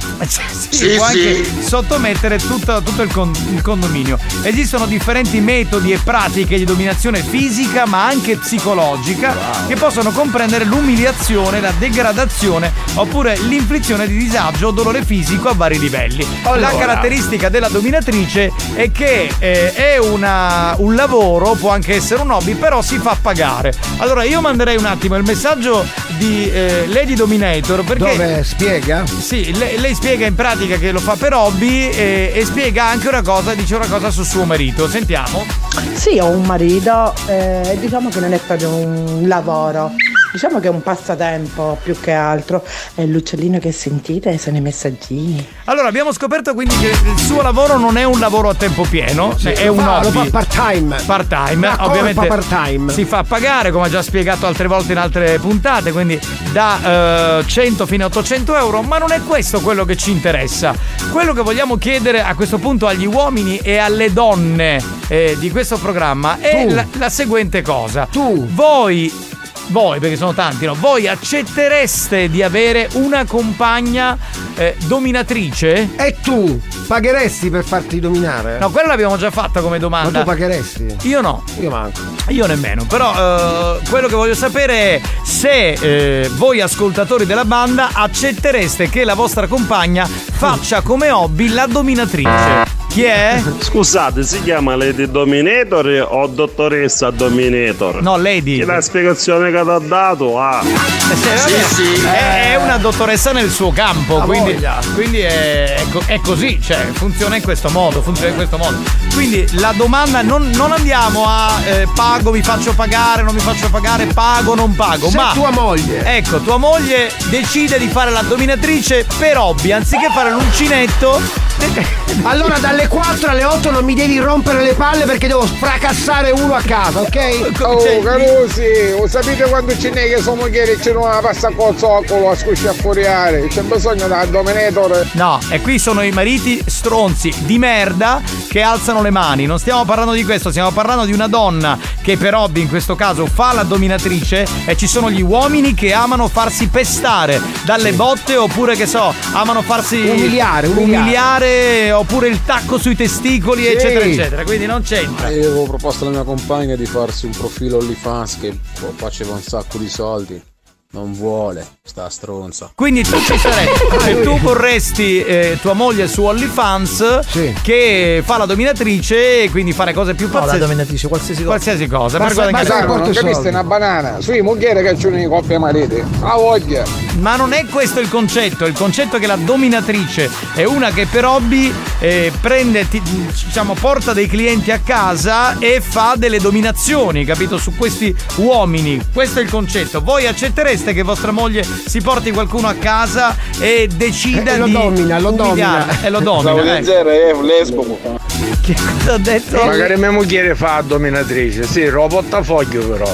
Sì, può anche sottomettere tutto, tutto il, con- il condominio. Esistono differenti metodi e pratiche di dominazione fisica ma anche psicologica che possono comprendere l'umiliazione, la degradazione oppure l'inflizione di disagio o dolore fisico a vari livelli. Allora. La caratteristica della dominatrice è che eh, è una- un lavoro, può anche essere un hobby, però si fa pagare. Allora io manderei un attimo il messaggio di eh, Lady Dominator perché... Dove spiega? Sì, lei, lei spiega in pratica che lo fa per hobby e, e spiega anche una cosa, dice una cosa su suo marito. Sentiamo. Sì, ho un marito, eh, diciamo che non è proprio un lavoro. Diciamo che è un passatempo più che altro. E l'uccellino che sentite sono i messaggini. Allora, abbiamo scoperto quindi che il suo lavoro non è un lavoro a tempo pieno, Sì, è lo un fa- lo hobby. fa part-time. Part-time, Una ovviamente. colpa part-time. Si fa pagare, come ha già spiegato altre volte in altre puntate, quindi da eh, 100 fino a 800 euro, ma non è questo quello che ci interessa. Quello che vogliamo chiedere a questo punto agli uomini e alle donne eh, di questo programma è la, la seguente cosa. Tu. Voi voi, perché sono tanti, no? Voi accettereste di avere una compagna eh, dominatrice? E tu pagheresti per farti dominare? No, quella l'abbiamo già fatta come Ma domanda. tu pagheresti? Io no. Io manco. Io nemmeno, però eh, quello che voglio sapere è se eh, voi ascoltatori della banda accettereste che la vostra compagna faccia come hobby la dominatrice. Chi è? Scusate, si chiama Lady Dominator o dottoressa Dominator? No, Lady. Che la spiegazione che ti ho dato, ah. Eh, È, è una dottoressa nel suo campo, Ha quindi, quindi è, è è così, cioè funziona in questo modo, funziona in questo modo. Quindi la domanda non, non andiamo a eh, pago, mi faccio pagare, non mi faccio pagare, pago, non pago, Se ma tua moglie. Ecco, tua moglie decide di fare la dominatrice per hobby, anziché fare l'uncinetto. Allora dalle 4 alle 8 non mi devi rompere le palle perché devo fracassare uno a casa, ok? Oh, Carusi, lo sapete quando ce n'è che sono moglie c'è una passa col zoccolo a scucciaffuriare? C'è bisogno da dominator. No, e qui sono i mariti stronzi di merda che alzano le mani. Non stiamo parlando di questo, stiamo parlando di una donna che per hobby in questo caso fa la dominatrice e ci sono gli uomini che amano farsi pestare dalle botte oppure che so, amano farsi Umiliare, umiliare. umiliare, oppure il tacco sui testicoli, Sì. eccetera, eccetera. Quindi non c'entra. Io avevo proposto alla mia compagna di farsi un profilo OnlyFans che faceva un sacco di soldi. Non vuole, sta stronza. Quindi tu ci saresti, se tu vorresti eh, tua moglie su OnlyFans che fa la dominatrice e quindi fare cose più No, la dominatrice, qualsiasi cosa. Qualsiasi cosa, Ma sai, non capiste una banana? Sui moghiere che c'è coppia mariti. A voglia. Ma non è questo il concetto, il concetto è che la dominatrice è una che per hobby eh, prende, ti- diciamo, porta dei clienti a casa e fa delle dominazioni, capito? Su questi uomini. Questo è il concetto. Voi accettereste che vostra moglie si porti qualcuno a casa e decida Eh, lo di domina, lo umiliare- domina. E lo domina. Stavo ecco. dicendo, è lesbo. Che cosa ho detto? Magari mia moglie fa dominatrice, sì, lo portafoglio però.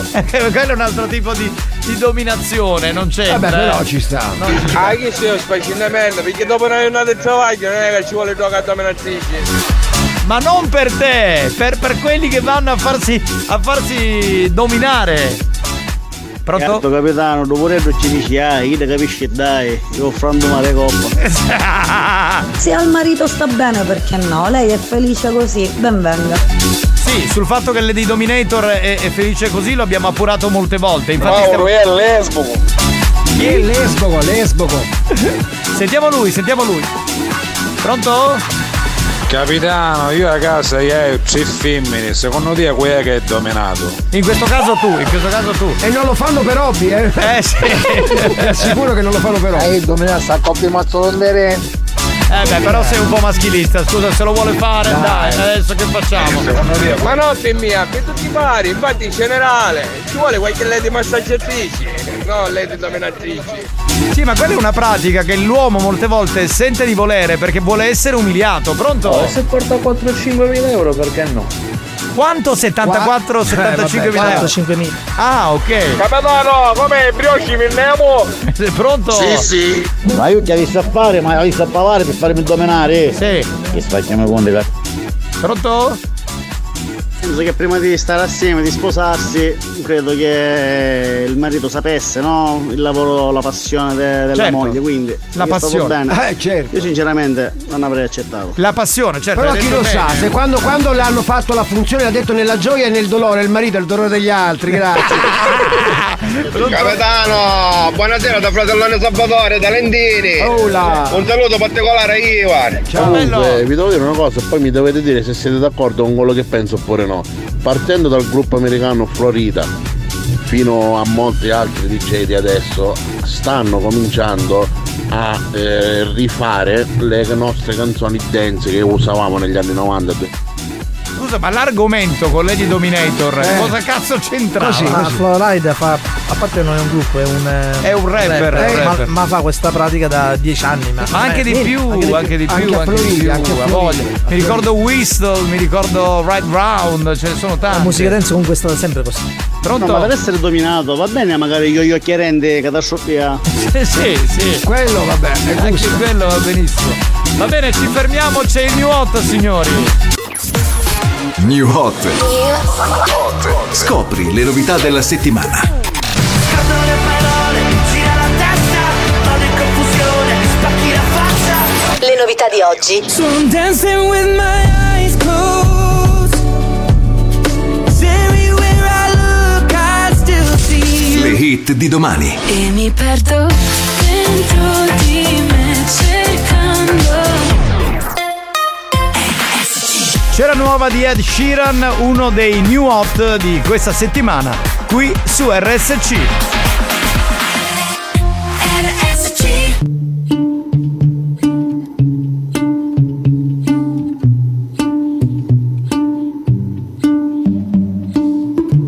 Quello è un altro tipo di, di dominazione, non c'è. Vabbè, però ci sta. Ah, che sia spaccinamento, perché dopo una giornata di travaglio non è che ci vuole giocare a dominatrice. Ma non per te, per, per quelli che vanno a farsi, a farsi dominare. Pronto? Certo, capitano, dopo retro ci dici, ah, io te capisci dai, io franto male coppa. Se al marito sta bene, perché no? Lei è felice così, ben venga. Sì, sul fatto che Lady Dominator è, è felice così lo abbiamo appurato molte volte. Infatti stiamo... è lesbo. Chi è lesboco, lesboco. sentiamo lui, sentiamo lui. Pronto? Capitano, io a casa io tre femmine, secondo te quella che è dominato? In questo caso tu, in questo caso tu. E non lo fanno per hobby, eh? Eh sì. Ti assicuro che non lo fanno per hobby. Eh, dominata sta coppia mazzolondere. Eh beh, però sei un po' maschilista, scusa, se lo vuole fare, dai, adesso che facciamo? Ma no, mia, che tutti pari, infatti in generale ci vuole qualche lady massaggiatrice, no lady dominatrici. Sì, ma quella è una pratica che l'uomo molte volte sente di volere perché vuole essere umiliato. Pronto? se porta 4-5 mila euro, perché no? Quanto? 74, 75 mila euro? 45 mila. Ah, ok. Capitano, come brioci mi nemo? Pronto? sì. Ma io ti hai visto a fare, ma hai visto a parlare per farmi dominare? Sì. Che spacchiamo con dei Pronto? Penso che prima di stare assieme, di sposarsi, credo che il marito sapesse, no? Il lavoro, la passione de- della Certo. moglie, quindi La passione. bene. Eh, certo. Io sinceramente non avrei accettato. La passione, certo. Però chi lo sa, bene. se quando, quando le hanno fatto la funzione ha detto nella gioia e nel dolore, il marito è il dolore degli altri, grazie. Capitano, buonasera da fratellone Salvatore, da Lentini. Ola. Un saluto particolare a Ivan. Comunque, vi devo dire una cosa, poi mi dovete dire se siete d'accordo con quello che penso oppure no. Partendo dal gruppo americano Florida fino a molti altri DJ di adesso, stanno cominciando a eh, rifare le nostre canzoni dance che usavamo negli anni 90. Scusa, ma l'argomento con Lady Dominator, Eh. cosa cazzo c'entra? Ma Florida fa, a parte non è un gruppo, è un. eh, È un rapper, è un ma- rapper. Ma, fa questa pratica da dieci anni. Ma, Ma anche di Sì, più, anche di più, anche di più, a voglia. Mi ricordo Whistle, mi ricordo Right Round, ce ne sono La tanti. musica dance comunque è stata sempre così. Pronto? No, ma per essere dominato va bene magari io io chiarente catastrofia. sì, sì. Quello vabbè, è Anche quello va benissimo. Va bene, ci fermiamo, c'è il new hot, signori. New Hot. Scopri le novità della settimana. Le novità di oggi. So I'm dancing with my eyes closed. everywhere I look, I still see you. Le hit di domani. E mi perdo dentro di me C'è la nuova di Ed Sheeran, uno dei new hot di questa settimana, qui su RSC.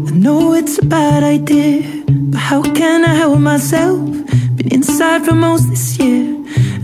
I know it's a bad idea, but how can I help myself? Been inside for most this year,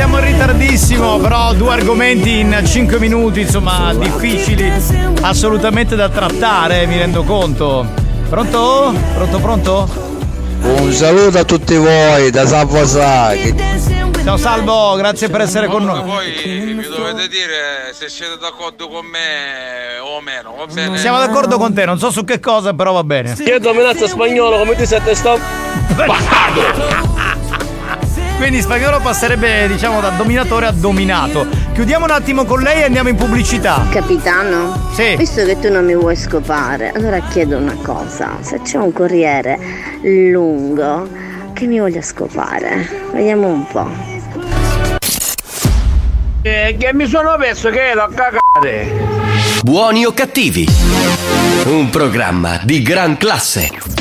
Siamo in ritardissimo però due argomenti in 5 minuti insomma difficili assolutamente da trattare mi rendo conto Pronto? Pronto pronto? Un saluto a tutti voi da Salvo Sacchi. Ciao Salvo grazie per essere con noi Poi mi dovete dire se siete d'accordo con me o meno, va bene? Siamo d'accordo con te non so su che cosa però va bene Io dominanza spagnolo come ti senti sto? Quindi spagnolo passerebbe diciamo da dominatore a dominato Chiudiamo un attimo con lei e andiamo in pubblicità Capitano? Sì. Visto che tu non mi vuoi scopare, allora chiedo una cosa. Se c'è un corriere lungo che mi voglia scopare, vediamo un po'. Eh, che mi sono perso che l'ho cagate. Buoni o cattivi? Un programma di gran classe.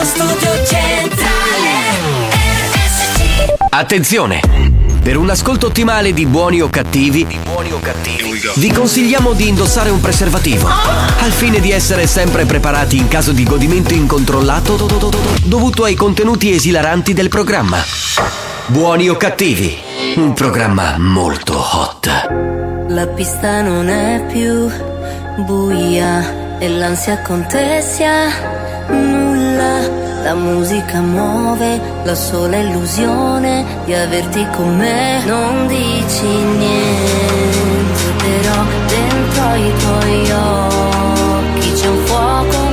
Radio Studio Centrale RSC Attenzione! Per un ascolto ottimale di buoni o cattivi, vi consigliamo di indossare un preservativo, al fine di essere sempre preparati in caso di godimento incontrollato dovuto ai contenuti esilaranti del programma. Buoni o cattivi, un programma molto hot. La pista non è più buia e l'ansia contessa nulla. La musica muove la sola illusione di averti con me. Non dici niente, però dentro i tuoi occhi c'è un fuoco,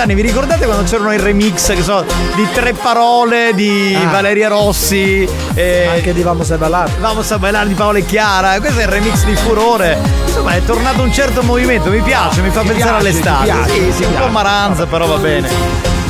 vent'anni. Vi ricordate quando c'erano i remix che so, di tre parole di Ah. Valeria Rossi? E... Anche di Vamos a ballare. Vamos a ballare di Paola e Chiara. Questo è il remix di Furore. Insomma, è tornato un certo movimento. Mi piace, mi fa Ti pensare piace, all'estate. piace, sì, sì, un po' maranza, però va bene.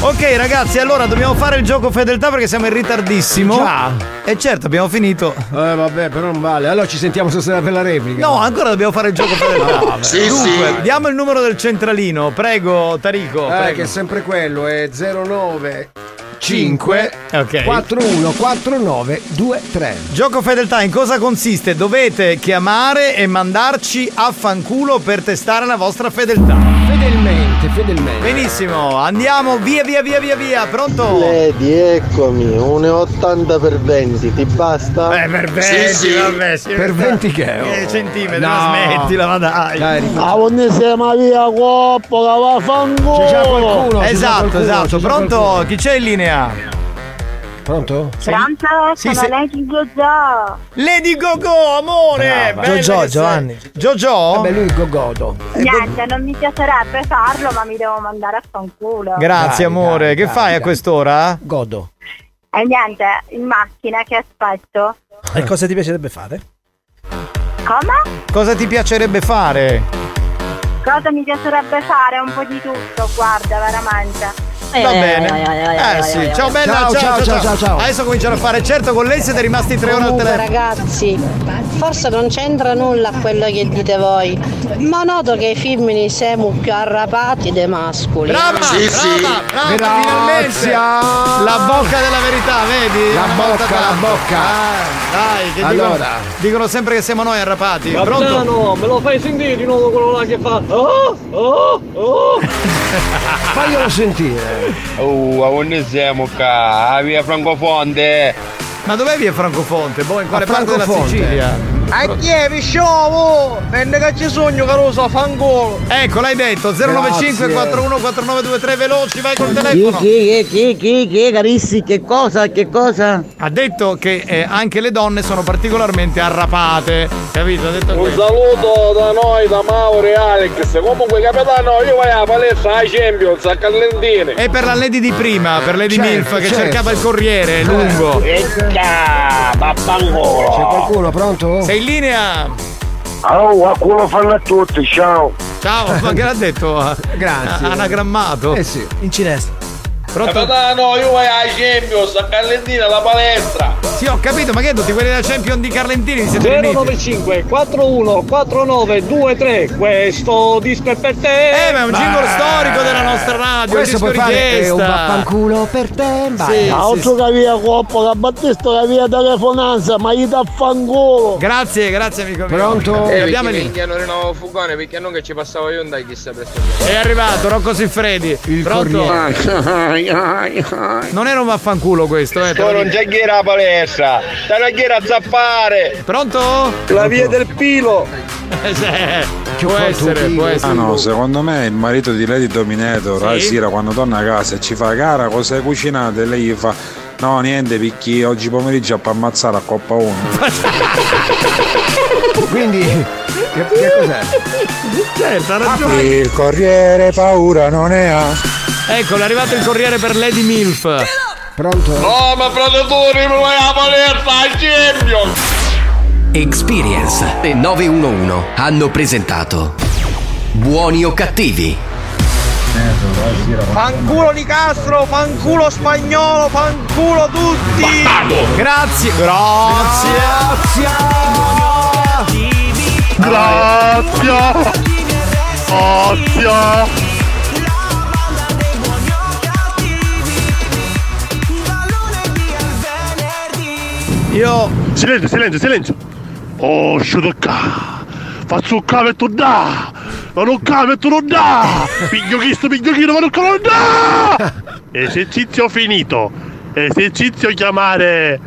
Ok, ragazzi, allora dobbiamo fare il gioco fedeltà perché siamo in ritardissimo. Già. E certo, abbiamo finito. Eh vabbè, però non vale. Allora ci sentiamo stasera per la replica. No, ancora dobbiamo fare il gioco fedeltà. No, vabbè. Sì, Dunque, diamo il numero del centralino. Prego, Tarico. Eh, prego. che è sempre quello, è 09 5 Ok. 41 49 23. Gioco fedeltà in cosa consiste? Dovete chiamare e mandarci a fanculo per testare la vostra fedeltà. Fedelmente, fedelmente. Benissimo, andiamo via via via via via. Pronto? Lady, eccomi, 1,80 per 20, ti basta? Eh, per 20, vabbè, sì, Per 20 che è? Che centimetri, No. smettila, ma dai. Ah, quando siamo via coppo, che va fanculo! C'è già qualcuno, Esatto, qualcuno, esatto. Pronto? qualcuno. Chi c'è in linea? Pronto? Pronto? Sì, Sono sì. Lady Jojo. Lady Gogo, amore! Sei. Giovanni. Giorgio? Vabbè, lui è Gogodo. Niente, non mi piacerebbe farlo, ma mi devo mandare a fanculo. Grazie, Dai, amore. dai, che dai, fai a quest'ora? Godo. E niente, in macchina che aspetto. E cosa ti piacerebbe fare? Come? Cosa ti piacerebbe fare? Cosa mi piacerebbe fare? Un po' di tutto, guarda, veramente. Va bene. Eh sì, ciao bella, Ciao, ciao, ciao, ciao, ciao. Adesso cominciano a fare. Certo, con lei siete rimasti tre ore al telefono. ragazzi, forse non c'entra nulla quello che dite voi, ma noto che i femmini siamo più arrapati dei mascoli. Brava, brava, brava, finalmente. La bocca della verità, vedi? La bocca, la bocca. Ah, dai, che Allora. dicono, dicono sempre che siamo noi arrapati. Pronto? Capitano, me lo fai sentire di nuovo quello là che fa? Oh, oh, oh! Faglielo sentire. Oh, a quando siamo qua? A via Francofonte. Ma dov'è via Francofonte? Boh, in quale parte della Francofonte. Sicilia? A chi è, pisciovo? Venne che ci sogno, carosa, fangolo! Ecco, l'hai detto, 095 41 4923 veloci, vai col telefono. chi, chi, chi, chi, carissi, che cosa, che cosa? Ha detto che eh, anche le donne sono particolarmente arrapate, capito? Ha detto Un questo. saluto da noi, da Mauro e Alex. Comunque, capitano, io voglio alla palestra ai Champions, a Callentine. E per la Lady di prima, per Lady Certo, Milf che certo. cercava il corriere lungo. Ecca, babbangolo. C'è qualcuno pronto? Sei in linea? Oh, a culo fanno a tutti, ciao. Ciao, ma che l'ha detto? Grazie. Anagrammato. Eh sì. In cinese. Pronto? Capitano, io voglio ai Champions, a Callentine, alla palestra. Sì, ho capito, ma che tutti quelli della Champion di Carlentini siete riuniti? 095 41 49 23 Questo disco è per te Eh, ma è un jingle storico della nostra radio, Questo disco puoi fare è un vaffanculo per te. Vai. Sì, sì, Altro che via coppo, che Battista che via telefonanza, ma gli dà fanculo! Grazie, grazie amico mio. Pronto? Eh, Eh, abbiamo lì. minchiano rinnovo fugone, perché non che ci passavo io andai chissà per È arrivato Rocco Siffredi. Il Pronto? Non era un vaffanculo questo, eh. te lo Tu non dico. c'è chi era la palestra, chi era a zappare. Pronto? La via del pilo Eh, sì, può essere, può essere. Ah no, secondo me il marito di Lady Dominator, Sì? la sera quando torna a casa e ci fa cara cosa hai cucinato e lei gli fa no niente perché oggi pomeriggio per ammazzare a Coppa 1. Quindi, che, che cos'è? Certo, ha ragione. Il corriere paura non ne ha. Ecco, è arrivato il corriere per Lady Milf. Pronto? No, ma predatori, mi vuoi palestra ai Champions. Experience e 911 hanno presentato Buoni o cattivi? Fanculo di Castro Fanculo spagnolo Fanculo tutti Grazie, grazie. Grazie. Grazie. Io Silenzio, silenzio, silenzio. Oh, sciutocca. Faccio un cavetto da. Ma non cavetto non da. Piglio questo, piglio chino, ma non non da. Esercizio finito. Esercizio chiamare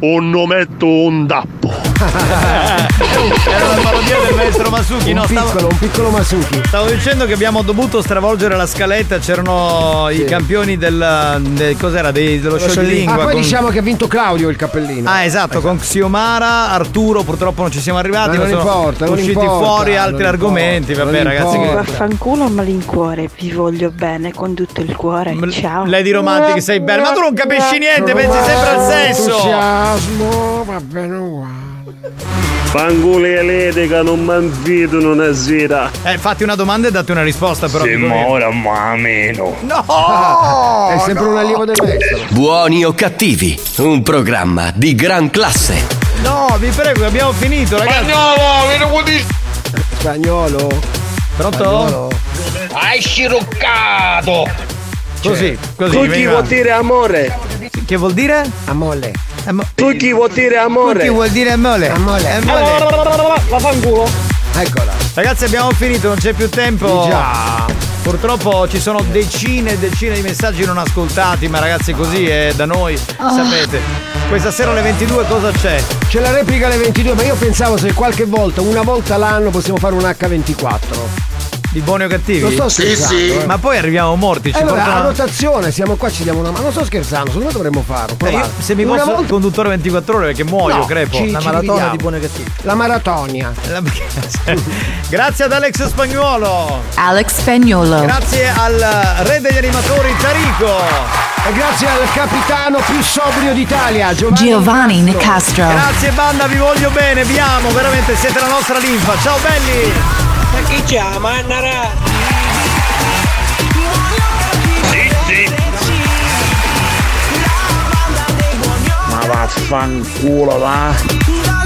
un nometto un dappo. Era una parodia del maestro Masuki, un no? Stavo, piccolo, un piccolo Masuki. stavo dicendo che abbiamo dovuto stravolgere la scaletta, c'erano i campioni del, del- cos'era? Dei- dello Ah, scioglilingua. poi con- diciamo che ha vinto Claudio il cappellino. Ah, esatto, con Xiomara, Arturo, purtroppo non ci siamo arrivati, Ma non sono importa, non usciti importa, fuori altri importa, argomenti. non Vabbè, ragazzi, che- Vaffanculo malincuore, vi voglio bene con tutto il cuore. Ciao. Lady Romantic sei bella, ma tu non capisci niente, pensi sempre al sesso. Entusiasmo, va bene uguale. Fanguli e l'etica non m'invitano una sera. Eh, fatti una domanda e date una risposta, però. Sì, dico ma meno. No! È sempre un allievo del maestro. Buoni o cattivi, un programma di gran classe. No, vi prego, abbiamo finito, ragazzi. Spagnolo, con di... Spagnolo. Pronto? Hai sciroccato! Così, così. Tu chi veniva. vuol dire amore? Che vuol dire? Amole. Tu chi vuol dire amore? Chi vuol dire mole? Amole. Amole. Vaffanculo. Eccola. Ragazzi, abbiamo finito, non c'è più tempo. Già. Purtroppo ci sono decine e decine di messaggi non ascoltati, ma ragazzi così è da noi, sapete. Questa sera alle 22 cosa c'è? C'è la replica alle 22, ma io pensavo se qualche volta, una volta l'anno possiamo fare un H24. Di buoni o cattivi? Non sto scherzando. eh. Ma poi arriviamo morti, ci allora, a portano... rotazione, siamo qua, ci diamo una mano. Non sto scherzando, secondo me dovremmo farlo. Eh, io, se mi Una posso volta- conduttore 24 ore perché muoio, No, crepo. ci- La ci maratona dividiamo. di buoni o cattivi. La maratonia. La- Grazie ad Alex Spagnuolo. Alex Spagnolo. Grazie al re degli animatori Tarico. E grazie al capitano più sobrio d'Italia, Giovanni. Giovanni Nicastro. Grazie banda, vi voglio bene, vi amo, veramente siete la nostra linfa. Ciao belli! Ma chi chiama? Annara? Sì, sì. Ma vaffanculo va.